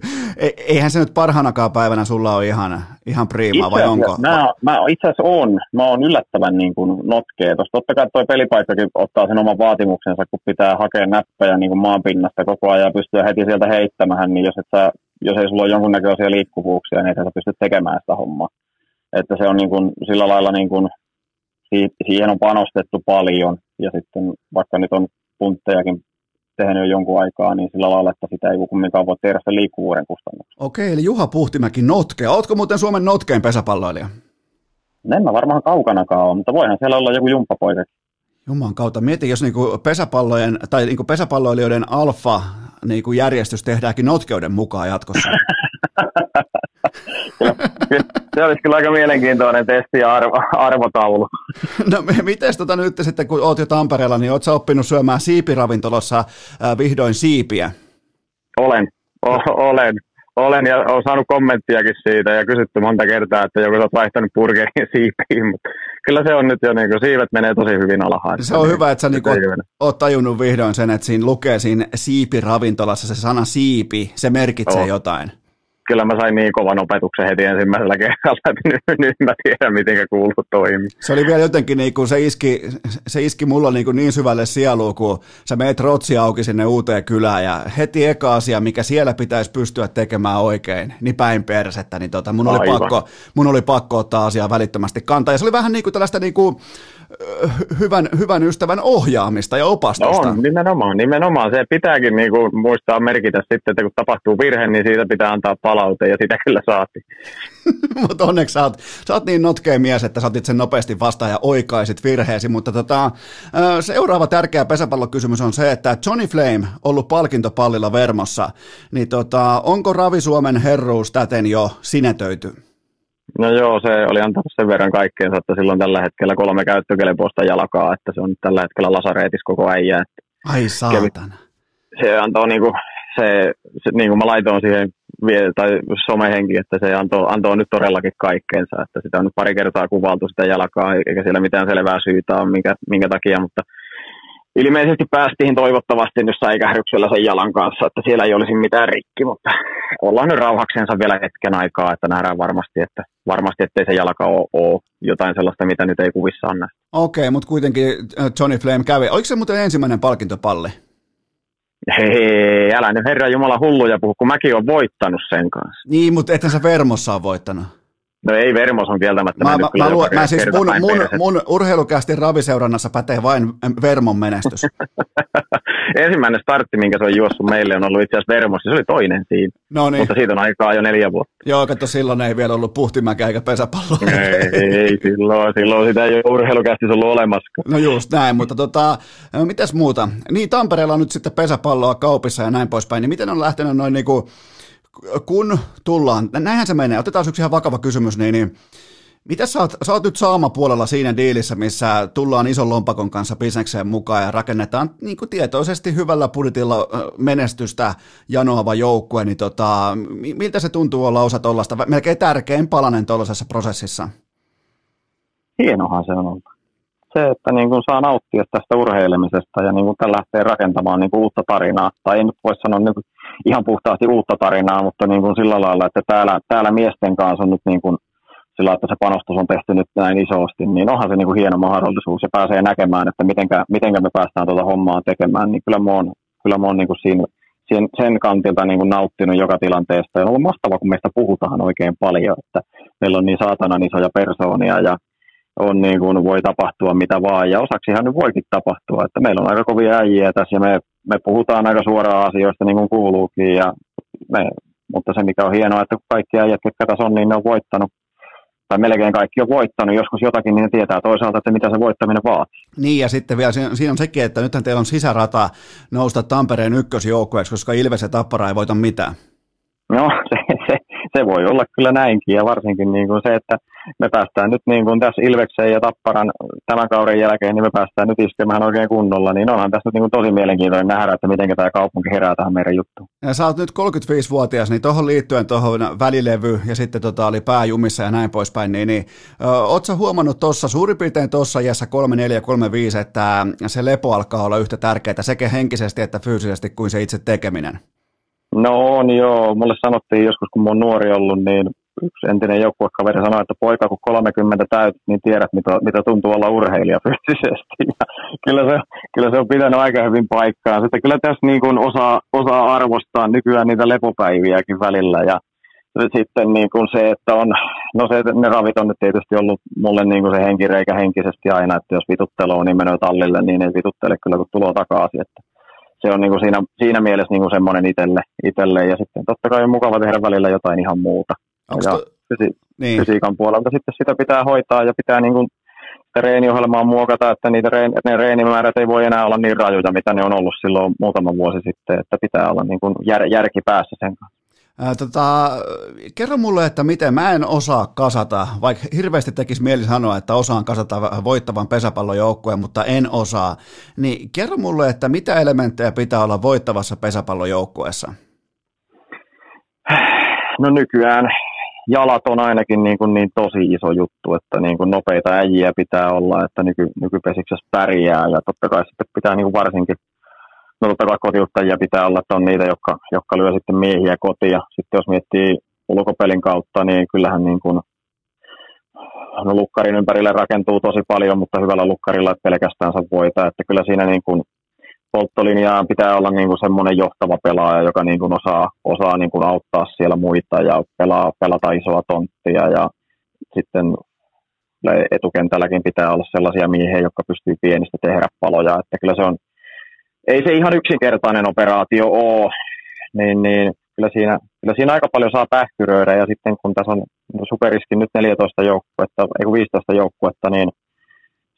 S1: eihän se nyt parhaanakaan päivänä sulla ole ihan, ihan priimaa, vai onko?
S4: Mä, mä itse asiassa on. Mä oon yllättävän niin kuin notkea. Totta kai toi pelipaikkakin ottaa sen oman vaatimuksensa, kun pitää hakea näppejä niin kuin maanpinnasta koko ajan ja pystyä heti sieltä heittämään, niin jos, et sä, jos ei sulla ole jonkunnäköisiä liikkuvuuksia, niin et sä pysty tekemään sitä hommaa. Että se on niin kuin, sillä lailla niin kuin, siihen on panostettu paljon ja sitten vaikka nyt on punttejakin tehnyt jo jonkun aikaa, niin sillä lailla, että sitä ei kumminkaan voi tehdä sen liikkuvuuden kustannuksella.
S1: Okei, eli Juha Puhtimäki notkea. Ootko muuten Suomen notkein pesäpalloilija?
S4: En mä varmaan kaukanakaan ole, mutta voihan siellä olla joku jumppapoika.
S1: Juman kautta. Mieti, jos niinku pesäpallojen, tai niinku pesäpalloilijoiden alfa niinku järjestys tehdäänkin notkeuden mukaan jatkossa.
S4: se olisi kyllä aika mielenkiintoinen testi ja arvo, arvotaulu.
S1: No miten tota nyt sitten, kun oot jo Tampereella, niin oot oppinut syömään siipiravintolassa äh, vihdoin siipiä?
S4: Olen, o- olen. Olen ja olen saanut kommenttiakin siitä ja kysytty monta kertaa, että joku olet vaihtanut burgerin siipiin, mutta kyllä se on nyt jo, niin kuin, siivet menee tosi hyvin alhaan.
S1: Se on hyvä, että sä niin oot tajunnut vihdoin sen, että siinä lukee siinä siipiravintolassa se sana siipi, se merkitsee oh. jotain
S4: kyllä mä sain niin kovan opetuksen heti ensimmäisellä kerralla, että nyt, nyt mä tiedän, miten kuuluu toimii.
S1: Se oli vielä jotenkin, niin kuin se, iski, se iski mulla niin, kuin niin syvälle sieluun, kun sä meet rotsi auki sinne uuteen kylään ja heti eka asia, mikä siellä pitäisi pystyä tekemään oikein, niin päin persettä, niin tota, mun, oli pakko, mun oli pakko ottaa asiaa välittömästi kantaa. Ja se oli vähän niin kuin tällaista niin kuin, hyvän, hyvän ystävän ohjaamista ja opastusta.
S4: On, nimenomaan, nimenomaan. Se pitääkin niin kuin muistaa merkitä sitten, että kun tapahtuu virhe, niin siitä pitää antaa palaute ja sitä kyllä saati.
S1: mutta onneksi sä oot, sä oot niin notkea mies, että sä otit sen nopeasti vastaan ja oikaisit virheesi, mutta tota, seuraava tärkeä pesäpallokysymys on se, että Johnny Flame ollut palkintopallilla Vermossa, niin tota, onko Ravi Suomen herruus täten jo sinetöity?
S4: No joo, se oli antanut sen verran kaikkeensa, että silloin tällä hetkellä kolme käyttökelpoista jalkaa, että se on tällä hetkellä lasareetis koko äijä. Että
S1: Ai saatana.
S4: Se antoi niinku, se, se niin kuin mä laitoin siihen tai somehenki, että se antoi, antoi nyt todellakin kaikkeensa, että sitä on nyt pari kertaa kuvailtu sitä jalkaa, eikä siellä mitään selvää syytä ole, minkä, minkä takia, mutta ilmeisesti päästiin toivottavasti nyt säikähdyksellä sen jalan kanssa, että siellä ei olisi mitään rikki, mutta ollaan nyt rauhaksensa vielä hetken aikaa, että nähdään varmasti, että varmasti ettei se jalka ole, ole jotain sellaista, mitä nyt ei kuvissa anna.
S1: Okei, mutta kuitenkin äh, Johnny Flame kävi. Oliko se muuten ensimmäinen palkintopalli?
S4: Hei, älä nyt herra Jumala hulluja puhu, kun mäkin olen voittanut sen kanssa.
S1: Niin, mutta ethän sä Vermossa on voittanut.
S4: No ei Vermos on kieltämättä
S1: mä, mä, mä, luo, mä siis mun, mun, mun urheilukästi raviseurannassa pätee vain Vermon menestys.
S4: Ensimmäinen startti, minkä se on juossut meille, on ollut itse asiassa Vermos, ja se oli toinen siinä. No niin. Mutta siitä on aikaa jo neljä vuotta.
S1: Joo, kato, silloin ei vielä ollut puhtimäkä eikä pesäpallo.
S4: ei, ei, silloin, silloin sitä ei ole urheilukästi ollut olemassa.
S1: No just näin, mutta tota, mitäs muuta? Niin, Tampereella on nyt sitten pesäpalloa kaupissa ja näin poispäin, niin miten on lähtenyt noin niinku, kun tullaan, näinhän se menee, otetaan yksi ihan vakava kysymys, niin, niin Mitä sä oot, sä oot nyt saamapuolella siinä diilissä, missä tullaan ison lompakon kanssa bisnekseen mukaan ja rakennetaan niin kuin tietoisesti hyvällä budjetilla menestystä janoava joukkue, niin tota, miltä se tuntuu olla osa tuollaista, melkein tärkein palanen tuollaisessa prosessissa?
S4: Hienohan se on ollut. Se, että niin kuin saa nauttia tästä urheilemisesta ja niin kuin lähtee rakentamaan niin kuin uutta tarinaa, tai ei nyt voi sanoa niin ihan puhtaasti uutta tarinaa, mutta niin kuin sillä lailla, että täällä, täällä miesten kanssa on nyt niin kuin sillä että se panostus on tehty nyt näin isosti, niin onhan se niin kuin hieno mahdollisuus ja pääsee näkemään, että mitenkä, mitenkä me päästään tuota hommaa tekemään, niin kyllä mä oon, kyllä mä oon niin kuin siinä, sen, sen kantilta niin kuin nauttinut joka tilanteesta. Ja on ollut mahtavaa, kun meistä puhutaan oikein paljon, että meillä on niin saatanan isoja persoonia ja on niin kuin, voi tapahtua mitä vaan. Ja osaksihan nyt voikin tapahtua, että meillä on aika kovia äijiä tässä ja me, me puhutaan aika suoraan asioista niin kuin kuuluukin. Ja me, mutta se mikä on hienoa, että kaikki äijät, ketkä tässä on, niin ne on voittanut tai melkein kaikki on voittanut joskus jotakin, niin ne tietää toisaalta, että mitä se voittaminen vaatii.
S1: Niin, ja sitten vielä siinä on sekin, että nythän teillä on sisärata nousta Tampereen ykkösjoukkueeksi, koska Ilves ja Tappara ei voita mitään.
S4: No, se, se, voi olla kyllä näinkin, ja varsinkin niin kuin se, että me päästään nyt niin kuin tässä Ilveksen ja Tapparan tämän kauden jälkeen, niin me päästään nyt iskemään oikein kunnolla, niin onhan tässä nyt niin kuin tosi mielenkiintoinen nähdä, että miten tämä kaupunki herää tähän meidän juttuun.
S1: Ja sä oot nyt 35-vuotias, niin tuohon liittyen tuohon välilevy ja sitten tota, oli pääjumissa ja näin poispäin, niin, niin oot sä huomannut tuossa suurin piirtein tuossa iässä 3-4-3-5, että se lepo alkaa olla yhtä tärkeää sekä henkisesti että fyysisesti kuin se itse tekeminen?
S4: No on joo. Mulle sanottiin joskus, kun mä oon nuori ollut, niin yksi entinen joukkuekaveri sanoi, että poika kun 30 täytyy, niin tiedät, mitä, mitä tuntuu olla urheilija fyysisesti. Ja kyllä, se, kyllä se on pitänyt aika hyvin paikkaa. Sitten kyllä tässä niin kuin osaa, osaa arvostaa nykyään niitä lepopäiviäkin välillä. Ja sitten niin kuin se, että on, no se, ne ravit on nyt tietysti ollut mulle niin kuin se henkireikä henkisesti aina, että jos vituttelu on niin menee tallille, niin ei vituttele kyllä kun tuloa takaisin. Että se on niin kuin siinä, siinä mielessä niin kuin semmoinen itselle, itselle. Ja sitten totta kai on mukava tehdä välillä jotain ihan muuta. Onko ja to... fysi, niin. fysiikan puolelta sitten sitä pitää hoitaa ja pitää niin kuin reeniohjelmaa muokata, että niitä reen, ne reenimäärät ei voi enää olla niin rajuja, mitä ne on ollut silloin muutama vuosi sitten, että pitää olla niin kuin jär, järki päässä sen kanssa.
S1: Ää, tota, kerro mulle, että miten mä en osaa kasata, vaikka hirveästi tekisi mieli sanoa, että osaan kasata voittavan pesäpallojoukkueen, mutta en osaa. Niin kerro mulle, että mitä elementtejä pitää olla voittavassa pesäpallojoukkueessa?
S4: No nykyään jalat on ainakin niin, kuin niin tosi iso juttu, että niin kuin nopeita äijiä pitää olla, että nyky, nykypesiksessä pärjää ja totta kai sitten pitää niin kuin varsinkin no totta kai kotiuttajia pitää olla, että on niitä, jotka, jotka lyö sitten miehiä kotia. Sitten jos miettii ulkopelin kautta, niin kyllähän niin kuin, no lukkarin ympärille rakentuu tosi paljon, mutta hyvällä lukkarilla pelkästään saa voita. Että kyllä siinä niin kuin polttolinjaan pitää olla niin kuin semmoinen johtava pelaaja, joka niin kuin osaa, osaa niin kuin auttaa siellä muita ja pelaa, pelata isoa tonttia. Ja sitten etukentälläkin pitää olla sellaisia miehiä, jotka pystyy pienistä tehdä paloja. Että kyllä se on, ei se ihan yksinkertainen operaatio ole, niin, niin kyllä, siinä, kyllä siinä aika paljon saa pähkyröidä ja sitten kun tässä on superiskin nyt 14 joukkuetta, ei 15 joukkuetta, niin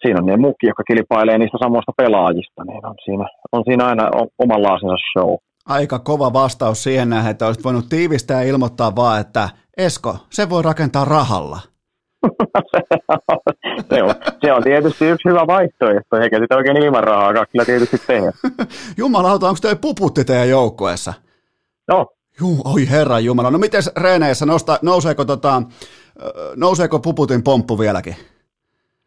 S4: siinä on ne muki, jotka kilpailee niistä samoista pelaajista, niin on siinä, on siinä aina omanlaisensa show.
S1: Aika kova vastaus siihen nähden, että olisit voinut tiivistää ja ilmoittaa vaan, että Esko, se voi rakentaa rahalla.
S4: se, on, se on tietysti yksi hyvä vaihtoehto, eikä sitä oikein ilman rahaa kyllä tietysti tehdä.
S1: Jumalauta, onko teillä puputti teidän joukkueessa?
S4: No.
S1: Juu, oi herra Jumala. No miten reeneissä, nosta, nouseeko, tota, nouseeko puputin pomppu vieläkin?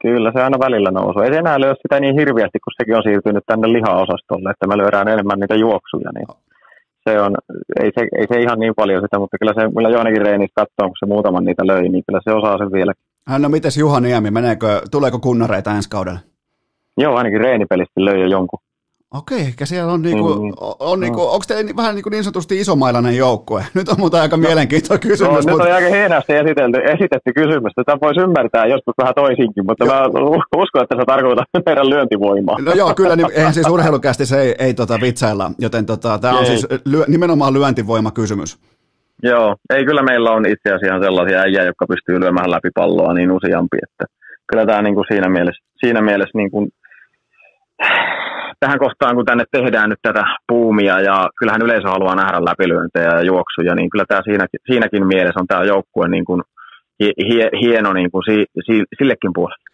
S4: Kyllä se aina välillä nousee. Ei se enää lyö sitä niin hirviästi, kun sekin on siirtynyt tänne lihaosastolle, että me lyödään enemmän niitä juoksuja. Niin se on, ei, se, ei se ihan niin paljon sitä, mutta kyllä se, kyllä Johannekin reenissä katsoo, kun se muutaman niitä löi, niin kyllä se osaa sen vieläkin.
S1: No mites Juha Niemi, meneekö, tuleeko kunnareita ensi kaudella?
S4: Joo, ainakin reenipelistä löi jo jonkun.
S1: Okei, eli siellä on, niinku, mm, on niinku, no. onko te vähän niinku niin sanotusti isomailainen joukkue? Nyt on muuten aika no, mielenkiintoinen kysymys. No,
S4: mutta... Nyt on aika heinästi esitelty, esitetty kysymys. Tätä voisi ymmärtää joskus vähän toisinkin, mutta mä uskon, että se tarkoittaa meidän lyöntivoimaa.
S1: No joo, kyllä, niin, eihän siis urheilukästi se ei, ei tota vitsailla, joten tota, tämä on siis lyö, nimenomaan lyöntivoimakysymys.
S4: Joo, ei kyllä meillä on itse asiassa sellaisia äijä, jotka pystyy lyömään läpi palloa niin useampi, että kyllä tämä niin kuin siinä mielessä, siinä mielessä niin kuin tähän kohtaan, kun tänne tehdään nyt tätä puumia ja kyllähän yleisö haluaa nähdä läpilyöntejä ja juoksuja, niin kyllä tämä siinäkin, siinäkin mielessä on tämä joukkue niin kuin hie, hieno niin kuin si, si, sillekin puolelle.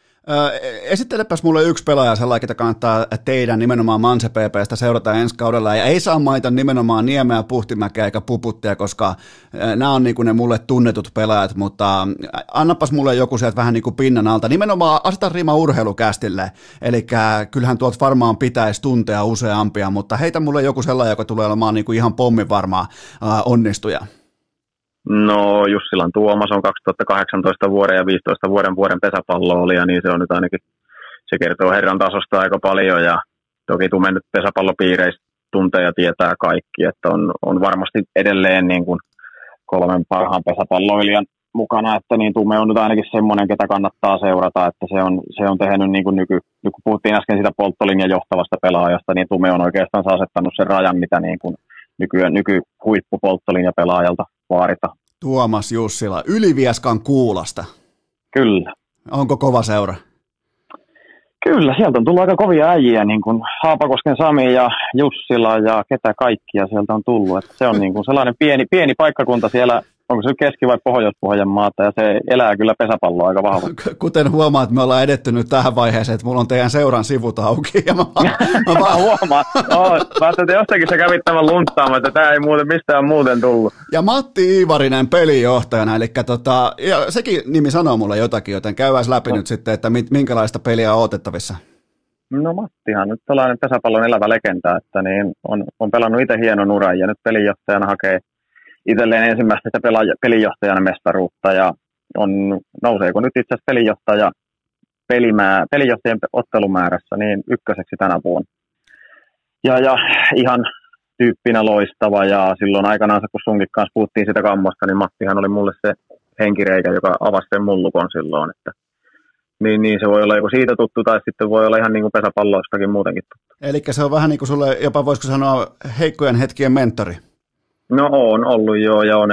S1: Esittelepäs mulle yksi pelaaja sellainen, että kannattaa teidän nimenomaan Manse PPstä seurata ensi kaudella. Ja ei saa maita nimenomaan Niemeä, Puhtimäkeä eikä Puputtia, koska nämä on niin ne mulle tunnetut pelaajat, mutta annapas mulle joku sieltä vähän niin kuin pinnan alta. Nimenomaan aseta rima urheilukästille, eli kyllähän tuolta varmaan pitäisi tuntea useampia, mutta heitä mulle joku sellainen, joka tulee olemaan niin ihan pommin varmaa onnistuja.
S4: No Jussilan Tuomas on 2018 vuoden ja 15 vuoden vuoden pesäpallo niin se on nyt ainakin, se kertoo herran tasosta aika paljon ja toki tumme nyt pesäpallopiireistä tuntee ja tietää kaikki, että on, on varmasti edelleen niin kuin kolmen parhaan pesäpalloilijan mukana, että niin Tume on nyt ainakin semmoinen, ketä kannattaa seurata, että se on, se on tehnyt, niin kuin nyky, nyt kun puhuttiin äsken sitä polttolinjan johtavasta pelaajasta, niin Tume on oikeastaan asettanut sen rajan, mitä niin kuin nyky, nyky huippupolttolinja pelaajalta vaarita.
S1: Tuomas Jussila, Ylivieskan kuulasta.
S4: Kyllä.
S1: Onko kova seura?
S4: Kyllä, sieltä on tullut aika kovia äijiä, niin kuin Haapakosken Sami ja Jussila ja ketä kaikkia sieltä on tullut. Että se on niin kuin sellainen pieni, pieni paikkakunta siellä onko se Keski- vai Pohjois-Pohjanmaata, ja se elää kyllä pesäpalloa aika vahvasti.
S1: Kuten huomaat, me ollaan edetty nyt tähän vaiheeseen, että mulla on teidän seuran sivut auki. Ja mä,
S4: mä, mä huomaan. No, mä että jostakin sä kävit tämän lunttaamaan, että tämä ei muuten mistään muuten tullut.
S1: Ja Matti Iivarinen pelijohtajana, eli tota, ja sekin nimi sanoo mulle jotakin, joten käydään läpi no. nyt sitten, että minkälaista peliä on otettavissa.
S4: No Mattihan nyt tällainen pesäpallon elävä legenda, että niin on, on pelannut itse hienon uran ja nyt pelijohtajana hakee itselleen ensimmäistä sitä pelaaja, pelijohtajan mestaruutta ja on, nouseeko nyt itse asiassa pelijohtaja pelimää, pelijohtajan ottelumäärässä niin ykköseksi tänä vuonna. Ja, ja ihan tyyppinä loistava ja silloin aikanaan, kun sunkin kanssa puhuttiin sitä kammosta, niin Mattihan oli mulle se henkireikä, joka avasi sen mullukon silloin, että niin, niin se voi olla joko siitä tuttu tai sitten voi olla ihan niin kuin pesäpalloistakin muutenkin tuttu.
S1: Eli se on vähän niin kuin sulle jopa voisiko sanoa heikkojen hetkien mentori.
S4: No on ollut joo, ja on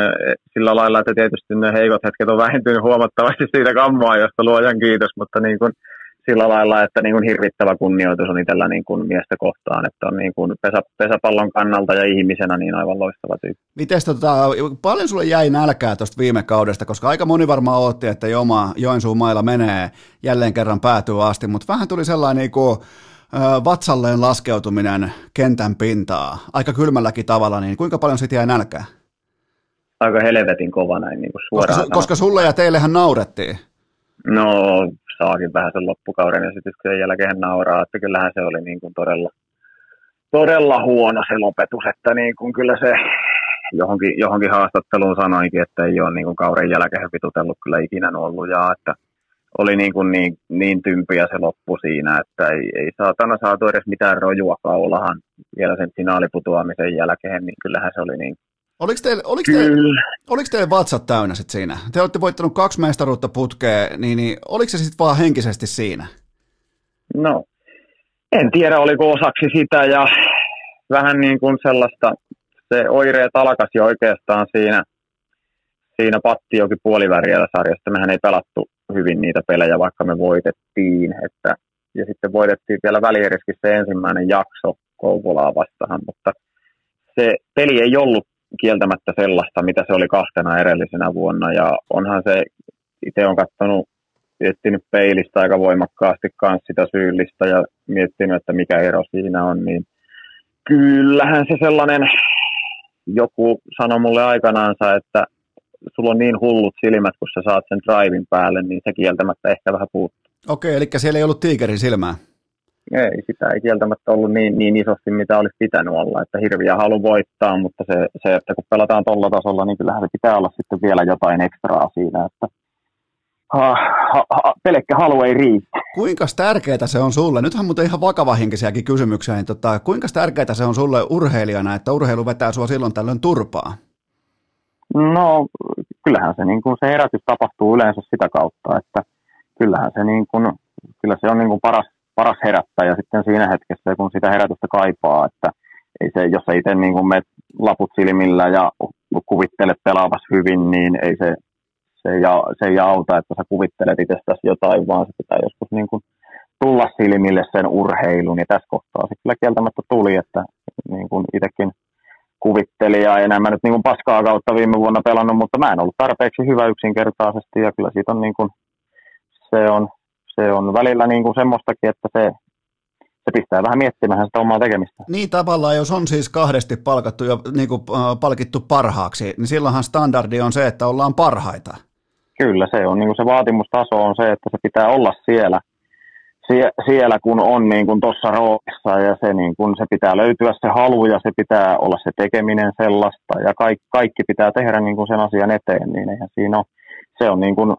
S4: sillä lailla, että tietysti ne heikot hetket on vähentynyt huomattavasti siitä kammoa, josta luojan kiitos, mutta niin kuin sillä lailla, että niin kuin hirvittävä kunnioitus on itsellä niin kuin miestä kohtaan, että on niin kuin pesä, pesäpallon kannalta ja ihmisenä niin aivan loistava tyyppi.
S1: Mites tota, paljon sulle jäi nälkää tuosta viime kaudesta, koska aika moni varmaan otti, että Joma Joensuun mailla menee jälleen kerran päätyä asti, mutta vähän tuli sellainen niin kuin, vatsalleen laskeutuminen kentän pintaa aika kylmälläkin tavalla, niin kuinka paljon siitä jäi nälkää?
S4: Aika helvetin kova näin niin kuin
S1: suoraan. Koska, koska sulle ja teillehän naurettiin.
S4: No saakin vähän sen loppukauden ja sitten sen jälkeen nauraa, että kyllähän se oli niin kuin todella, todella huono se lopetus, että niin kuin kyllä se johonkin, johonkin haastatteluun sanoinkin, että ei ole niin kuin kauden jälkeen vitutellut kyllä ikinä ollut ja että oli niin, kuin niin, niin tympiä se loppu siinä, että ei, ei saatana saatu edes mitään rojua kaulahan vielä sen finaaliputoamisen jälkeen, niin kyllähän se oli niin.
S1: Oliko teille, oliko teille, oliko teille vatsat täynnä sit siinä? Te olette voittanut kaksi mestaruutta putkeen, niin, niin oliko se sitten vaan henkisesti siinä?
S4: No, en tiedä oliko osaksi sitä ja vähän niin kuin sellaista, se oireet alkasi oikeastaan siinä, siinä Pattijoki puolivärjellä sarjasta. Mehän ei pelattu hyvin niitä pelejä, vaikka me voitettiin. Että, ja sitten voitettiin vielä välieriskin se ensimmäinen jakso Kouvolaa vastaan, mutta se peli ei ollut kieltämättä sellaista, mitä se oli kahtena edellisenä vuonna. Ja onhan se, itse on katsonut, miettinyt peilistä aika voimakkaasti kanssa sitä syyllistä ja miettinyt, että mikä ero siinä on, niin kyllähän se sellainen, joku sanoi mulle aikanaansa, että sulla on niin hullut silmät, kun sä saat sen drivin päälle, niin se kieltämättä ehkä vähän puuttuu.
S1: Okei, eli siellä ei ollut tiikerin silmää?
S4: Ei, sitä ei kieltämättä ollut niin, niin isosti, mitä olisi pitänyt olla. Että hirviä halu voittaa, mutta se, se että kun pelataan tuolla tasolla, niin kyllähän se pitää olla sitten vielä jotain ekstraa siinä, että ha, ha, ha, pelkkä halu ei riitä.
S1: Kuinka tärkeää se on sulle, nythän muuten ihan vakavahinkisiäkin kysymyksiä, niin tota, kuinka tärkeää se on sulle urheilijana, että urheilu vetää sua silloin tällöin turpaa?
S4: No kyllähän se, niin kuin, se herätys tapahtuu yleensä sitä kautta, että kyllähän se, niin kuin, kyllä se on niin kuin paras, paras herättää ja sitten siinä hetkessä, kun sitä herätystä kaipaa, että ei se, jos sä itse niin menet laput silmillä ja kuvittelet pelaavas hyvin, niin ei se, se, ei, se ei auta, että sä kuvittelet itsestäsi jotain, vaan se pitää joskus niin kuin tulla silmille sen urheilun, ja tässä kohtaa se kyllä kieltämättä tuli, että niin kuin itsekin kuvitteli ja enää mä nyt niin kuin paskaa kautta viime vuonna pelannut, mutta mä en ollut tarpeeksi hyvä yksinkertaisesti ja kyllä siitä on niin kuin, se on, se on välillä niin kuin semmoistakin, että se, se pistää vähän miettimään sitä omaa tekemistä.
S1: Niin tavallaan, jos on siis kahdesti palkattu ja niin kuin, äh, palkittu parhaaksi, niin silloinhan standardi on se, että ollaan parhaita.
S4: Kyllä, se on niin kuin se vaatimustaso on se, että se pitää olla siellä – sie, siellä, kun on niin kuin tuossa roolissa ja se, niin kuin, se pitää löytyä se halu ja se pitää olla se tekeminen sellaista ja kaikki, kaikki pitää tehdä niin kuin sen asian eteen, niin eihän siinä ole, se on niin kuin,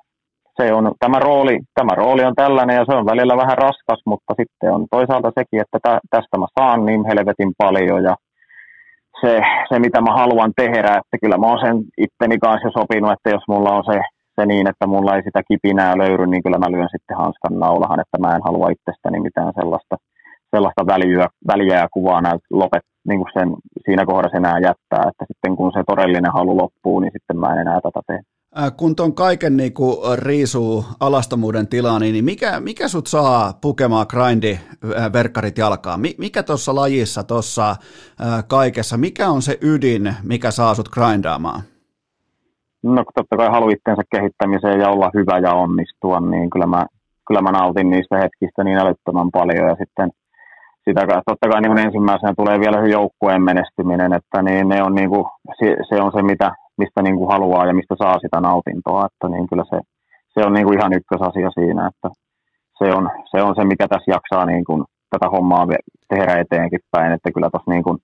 S4: se on, tämä, rooli, tämä rooli on tällainen ja se on välillä vähän raskas, mutta sitten on toisaalta sekin, että tä, tästä mä saan niin helvetin paljon ja se, se, mitä mä haluan tehdä, että kyllä mä oon sen itteni kanssa jo sopinut, että jos mulla on se se niin, että mulla ei sitä kipinää löydy, niin kyllä mä lyön sitten hanskan naulahan, että mä en halua itsestäni mitään sellaista, sellaista väliä, väliä ja kuvaa näyt, lopet, niin kuin sen, siinä kohdassa enää jättää, että sitten kun se todellinen halu loppuu, niin sitten mä en enää tätä tee.
S1: Äh, kun tuon kaiken niin kuin riisuu alastomuuden tilaa, niin mikä, mikä sut saa pukemaan grindi äh, verkkarit jalkaan? Mikä tuossa lajissa, tuossa äh, kaikessa, mikä on se ydin, mikä saa sut grindaamaan?
S4: No totta kai halu itsensä kehittämiseen ja olla hyvä ja onnistua, niin kyllä mä, kyllä mä nautin niistä hetkistä niin älyttömän paljon. Ja sitten sitä totta kai niin ensimmäisenä tulee vielä joukkueen menestyminen, että niin ne on niin kuin, se, on se, mitä, mistä niin kuin haluaa ja mistä saa sitä nautintoa. Että niin kyllä se, se on niin kuin ihan ykkösasia siinä, että se on, se on se, mikä tässä jaksaa niin kuin tätä hommaa tehdä eteenkin päin, että kyllä tuossa niin kuin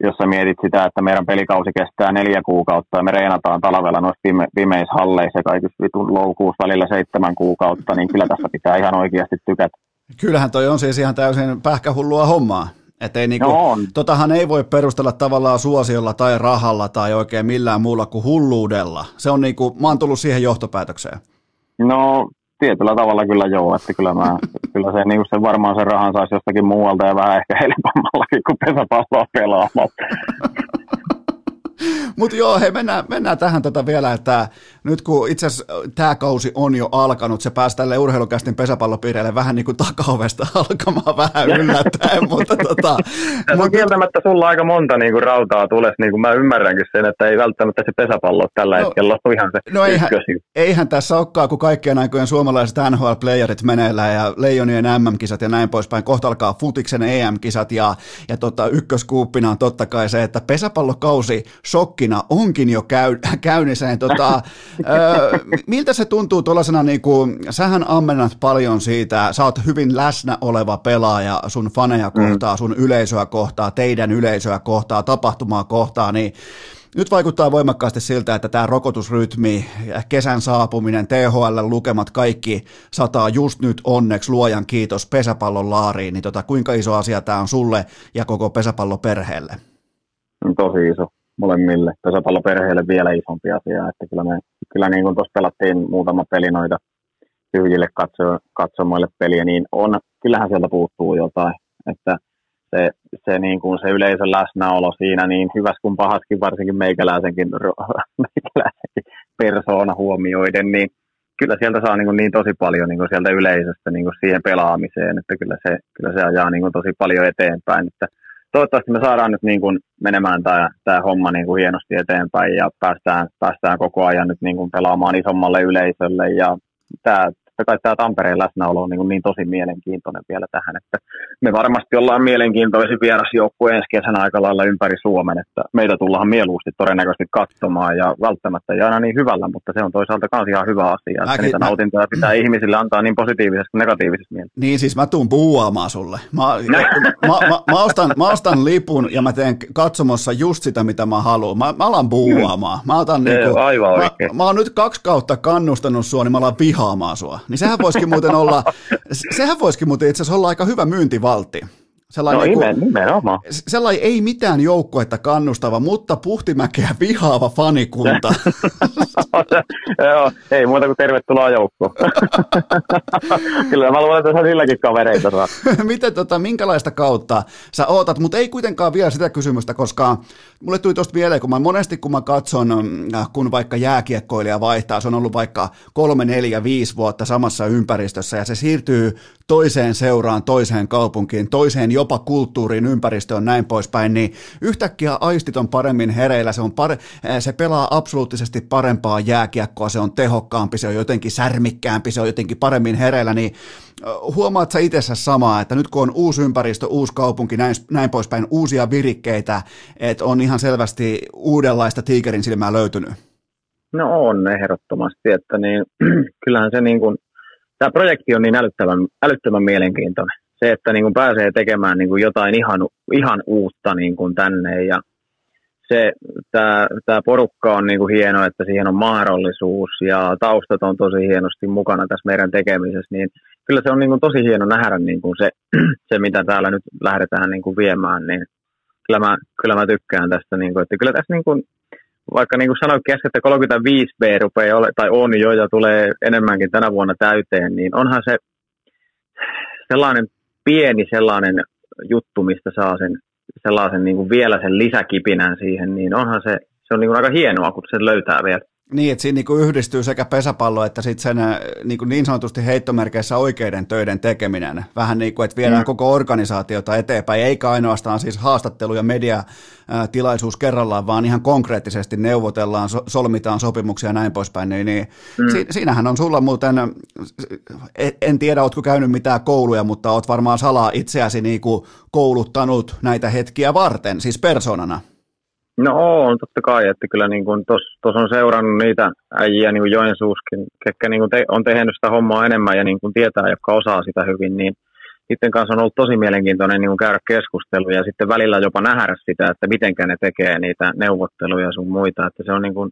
S4: jos sä mietit sitä, että meidän pelikausi kestää neljä kuukautta ja me reenataan talvella noissa pime- pimeissä halleissa ja kaikissa vitun loukuus välillä seitsemän kuukautta, niin kyllä tässä pitää ihan oikeasti tykätä.
S1: Kyllähän toi on siis ihan täysin pähkähullua hommaa. Että ei niinku, no totahan ei voi perustella tavallaan suosiolla tai rahalla tai oikein millään muulla kuin hulluudella. Se on niinku, mä oon tullut siihen johtopäätökseen.
S4: No tietyllä tavalla kyllä joo, että kyllä, mä, kyllä se, niin se varmaan sen rahan saisi jostakin muualta ja vähän ehkä helpommallakin kuin pesäpalloa pelaamaan.
S1: Mutta joo, hei, mennään, mennään tähän tätä vielä, että nyt kun itse asiassa tämä kausi on jo alkanut, se pääsi tälle urheilukästin pesäpallopiireille vähän niin kuin takaovesta alkamaan vähän yllättäen, mutta tota...
S4: Mutta kieltämättä sulla aika monta niin kuin rautaa tulee, niin kuin mä ymmärränkin sen, että ei välttämättä se pesäpallo tällä no, hetkellä ole ihan se
S1: No eihän, eihän tässä olekaan, kun kaikkien aikojen suomalaiset NHL-playerit meneillään ja Leijonien MM-kisat ja näin poispäin, kohta alkaa futiksen EM-kisat ja, ja tota, ykköskuuppina on totta kai se, että pesäpallokausi shokkina onkin jo käy, käynnissä. Niin tota, ö, miltä se tuntuu tuollaisena, niin kuin, sähän ammennat paljon siitä, sä oot hyvin läsnä oleva pelaaja sun faneja mm. kohtaa, sun yleisöä kohtaa, teidän yleisöä kohtaa, tapahtumaa kohtaa, niin nyt vaikuttaa voimakkaasti siltä, että tämä rokotusrytmi, kesän saapuminen, THL lukemat, kaikki sataa just nyt onneksi luojan kiitos pesäpallon laariin. Niin tota, kuinka iso asia tämä on sulle ja koko pesäpalloperheelle?
S4: Tosi iso molemmille pesäpalloperheille vielä isompi asia. Että kyllä, me, kyllä niin kuin tuossa pelattiin muutama peli noita tyhjille katso, katsomoille peliä, niin on, kyllähän sieltä puuttuu jotain. Että se, se, niin kuin se yleisön läsnäolo siinä, niin hyväs kuin pahaskin, varsinkin meikäläisenkin, meikäläisenkin persoona huomioiden, niin kyllä sieltä saa niin, kuin niin tosi paljon niin kuin sieltä yleisöstä niin kuin siihen pelaamiseen, että kyllä se, kyllä se ajaa niin kuin tosi paljon eteenpäin. Että toivottavasti me saadaan nyt niin kuin menemään tämä, tämä homma niin kuin hienosti eteenpäin ja päästään, päästään koko ajan nyt niin kuin pelaamaan isommalle yleisölle. Ja tämä totta kai tämä Tampereen läsnäolo on niin, niin tosi mielenkiintoinen vielä tähän, että me varmasti ollaan mielenkiintoisin vierasjoukkue ensi kesän aika lailla ympäri Suomen, että meitä tullaan mieluusti todennäköisesti katsomaan ja välttämättä ei aina niin hyvällä, mutta se on toisaalta myös ihan hyvä asia, että niitä mä... nautintoja pitää ihmisille antaa niin positiivisessa kuin negatiivisessa mielessä.
S1: Niin siis mä tuun puhuamaan sulle. Mä, mä, mä, mä, ostan, mä ostan lipun ja mä teen katsomossa just sitä, mitä mä haluan. Mä, mä alan puhuamaan. Mä, otan niinku,
S4: aivan
S1: mä, mä oon nyt kaksi kautta kannustanut sua, niin mä alan vihaamaan sua niin sehän voisikin muuten olla, sehän voisikin muuten itse asiassa olla aika hyvä myyntivaltti.
S4: Sellainen, no niin nimenomaan.
S1: Sellainen ei mitään joukkuetta kannustava, mutta puhtimäkeä vihaava fanikunta.
S4: Joo, ei muuta kuin tervetuloa joukkoon. Kyllä mä luulen, että silläkin kavereita saa.
S1: Miten, tota, minkälaista kautta sä ootat, mutta ei kuitenkaan vielä sitä kysymystä, koska mulle tuli tuosta mieleen, kun mä monesti kun mä katson, äh, kun vaikka jääkiekkoilija vaihtaa, se on ollut vaikka kolme, neljä, viisi vuotta samassa ympäristössä ja se siirtyy toiseen seuraan, toiseen kaupunkiin, toiseen jopa kulttuuriin, ympäristöön, näin poispäin, niin yhtäkkiä aistit on paremmin hereillä, se, on pare, se pelaa absoluuttisesti parempaa jääkiekkoa, se on tehokkaampi, se on jotenkin särmikkäämpi, se on jotenkin paremmin hereillä, niin huomaat sä itsessä samaa, että nyt kun on uusi ympäristö, uusi kaupunki, näin, näin poispäin, uusia virikkeitä, että on ihan selvästi uudenlaista tiikerin silmää löytynyt?
S4: No on ehdottomasti, että niin, kyllähän se niin kuin, tämä projekti on niin älyttömän, älyttömän mielenkiintoinen. Se, että niin kuin pääsee tekemään niin kuin jotain ihan, ihan uutta niin kuin tänne. Ja se, tämä, tämä porukka on niin kuin hieno, että siihen on mahdollisuus ja taustat on tosi hienosti mukana tässä meidän tekemisessä, niin kyllä se on niin kuin tosi hieno nähdä niin kuin se, se, mitä täällä nyt lähdetään niin kuin viemään, niin kyllä mä, kyllä mä tykkään tästä, niin kuin, että kyllä tässä niin kuin, vaikka niin kuin sanoin kesken, että 35 B rupeaa ole, tai on jo ja tulee enemmänkin tänä vuonna täyteen, niin onhan se sellainen pieni sellainen juttu, mistä saa sen sellaisen niin kuin vielä sen lisäkipinän siihen, niin onhan se, se on niin kuin aika hienoa, kun se löytää vielä.
S1: Niin, että siinä niin kuin yhdistyy sekä pesäpallo että sitten sen äh, niin, kuin niin sanotusti heittomerkeissä oikeiden töiden tekeminen. Vähän niin kuin, että viedään mm. koko organisaatiota eteenpäin, eikä ainoastaan siis haastattelu ja mediatilaisuus kerrallaan, vaan ihan konkreettisesti neuvotellaan, solmitaan sopimuksia ja näin poispäin. Niin, niin mm. si, siinähän on sulla muuten, en tiedä, ootko käynyt mitään kouluja, mutta oot varmaan salaa itseäsi niin kuin kouluttanut näitä hetkiä varten, siis persoonana.
S4: No on, totta kai, että kyllä niin tuossa on seurannut niitä äijiä niin kuin Joensuuskin, ketkä niin kuin te, on tehnyt sitä hommaa enemmän ja niin kuin tietää, jotka osaa sitä hyvin, niin sitten kanssa on ollut tosi mielenkiintoinen niin kuin käydä keskusteluja ja sitten välillä jopa nähdä sitä, että miten ne tekee niitä neuvotteluja sun muita, että se on niin kuin,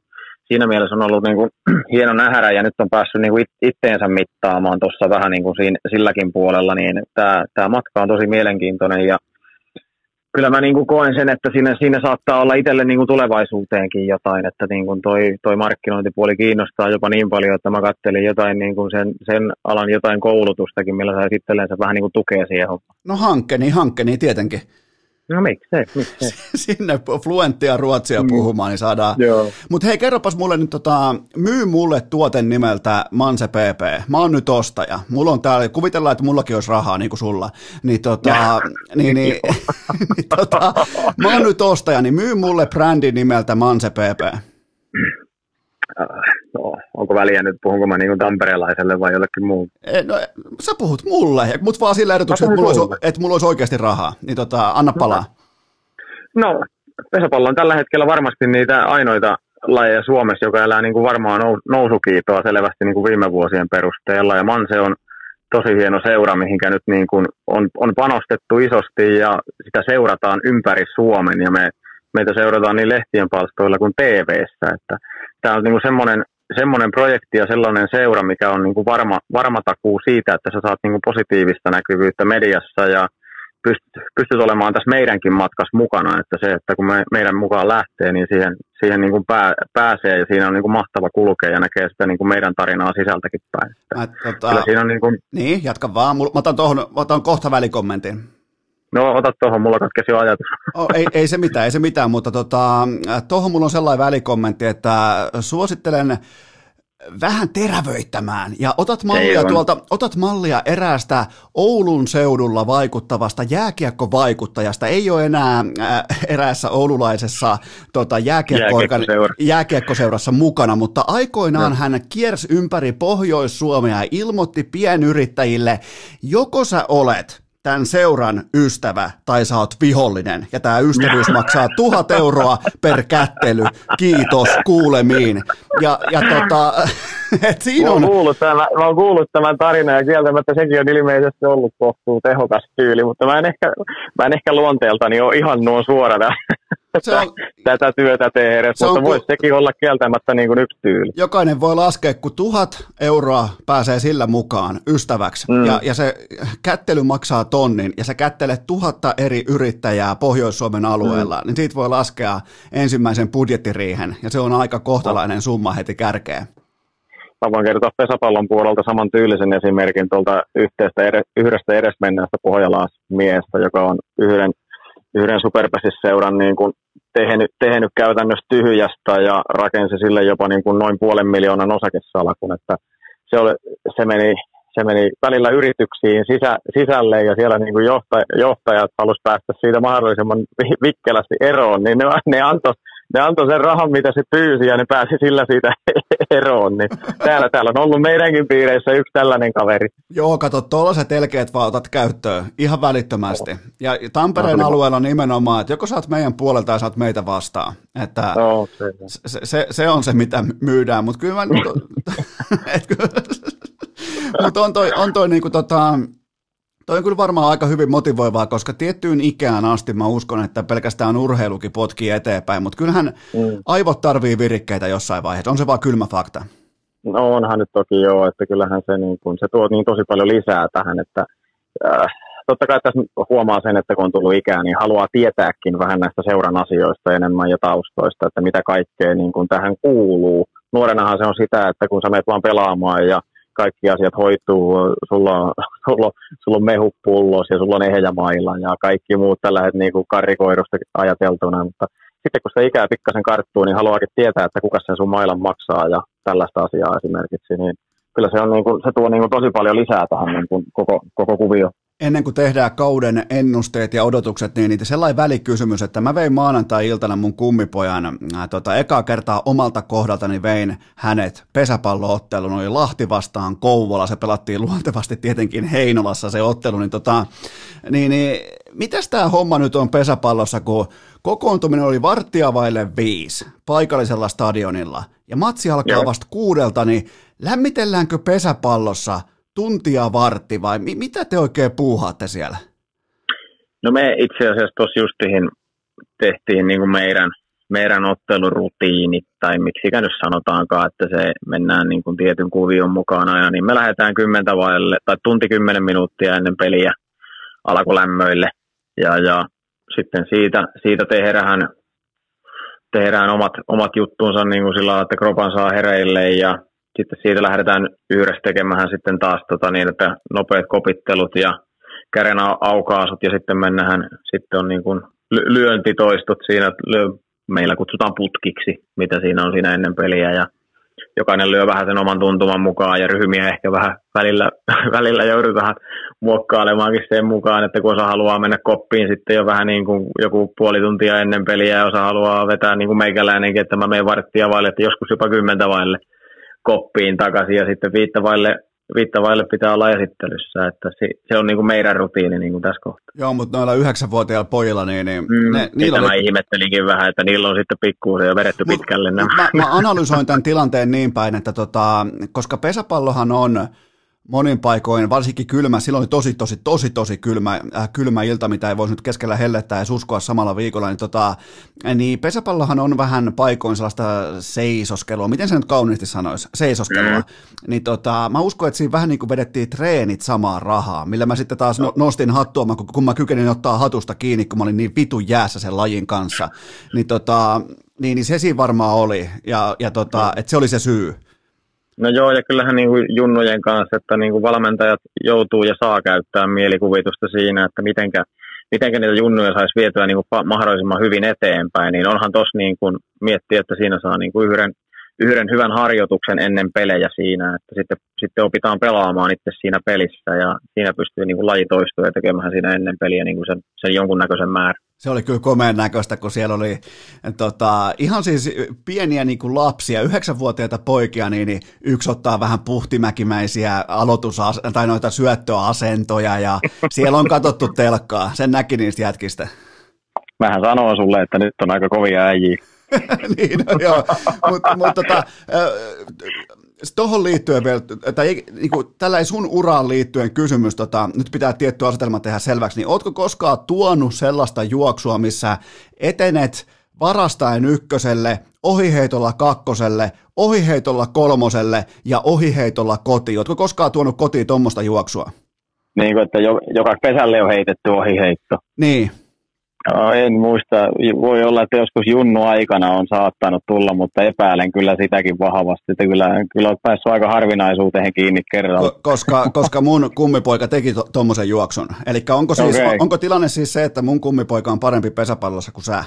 S4: siinä mielessä on ollut niin kuin, hieno nähdä ja nyt on päässyt niin kuin itteensä mittaamaan tuossa vähän niin kuin siinä, silläkin puolella, niin tämä, tämä matka on tosi mielenkiintoinen ja kyllä mä niin kuin koen sen, että siinä, siinä saattaa olla itselle niin kuin tulevaisuuteenkin jotain, että niin kuin toi, toi markkinointipuoli kiinnostaa jopa niin paljon, että mä kattelin jotain niin kuin sen, sen alan jotain koulutustakin, millä saisi itsellensä vähän niin kuin tukea siihen.
S1: No hankkeni, hankkeni tietenkin.
S4: No miksei, miksei.
S1: Sinne fluenttia ruotsia mm. puhumaan, niin saadaan. Mutta hei, kerropas mulle nyt, tota, myy mulle tuoten nimeltä Manse PP. Mä oon nyt ostaja. Mulla on täällä, kuvitellaan, että mullakin olisi rahaa, niin kuin sulla. Niin, tota, niin, niin, niin tota, mä oon nyt ostaja, niin myy mulle brändin nimeltä Manse PP.
S4: No, onko väliä nyt, puhunko mä niin tamperelaiselle vai jollekin muulle?
S1: No, sä puhut mulle, mutta vaan sillä ehdotuksella, että, mulla olisi, että mulla olisi oikeasti rahaa. Niin tota, anna palaa.
S4: No, pesäpallo on tällä hetkellä varmasti niitä ainoita lajeja Suomessa, joka elää niin kuin varmaan nousukiitoa selvästi niin kuin viime vuosien perusteella. Ja Manse on tosi hieno seura, mihinkä nyt niin kuin on, on panostettu isosti ja sitä seurataan ympäri Suomen. Ja me, meitä seurataan niin lehtien palstoilla kuin TV-ssä. Että tämä on niin semmoinen, semmoinen projekti ja sellainen seura, mikä on niin kuin varma, varma takuu siitä, että sä saat niin kuin positiivista näkyvyyttä mediassa ja pystyt, pystyt olemaan tässä meidänkin matkassa mukana, että se, että kun me, meidän mukaan lähtee, niin siihen, siihen niin kuin pää, pääsee ja siinä on niin kuin mahtava kulkea ja näkee sitä niin kuin meidän tarinaa sisältäkin päin. Mä, tota, Kyllä siinä on niin, kuin...
S1: niin, jatka vaan. Mä otan, tohon, mä otan kohta välikommentin.
S4: No ota tuohon, mulla katkesi ajatus.
S1: Oh, ei, ei se mitään, ei se mitään, mutta tota, tuohon mulla on sellainen välikommentti, että suosittelen vähän terävöittämään ja otat mallia, tuolta, otat mallia eräästä Oulun seudulla vaikuttavasta jääkiekkovaikuttajasta. Ei ole enää äh, eräässä oululaisessa tota, jääkiekko- jääkiekkoseurassa mukana, mutta aikoinaan no. hän kiersi ympäri Pohjois-Suomea ja ilmoitti pienyrittäjille, joko sä olet tämän seuran ystävä tai sä oot vihollinen. Ja tämä ystävyys maksaa tuhat euroa per kättely. Kiitos, kuulemiin. Ja, ja tota, et siinä
S4: on... Mä, oon kuullut tämän, mä oon kuullut tämän tarinan ja kieltämättä sekin on ilmeisesti ollut kohtuu tehokas tyyli, mutta mä en ehkä, mä en ehkä luonteeltani ole ihan nuo suora se on, tätä työtä tehdä, se mutta voisi sekin olla kieltämättä niin kuin yksi tyyli.
S1: Jokainen voi laskea, kun tuhat euroa pääsee sillä mukaan ystäväksi, mm. ja, ja se kättely maksaa tonnin, ja sä kättelet tuhatta eri yrittäjää Pohjois-Suomen alueella, mm. niin siitä voi laskea ensimmäisen budjettiriihen, ja se on aika kohtalainen summa heti kärkeen.
S4: Mä voin kertoa pesäpallon puolelta saman tyylisen esimerkin tuolta yhteistä, yhdestä edesmenneestä pohjalaismiestä, joka on yhden yhden superpesisseuran niin kuin tehnyt, tehnyt käytännössä tyhjästä ja rakensi sille jopa niin kuin noin puolen miljoonan osakesalakun, että se, oli, se meni se meni välillä yrityksiin sisä, sisälle ja siellä niin kuin johtaj, johtajat halusivat päästä siitä mahdollisimman vikkelästi eroon, niin ne, ne antoi ne antoi sen rahan, mitä se pyysi, ja ne pääsi sillä siitä eroon. Niin täällä, täällä on ollut meidänkin piireissä yksi tällainen kaveri.
S1: Joo, kato, tuollaiset elkeet vaan otat käyttöön ihan välittömästi. Ja Tampereen no, alueella on nimenomaan, että joko saat meidän puolelta tai saat meitä vastaan. Että no, se, se, se, se, on se, mitä myydään, mutta kyllä mä... mutta on toi, on toi niinku tota, Toi on kyllä varmaan aika hyvin motivoivaa, koska tiettyyn ikään asti mä uskon, että pelkästään urheilukin potkii eteenpäin, mutta kyllähän mm. aivot tarvii virikkeitä jossain vaiheessa. On se vaan kylmä fakta?
S4: No onhan nyt toki joo, että kyllähän se, niin kun, se tuo niin tosi paljon lisää tähän, että äh, totta kai tässä huomaa sen, että kun on tullut ikää, niin haluaa tietääkin vähän näistä seuran asioista enemmän ja taustoista, että mitä kaikkea niin kun tähän kuuluu. Nuorenahan se on sitä, että kun sä menet vaan pelaamaan ja kaikki asiat hoituu, sulla on, sulla, sulla on mehupullos ja sulla on ehjämailla ja kaikki muut tällä hetkellä niin karikoidusta ajateltuna, mutta sitten kun se ikää pikkasen karttuu, niin haluaakin tietää, että kuka sen sun mailan maksaa ja tällaista asiaa esimerkiksi, niin kyllä se, on niin kuin, se tuo niin kuin tosi paljon lisää tähän niin kuin koko, koko kuvio
S1: ennen kuin tehdään kauden ennusteet ja odotukset, niin niitä sellainen välikysymys, että mä vein maanantai-iltana mun kummipojan ää, tota, ekaa kertaa omalta kohdaltani vein hänet pesäpalloottelun, oli Lahti vastaan Kouvola, se pelattiin luontevasti tietenkin Heinolassa se ottelu, niin, tota, niin, niin mitäs tämä homma nyt on pesäpallossa, kun kokoontuminen oli varttia vaille viisi paikallisella stadionilla, ja matsi alkaa vasta kuudelta, niin lämmitelläänkö pesäpallossa – tuntia vartti vai mi- mitä te oikein puuhaatte siellä?
S4: No me itse asiassa tuossa justiin tehtiin niin kuin meidän, meidän ottelurutiinit, tai miksi nyt sanotaankaan, että se mennään niin kuin tietyn kuvion mukaan aina, niin me lähdetään kymmentä vaille, tai tunti kymmenen minuuttia ennen peliä alkulämmöille, ja, ja sitten siitä, siitä tehdään, tehdään omat, omat juttunsa niin kuin sillä että kropan saa hereille, ja sitten siitä lähdetään yhdessä tekemään sitten taas tota niin, että nopeat kopittelut ja käden aukaasut ja sitten mennään, sitten on niin kuin lyöntitoistot siinä, meillä kutsutaan putkiksi, mitä siinä on siinä ennen peliä ja jokainen lyö vähän sen oman tuntuman mukaan ja ryhmiä ehkä vähän välillä, välillä joudutaan muokkailemaankin sen mukaan, että kun osa haluaa mennä koppiin sitten jo vähän niin kuin joku puoli tuntia ennen peliä ja osa haluaa vetää niin kuin meikäläinenkin, että mä menen varttia vaille, että joskus jopa kymmentä vaille koppiin takaisin ja sitten viittavaille, viittavaille pitää olla esittelyssä, että se, se on niin kuin meidän rutiini niin kuin tässä kohtaa.
S1: Joo, mutta noilla yhdeksänvuotiailla pojilla, niin, niin
S4: mm, ne, niillä oli... mä ihmettelinkin vähän, että niillä on sitten pikkuusen jo vedetty Mut, pitkälle nämä.
S1: Mä, mä analysoin tämän tilanteen niin päin, että tota, koska pesäpallohan on monin paikoin, varsinkin kylmä, silloin oli tosi, tosi, tosi, tosi kylmä, äh, kylmä ilta, mitä ei voisi nyt keskellä hellettä ja uskoa samalla viikolla, niin, tota, niin pesäpallohan on vähän paikoin sellaista seisoskelua, miten se nyt kauniisti sanoisi, seisoskelua, mm. niin tota, mä uskon, että siinä vähän niin kuin vedettiin treenit samaa rahaa, millä mä sitten taas no. nostin hattua, kun mä kykenin ottaa hatusta kiinni, kun mä olin niin vitu jäässä sen lajin kanssa, niin, tota, niin, niin se siinä varmaan oli, ja, ja tota, no. että se oli se syy.
S4: No joo, ja kyllähän niin kuin junnujen kanssa, että niin kuin valmentajat joutuu ja saa käyttää mielikuvitusta siinä, että mitenkä, mitenkä niitä junnuja saisi vietyä niin kuin mahdollisimman hyvin eteenpäin, niin onhan tuossa niin miettiä, että siinä saa niin kuin yhden, yhden hyvän harjoituksen ennen pelejä siinä, että sitten, sitten opitaan pelaamaan itse siinä pelissä ja siinä pystyy niin kuin laji toistua ja tekemään siinä ennen peliä niin kuin sen, sen jonkunnäköisen määrän.
S1: Se oli kyllä komeen näköistä, kun siellä oli tota, ihan siis pieniä niin kuin lapsia, yhdeksänvuotiaita poikia, niin, niin yksi ottaa vähän puhtimäkimäisiä aloitus- tai noita syöttöasentoja ja siellä on katsottu telkkaa. Sen näki niistä jätkistä.
S4: Mähän sanoin sulle, että nyt on aika kovia äijiä.
S1: niin, no, joo. Mutta mut, tota, tuohon liittyen vielä, tai niin kuin, tällä ei sun uraan liittyen kysymys, tota, nyt pitää tietty asetelma tehdä selväksi, niin ootko koskaan tuonut sellaista juoksua, missä etenet varastaen ykköselle, ohiheitolla kakkoselle, ohiheitolla kolmoselle ja ohiheitolla kotiin? Ootko koskaan tuonut kotiin tuommoista juoksua?
S4: Niin kuin, että joka pesälle on heitetty ohiheitto.
S1: Niin.
S4: No, en muista. Voi olla, että joskus junnu aikana on saattanut tulla, mutta epäilen kyllä sitäkin vahvasti. Että kyllä, kyllä olet päässyt aika harvinaisuuteen kiinni kerralla.
S1: Koska, koska mun kummipoika teki tuommoisen to, juoksun. Eli onko, siis, okay. onko tilanne siis se, että mun kummipoika on parempi pesäpallossa kuin sä?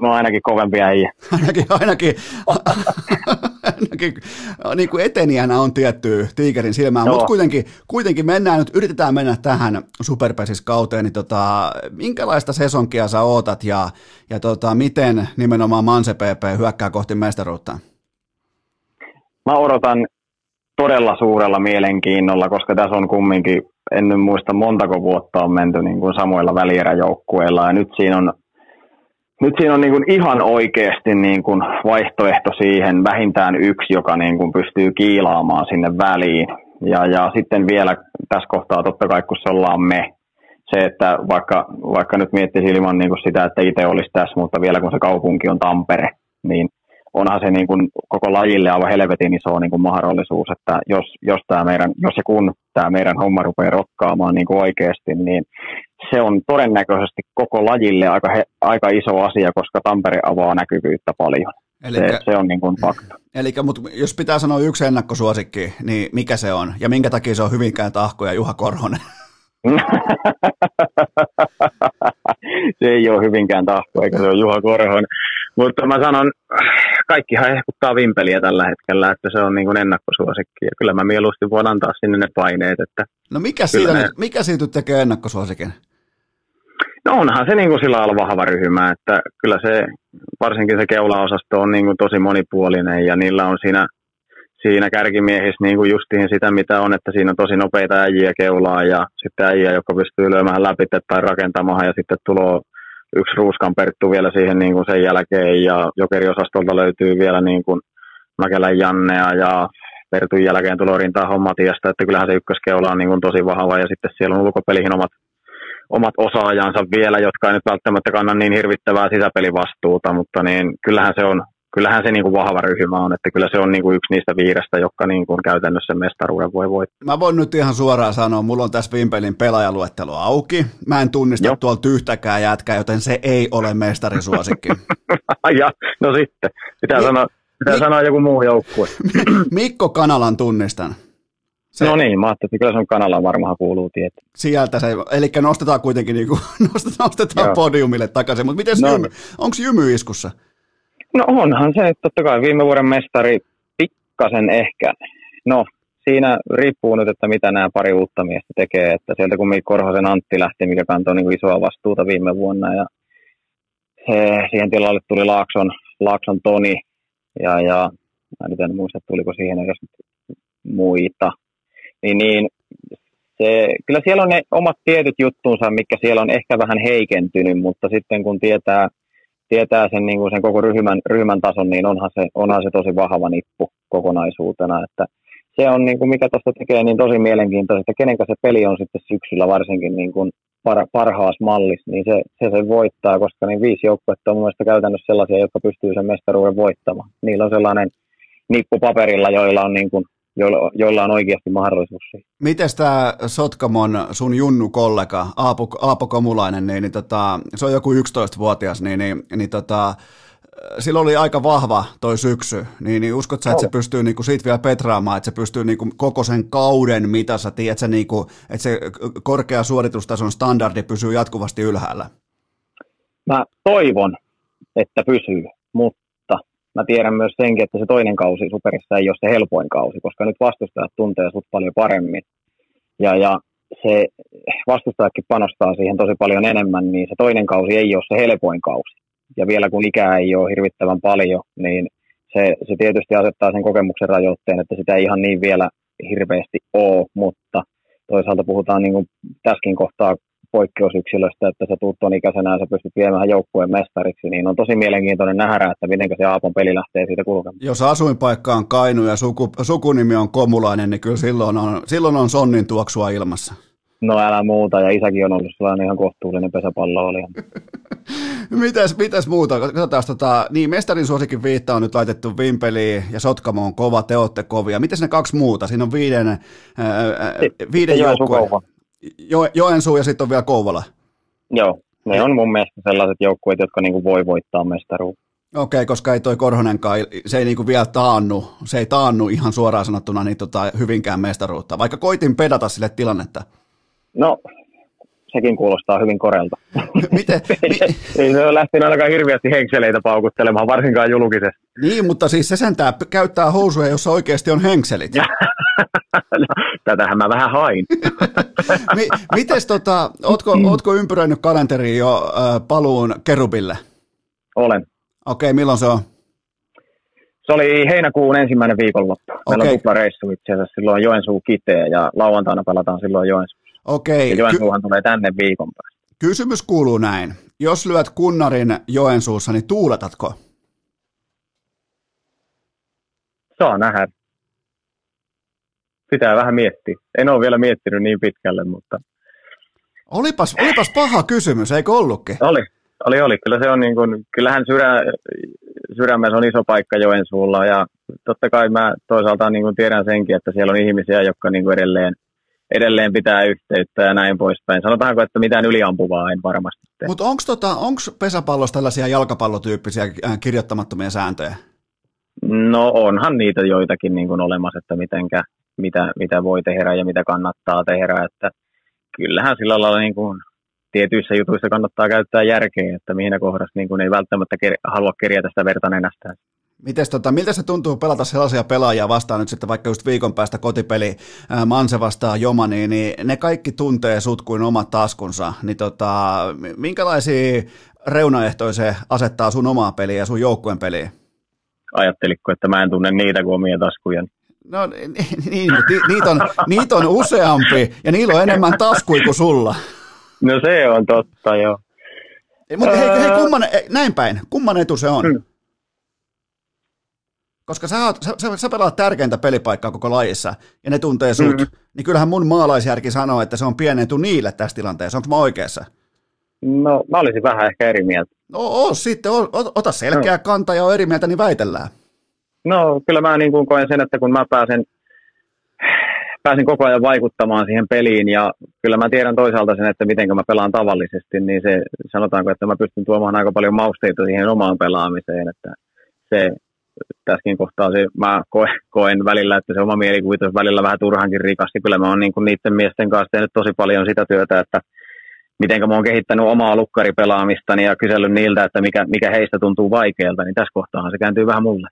S4: No ainakin kovempi äijä.
S1: ainakin, ainakin, ainakin niin kuin etenijänä on tietty tiikerin silmään, mutta kuitenkin, kuitenkin mennään nyt, yritetään mennä tähän superpesiskauteen, niin tota, minkälaista sesonkia sä ootat ja, ja tota, miten nimenomaan Manse PP hyökkää kohti mestaruutta?
S4: Mä odotan todella suurella mielenkiinnolla, koska tässä on kumminkin, en nyt muista montako vuotta on menty niin kuin samoilla välieräjoukkueilla ja nyt siinä on nyt siinä on niin kuin ihan oikeasti niin kuin vaihtoehto siihen vähintään yksi, joka niin kuin pystyy kiilaamaan sinne väliin. Ja, ja sitten vielä tässä kohtaa totta kai, kun se ollaan me, se, että vaikka, vaikka nyt miettisi ilman niin kuin sitä, että itse olisi tässä, mutta vielä kun se kaupunki on Tampere, niin onhan se niin kuin koko lajille aivan helvetin iso niin kuin mahdollisuus, että jos, jos, tämä meidän, jos ja kun tämä meidän homma rupeaa rokkaamaan niin kuin oikeasti, niin se on todennäköisesti koko lajille aika, he, aika iso asia, koska Tampere avaa näkyvyyttä paljon. Elikkä, se, se on niin kuin fakta.
S1: Eli mutta jos pitää sanoa yksi ennakkosuosikki, niin mikä se on? Ja minkä takia se on Hyvinkään Tahko ja Juha Korhonen?
S4: se ei ole Hyvinkään Tahko, eikä se ole Juha Korhonen. Mutta mä sanon, kaikkihan hehkuttaa vimpeliä tällä hetkellä, että se on niin kuin ennakkosuosikki. Ja kyllä mä mieluusti voin antaa sinne ne paineet. Että
S1: no mikä siitä, ne... mikä siitä tekee ennakkosuosikin?
S4: No onhan se niin kuin sillä lailla vahva ryhmä, että kyllä se, varsinkin se keulaosasto on niin kuin tosi monipuolinen ja niillä on siinä, siinä kärkimiehissä niin kuin justiin sitä, mitä on, että siinä on tosi nopeita äijiä keulaa ja sitten äijiä, jotka pystyy lyömään läpi tai rakentamaan ja sitten tulo yksi Ruuskan Perttu vielä siihen niin kuin sen jälkeen ja jokeriosastolta löytyy vielä niin kuin Mäkelän Jannea ja Pertun jälkeen tulo rintaa hommatiasta, että kyllähän se ykköskeula on niin kuin tosi vahva ja sitten siellä on ulkopelihin omat, omat osaajansa vielä, jotka ei nyt välttämättä kanna niin hirvittävää sisäpelivastuuta, mutta niin kyllähän se on kyllähän se niin kuin vahva ryhmä on, että kyllä se on niin kuin yksi niistä viidestä, jotka niin kuin käytännössä mestaruuden voi voittaa.
S1: Mä voin nyt ihan suoraan sanoa, mulla on tässä Vimpelin pelaajaluettelo auki. Mä en tunnista Joo. tuolta yhtäkään jätkää, joten se ei ole mestarisuosikki.
S4: ja, no sitten, pitää, Mi- sanoa, pitää Mi- sanoa joku muu joukkue.
S1: Mikko Kanalan tunnistan.
S4: Se, no niin, mä ajattelin, että kyllä se on kanalla varmaan kuuluu tietää.
S1: Sieltä se, eli nostetaan kuitenkin niin kuin, nostetaan, nostetaan podiumille takaisin, mutta miten no, jymy, onko jymy iskussa?
S4: No onhan se, että totta kai viime vuoden mestari pikkasen ehkä. No, siinä riippuu nyt, että mitä nämä pari uutta miestä tekee. Että sieltä kun Mikko Korhosen Antti lähti, mikä kantoi niin isoa vastuuta viime vuonna. Ja he, siihen tilalle tuli Laakson, Laakson Toni. Ja, ja mä nyt en muista, tuliko siihen edes muita. Niin, niin se, kyllä siellä on ne omat tietyt juttunsa, mikä siellä on ehkä vähän heikentynyt, mutta sitten kun tietää – tietää sen, niin kuin sen koko ryhmän, ryhmän tason, niin onhan se, onhan se tosi vahva nippu kokonaisuutena. Että se on, niin kuin mikä tuosta tekee niin tosi mielenkiintoista, että kenen se peli on sitten syksyllä varsinkin niin kuin par, parhaas mallissa, niin se, se, se voittaa, koska niin viisi joukkuetta on mun mielestä käytännössä sellaisia, jotka pystyy sen mestaruuden voittamaan. Niillä on sellainen nippu paperilla, joilla on niin kuin joilla, joilla on oikeasti mahdollisuus.
S1: Miten tämä Sotkamon sun Junnu-kollega Aapo, Aapo Komulainen, niin, niin tota, se on joku 11-vuotias, niin, niin, niin tota, sillä oli aika vahva toi syksy, niin, niin uskot sä, että se pystyy niinku siitä vielä petraamaan, että se pystyy niinku koko sen kauden mitassa, tiedätkö, niinku, että se korkea suoritustason standardi pysyy jatkuvasti ylhäällä?
S4: Mä toivon, että pysyy, mutta mä tiedän myös senkin, että se toinen kausi Superissa ei ole se helpoin kausi, koska nyt vastustajat tuntee sut paljon paremmin. Ja, ja se vastustajakin panostaa siihen tosi paljon enemmän, niin se toinen kausi ei ole se helpoin kausi. Ja vielä kun ikää ei ole hirvittävän paljon, niin se, se tietysti asettaa sen kokemuksen rajoitteen, että sitä ei ihan niin vielä hirveästi ole, mutta toisaalta puhutaan niin kuin tässäkin kohtaa poikkeusyksilöstä, että sä tuut ton ikäisenä ja sä pystyt viemään joukkueen mestariksi, niin on tosi mielenkiintoinen nähdä, että miten se Aapon peli lähtee siitä kulkemaan.
S1: Jos asuinpaikka on Kainu ja suku, sukunimi on Komulainen, niin kyllä silloin on, silloin on sonnin tuoksua ilmassa.
S4: No älä muuta, ja isäkin on ollut sellainen ihan kohtuullinen pesäpallo
S1: mitäs, mitäs muuta? Katsotaan, tota, niin mestarin suosikin viitta on nyt laitettu Vimpeliin ja Sotkamo on kova, te olette kovia. Miten ne kaksi muuta? Siinä on viiden, ää, viiden joukkueen. Jo, Joensuu ja sitten on vielä Kouvola.
S4: Joo, ne on mun mielestä sellaiset joukkueet, jotka niinku voi voittaa mestaruun.
S1: Okei, okay, koska ei toi Korhonenkaan, se ei niinku vielä taannu, se ei taannu ihan suoraan sanottuna niin tota, hyvinkään mestaruutta, vaikka koitin pedata sille tilannetta.
S4: No, sekin kuulostaa hyvin korelta.
S1: Miten, mi,
S4: Ei se ole lähtenyt ainakaan hirveästi henkseleitä paukuttelemaan, varsinkaan julkisesti.
S1: niin, mutta siis se sentään käyttää housuja, jossa oikeasti on henkselit.
S4: no, tätähän mä vähän hain.
S1: Mi, mites tota, ootko, ootko ympyröinyt kalenteriin jo äh, paluun Kerubille?
S4: Olen.
S1: Okei, milloin se on?
S4: Se oli heinäkuun ensimmäinen viikonloppu. Meillä
S1: Okei.
S4: on tuplareissu itse asiassa silloin Joensuu Kiteen ja lauantaina pelataan silloin Joensuu.
S1: Okei,
S4: Ja
S1: ky-
S4: Joensuuhan tulee tänne viikon päästä.
S1: kysymys kuuluu näin. Jos lyöt kunnarin Joensuussa, niin tuuletatko?
S4: Saa nähdä. Pitää vähän miettiä. En ole vielä miettinyt niin pitkälle, mutta
S1: Olipas, olipas paha kysymys, eikö ollutkin?
S4: oli. Oli, oli. Kyllä se on niin kuin, kyllähän sydä, sydämessä on iso paikka Joensuulla ja totta kai mä toisaalta niin kuin tiedän senkin, että siellä on ihmisiä, jotka niin kuin edelleen, edelleen pitää yhteyttä ja näin poispäin. Sanotaanko, että mitään yliampuvaa en varmasti tee.
S1: Mutta onko tota, onks pesäpallossa tällaisia jalkapallotyyppisiä äh, kirjoittamattomia sääntöjä?
S4: No onhan niitä joitakin niin kuin olemassa, että mitenkä, mitä, mitä voi tehdä ja mitä kannattaa tehdä. Että kyllähän sillä lailla niin kuin tietyissä jutuissa kannattaa käyttää järkeä, että mihin kohdassa niin kuin ei välttämättä ker- halua kerjätä sitä verta nenästään.
S1: Mites tota, miltä se tuntuu pelata sellaisia pelaajia vastaan nyt sitten vaikka just viikon päästä kotipeli ää, Manse vastaan Jomani, niin ne kaikki tuntee sut kuin omat taskunsa, niin tota, mi- minkälaisia reunaehtoja se asettaa sun omaa peliä ja sun joukkueen peliä?
S4: Ajatteliko, että mä en tunne niitä kuin omia taskuja.
S1: No ni- ni- niin, mutta ni- niitä on, niitä on useampi ja niillä on enemmän taskuja kuin sulla.
S4: No se on totta, joo.
S1: Mutta hei, hei kumman, näin päin, kumman etu se on?
S4: Mm.
S1: Koska sä, oot, sä, sä, sä pelaat tärkeintä pelipaikkaa koko lajissa ja ne tuntee sut,
S4: Mm.
S1: niin kyllähän mun maalaisjärki sanoo, että se on pieni etu niille tässä tilanteessa. Onko mä oikeassa?
S4: No mä olisin vähän ehkä eri mieltä.
S1: No oo sitten, oo, ot- ota selkeä kanta ja on eri mieltä, niin väitellään.
S4: No kyllä mä niin kuin koen sen, että kun mä pääsen, pääsen koko ajan vaikuttamaan siihen peliin ja kyllä mä tiedän toisaalta sen, että miten mä pelaan tavallisesti, niin se sanotaanko, että mä pystyn tuomaan aika paljon mausteita siihen omaan pelaamiseen, että se tässäkin kohtaa se, mä koen, välillä, että se oma mielikuvitus välillä vähän turhankin rikasti. Kyllä mä oon niin kuin niiden miesten kanssa tehnyt tosi paljon sitä työtä, että miten mä oon kehittänyt omaa lukkaripelaamistani ja kysellyt niiltä, että mikä, mikä heistä tuntuu vaikealta, niin tässä kohtaa se kääntyy vähän mulle.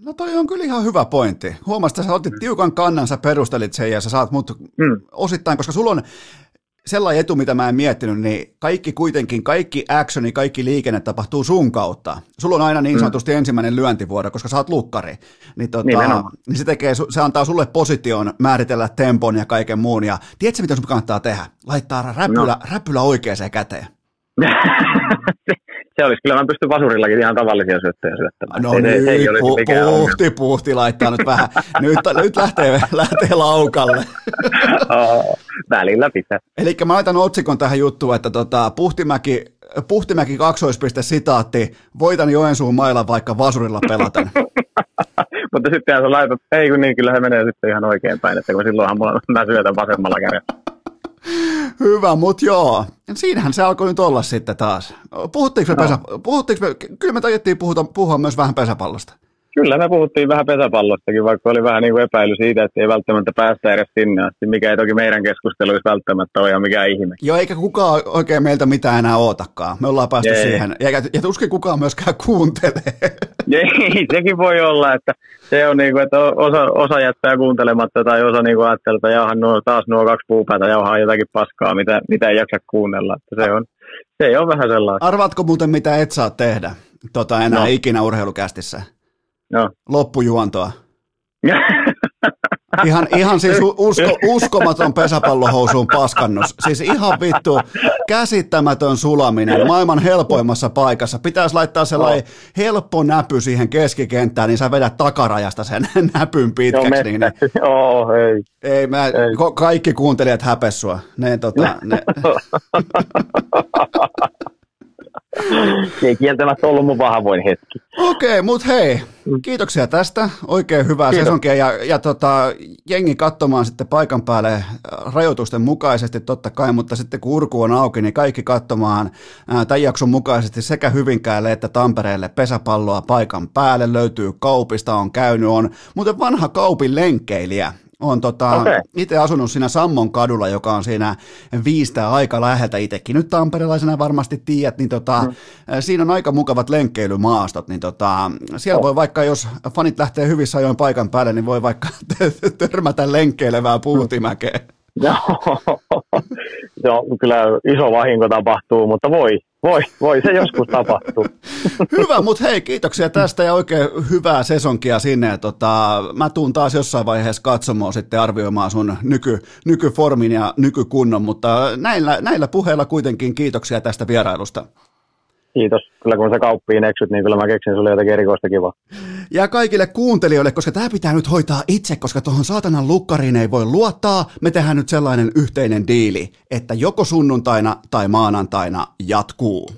S1: No toi on kyllä ihan hyvä pointti. Huomasit, että sä otit tiukan kannan, sä perustelit sen ja sä saat mut
S4: Mm.
S1: osittain, koska sulla on sellainen etu, mitä mä en miettinyt, niin kaikki kuitenkin, kaikki actioni, kaikki liikenne tapahtuu sun kautta. Sulla on aina niin sanotusti mm. ensimmäinen lyöntivuoro, koska sä oot lukkari. Niin, tota,
S4: Nimenomaan.
S1: niin se, tekee, se antaa sulle position määritellä tempon ja kaiken muun. Ja tiedätkö, mitä sun kannattaa tehdä? Laittaa räpylä, no. räpylä oikeaan käteen.
S4: se, olisi kyllä, mä pystyn vasurillakin ihan tavallisia syöttöjä syöttämään.
S1: No
S4: se,
S1: nyt,
S4: se ei
S1: pu- puhti, puhti laittaa nyt vähän. nyt, nyt lähtee, lähtee laukalle.
S4: Aa, Välillä pitää.
S1: Eli mä laitan otsikon tähän juttuun, että tota, Puhtimäki, Puhtimäki kaksoispiste sitaatti, voitan Joensuun mailla vaikka vasurilla pelaten.
S4: Mutta sitten sä laitat, ei kun niin, kyllä se menee sitten ihan oikein päin, että kun silloinhan mulla, mä syötän vasemmalla kädellä.
S1: Hyvä, mutta joo. Siinähän se alkoi nyt olla sitten taas. Puhuttiinko me,
S4: No.
S1: pesä, puhuttiinko me kyllä me tajettiin puhuta, puhua myös vähän pesäpallosta.
S4: Kyllä me puhuttiin vähän pesäpallostakin, vaikka oli vähän niin kuin epäily siitä, että ei välttämättä päästä edes sinne asti, mikä ei toki meidän keskusteluissa välttämättä ole ihan mikään ihme.
S1: Joo, eikä kukaan oikein meiltä mitään enää ootakaan. Me ollaan päästy
S4: Ei.
S1: siihen. Ja, ja tuskin kukaan myöskään kuuntelee.
S4: Ei, sekin voi olla, että se on niin kuin, että osa, osa jättää kuuntelematta tai osa niin kuin ajattelee, että jauhan nuo, taas nuo kaksi puupäätä jauhaa jotakin paskaa, mitä, mitä ei jaksa kuunnella. Että se, on, se on vähän sellaista.
S1: Arvaatko muuten, mitä et saa tehdä tota, enää
S4: No.
S1: ikinä urheilukästissä?
S4: No.
S1: Loppujuontoa. Ihan, ihan siis usko, uskomaton pesäpallohousuun paskannus. Siis ihan vittu käsittämätön sulaminen maailman helpoimmassa paikassa. Pitäisi laittaa sellainen helppo näpy siihen keskikenttään, niin sä vedät takarajasta sen näpyn
S4: Joo,
S1: pitkäksi. Niin, niin,
S4: Joo, ei.
S1: ei, mä,
S4: Ei.
S1: kaikki kuuntelijat häpes sua. Ne, tota, ne,
S4: ei kieltämättä ollut mun vahvoin hetki.
S1: Okei, mutta hei, kiitoksia tästä. Oikein hyvää
S4: Kiitos.
S1: sesonkia ja, ja tota, jengi katsomaan sitten paikan päälle äh, rajoitusten mukaisesti totta kai, mutta sitten kun urku on auki, niin kaikki katsomaan ää, tämän jakson mukaisesti sekä Hyvinkäälle että Tampereelle pesäpalloa paikan päälle. Löytyy kaupista, on käynyt, on muuten vanha kaupin lenkkeilijä. On tota,
S4: Okei.
S1: itse asunut siinä Sammon kadulla, joka on siinä viistä aika läheltä itsekin. Nyt tamperelaisena varmasti tiedät, niin tota, mm. siinä on aika mukavat lenkkeilymaastot. Niin tota, siellä
S4: Oh.
S1: voi vaikka, jos fanit lähtee hyvissä ajoin paikan päälle, niin voi vaikka törmätä lenkkeilevää puutimäkeä.
S4: Joo, se on kyllä iso vahinko tapahtuu, mutta voi, voi, voi se joskus tapahtuu.
S1: Hyvä, mutta hei, kiitoksia tästä ja oikein hyvää sesonkia sinne. Tota, mä tuun taas jossain vaiheessa katsomaan sitten arvioimaan sun nyky, nykyformin ja nykykunnon, mutta näillä, näillä puheilla kuitenkin kiitoksia tästä vierailusta.
S4: Kiitos. Kyllä kun sä kauppiin eksyt, niin kyllä mä keksin sulle jotakin erikoista kivaa.
S1: Ja kaikille kuuntelijoille, koska tämä pitää nyt hoitaa itse, koska tuohon saatanan lukkariin ei voi luottaa, me tehdään nyt sellainen yhteinen diili, että joko sunnuntaina tai maanantaina jatkuu.